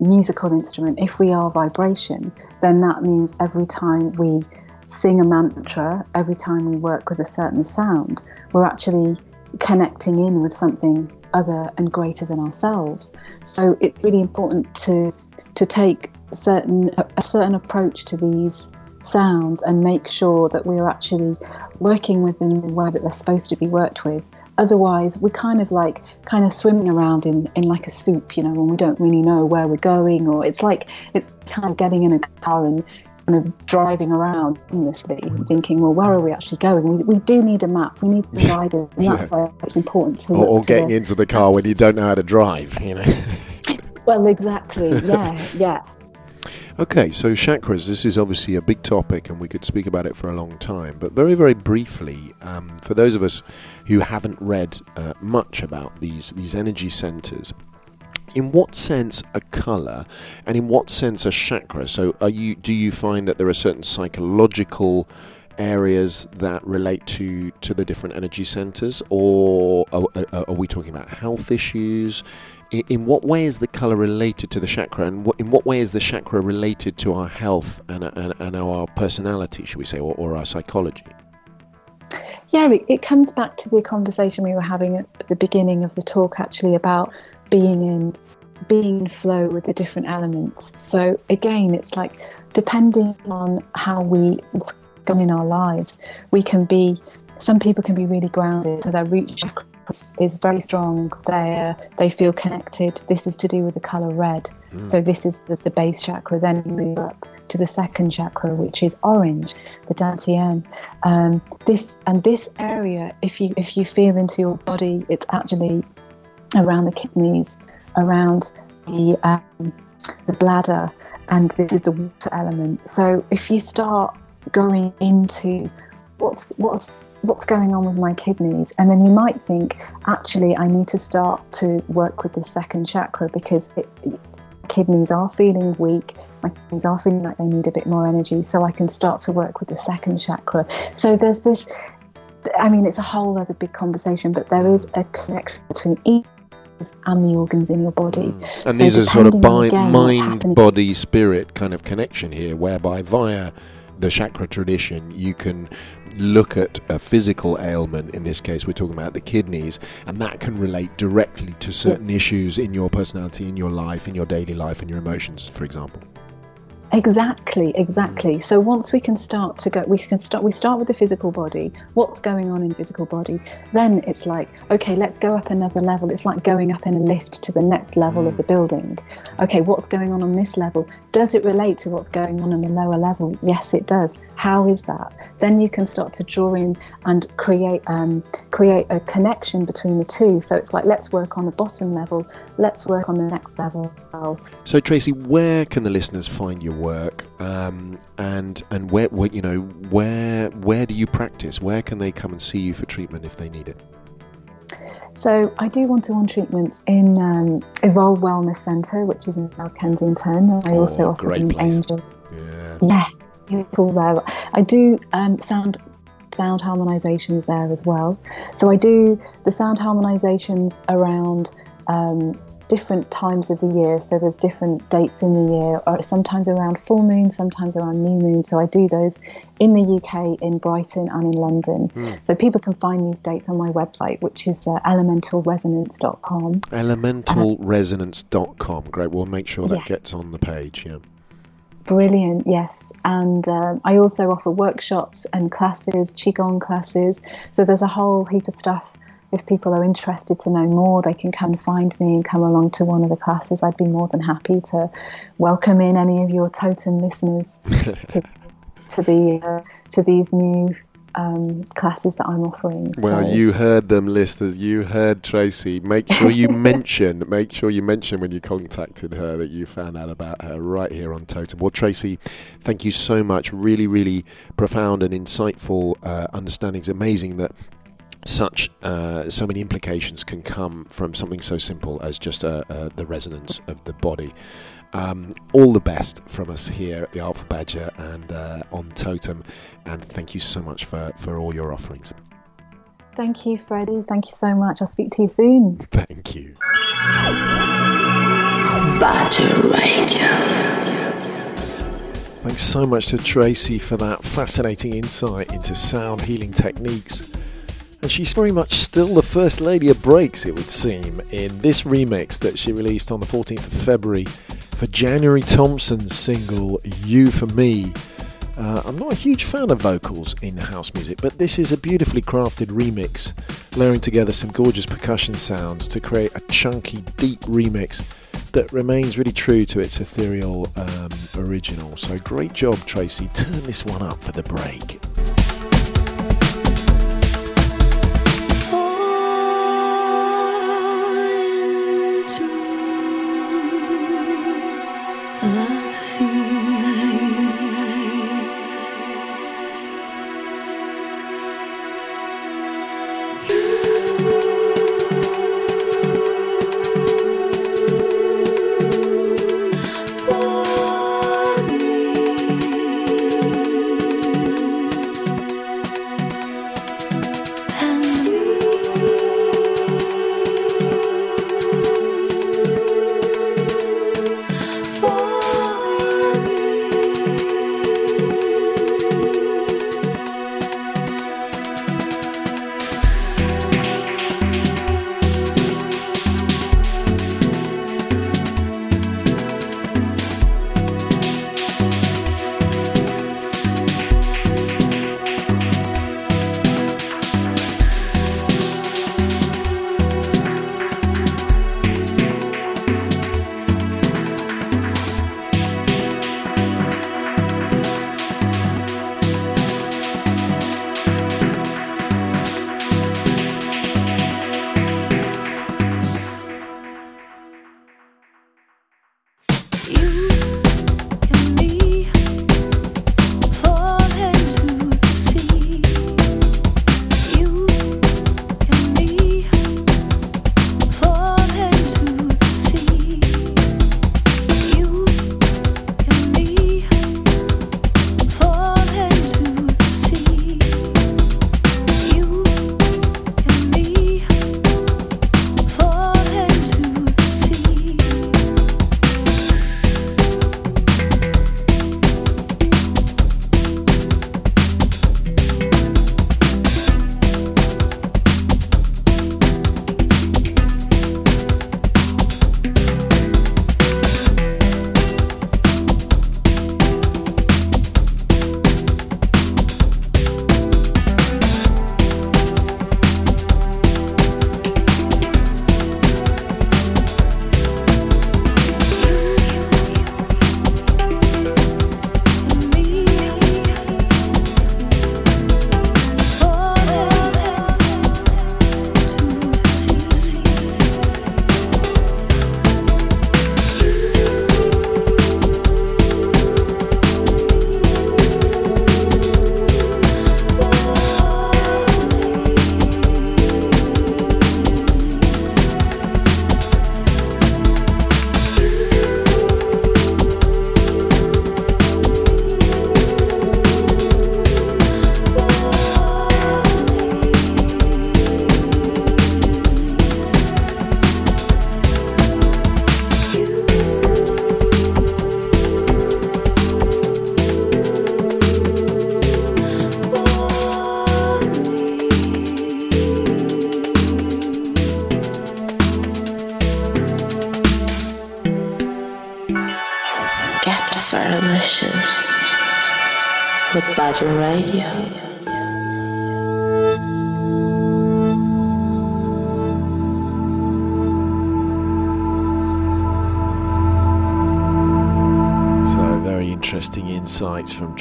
musical instrument, if we are vibration, then that means every time we sing a mantra, every time we work with a certain sound, we're actually connecting in with something other and greater than ourselves. So it's really important to to take certain a certain approach to these sounds and make sure that we're actually working with them in the way that they're supposed to be worked with. Otherwise, we're kind of like kind of swimming around in, in like a soup, you know, when we don't really know where we're going, or it's like it's kind of getting in a car and kind of driving around aimlessly, thinking, well, where are we actually going? We, we do need a map, we need the guidance, and that's why it's important to. Or, or to getting the- into the car when you don't know how to drive, you know. [laughs] Well, exactly, yeah, yeah. Okay, so chakras, this is obviously a big topic and we could speak about it for a long time. But very, very briefly, um, for those of us who haven't read uh, much about these, these energy centers, in what sense a color and in what sense a chakra? So, are you, do you find that there are certain psychological areas that relate to, to the different energy centers, or are, are, we talking about health issues? in, what way is the color related to the chakra, and in what way is the chakra related to our health and, and, and our personality, should we say, or, or our psychology? Yeah, it, comes back to the conversation we were having at the beginning of the talk, actually, about being in being in flow with the different elements. So again, it's like depending on how we going in our lives, we can be. Some people can be really grounded, so their root chakra is very strong. They they feel connected. This is to do with the color red. So this is the, the base chakra. Then you move up to the second chakra, which is orange, the dantian. Um, this and this area, if you if you feel into your body, it's actually around the kidneys, around the um, the bladder, and this is the water element. So if you start going into what's what's what's going on with my kidneys. And then you might think actually i need to start to work with the second chakra because it, kidneys are feeling weak. My kidneys are feeling like they need a bit more energy so i can start to work with the second chakra. So there's this i mean it's a whole other big conversation but there is a connection between each and the organs in your body. Mm. And So these are sort of depending on, bi- again, what's mind, body, spirit kind of connection here, whereby via the chakra tradition, you can look at a physical ailment. In this case, we're talking about the kidneys, and that can relate directly to certain issues in your personality, in your life, in your daily life, and your emotions, for example. Exactly, exactly. Mm. So once we can start to go, we can start. We start with the physical body. What's going on in the physical body? Then it's like, okay, let's go up another level. It's like going up in a lift to the next level of mm. the building. Okay, what's going on on this level? Does it relate to what's going on on the lower level? Yes, it does. How is that? Then you can start to draw in and create um, create a connection between the two. So it's like, let's work on the bottom level. Let's work on the next level. So, Tracy, where can the listeners find your work, um, and and where, where you know where where do you practice? Where can they come and see you for treatment if they need it? So I do one-to-one treatments in um, Evolve Wellness Centre, which is in South Kensington. I also Oh, offer great in place. Angel. Yeah. Yeah, beautiful there. I do um, sound sound harmonisations there as well. So I do the sound harmonisations around um, different times of the year. So there's different dates in the year, or sometimes around full moon, sometimes around new moon. So I do those in the UK, in Brighton, and in London. So people can find these dates on my website, which is uh, elementalresonance.com. Elementalresonance.com. Great. We'll make sure that Yes. gets on the page. Yeah. Brilliant, yes. And um, I also offer workshops and classes, Qigong classes. So there's a whole heap of stuff. If people are interested to know more, they can come find me and come along to one of the classes. I'd be more than happy to welcome in any of your totem listeners [laughs] to, to the uh, to these new um, classes that I'm offering. Well, So- you heard them, listeners. You heard Tracy. Make sure you [laughs] mention. Make sure you mention when you contacted her that you found out about her right here on Totem. Well, Tracy, thank you so much. Really, really profound and insightful uh, understanding. It's amazing that such uh, so many implications can come from something so simple as just uh, uh, the resonance of the body. Um, all the best from us here at the Artful Badger and uh, on Totem, and thank you so much for, for all your offerings. Thank you, Freddie. Thank you so much. I'll speak to you soon. [laughs] Thank you. Badger Radio. Thanks so much to Tracy for that fascinating insight into sound healing techniques. And she's very much still the first lady of breaks, it would seem, in this remix that she released on the 14th of February for January Thompson's single You For Me. Uh, I'm not a huge fan of vocals in house music, but this is a beautifully crafted remix, layering together some gorgeous percussion sounds to create a chunky, deep remix that remains really true to its ethereal um, original. So great job, Tracy. Turn this one up for the break.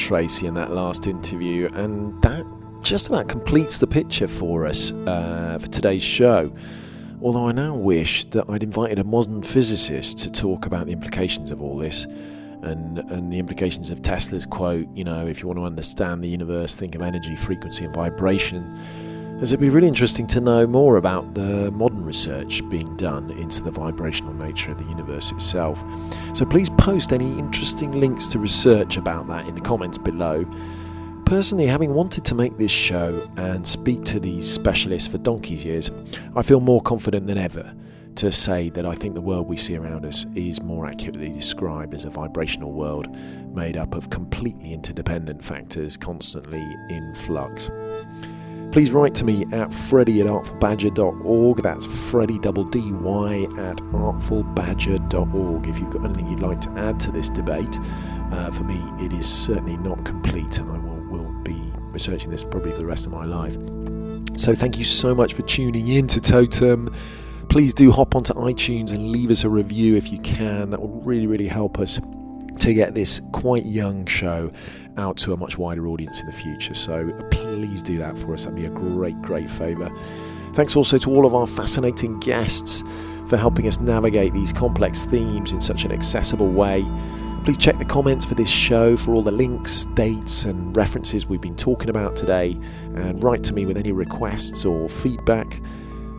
Tracy in that last interview, and that just about completes the picture for us uh, for today's show. Although I now wish that I'd invited a modern physicist to talk about the implications of all this and, and the implications of Tesla's quote, you know, if you want to understand the universe, think of energy, frequency, and vibration. As it'd be really interesting to know more about the modern research being done into the vibrational nature of the universe itself. So please post any interesting links to research about that in the comments below. Personally, having wanted to make this show and speak to these specialists for donkey's years, I feel more confident than ever to say that I think the world we see around us is more accurately described as a vibrational world made up of completely interdependent factors constantly in flux. Please write to me at freddy at artfulbadger.org. That's freddy double D Y at artfulbadger.org. If you've got anything you'd like to add to this debate, uh, for me it is certainly not complete, and I will, will be researching this probably for the rest of my life. So thank you so much for tuning in to Totem. Please do hop onto iTunes and leave us a review if you can. That will really, really help us to get this quite young show out to a much wider audience in the future. So uh, please do that for us. That'd be a great, great favour. Thanks also to all of our fascinating guests for helping us navigate these complex themes in such an accessible way. Please check the comments for this show for all the links, dates, and references we've been talking about today, and write to me with any requests or feedback.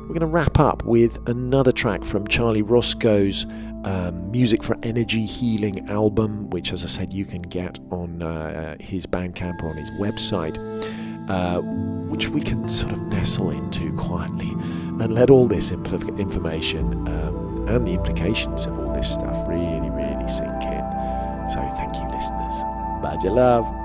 We're going to wrap up with another track from Charlie Roscoe's um, Music for Energy Healing album, which, as I said, you can get on uh, his Bandcamp or on his website, uh, which we can sort of nestle into quietly and let all this impl- information um, and the implications of all this stuff really, really sink in. So, thank you, listeners. Badger love.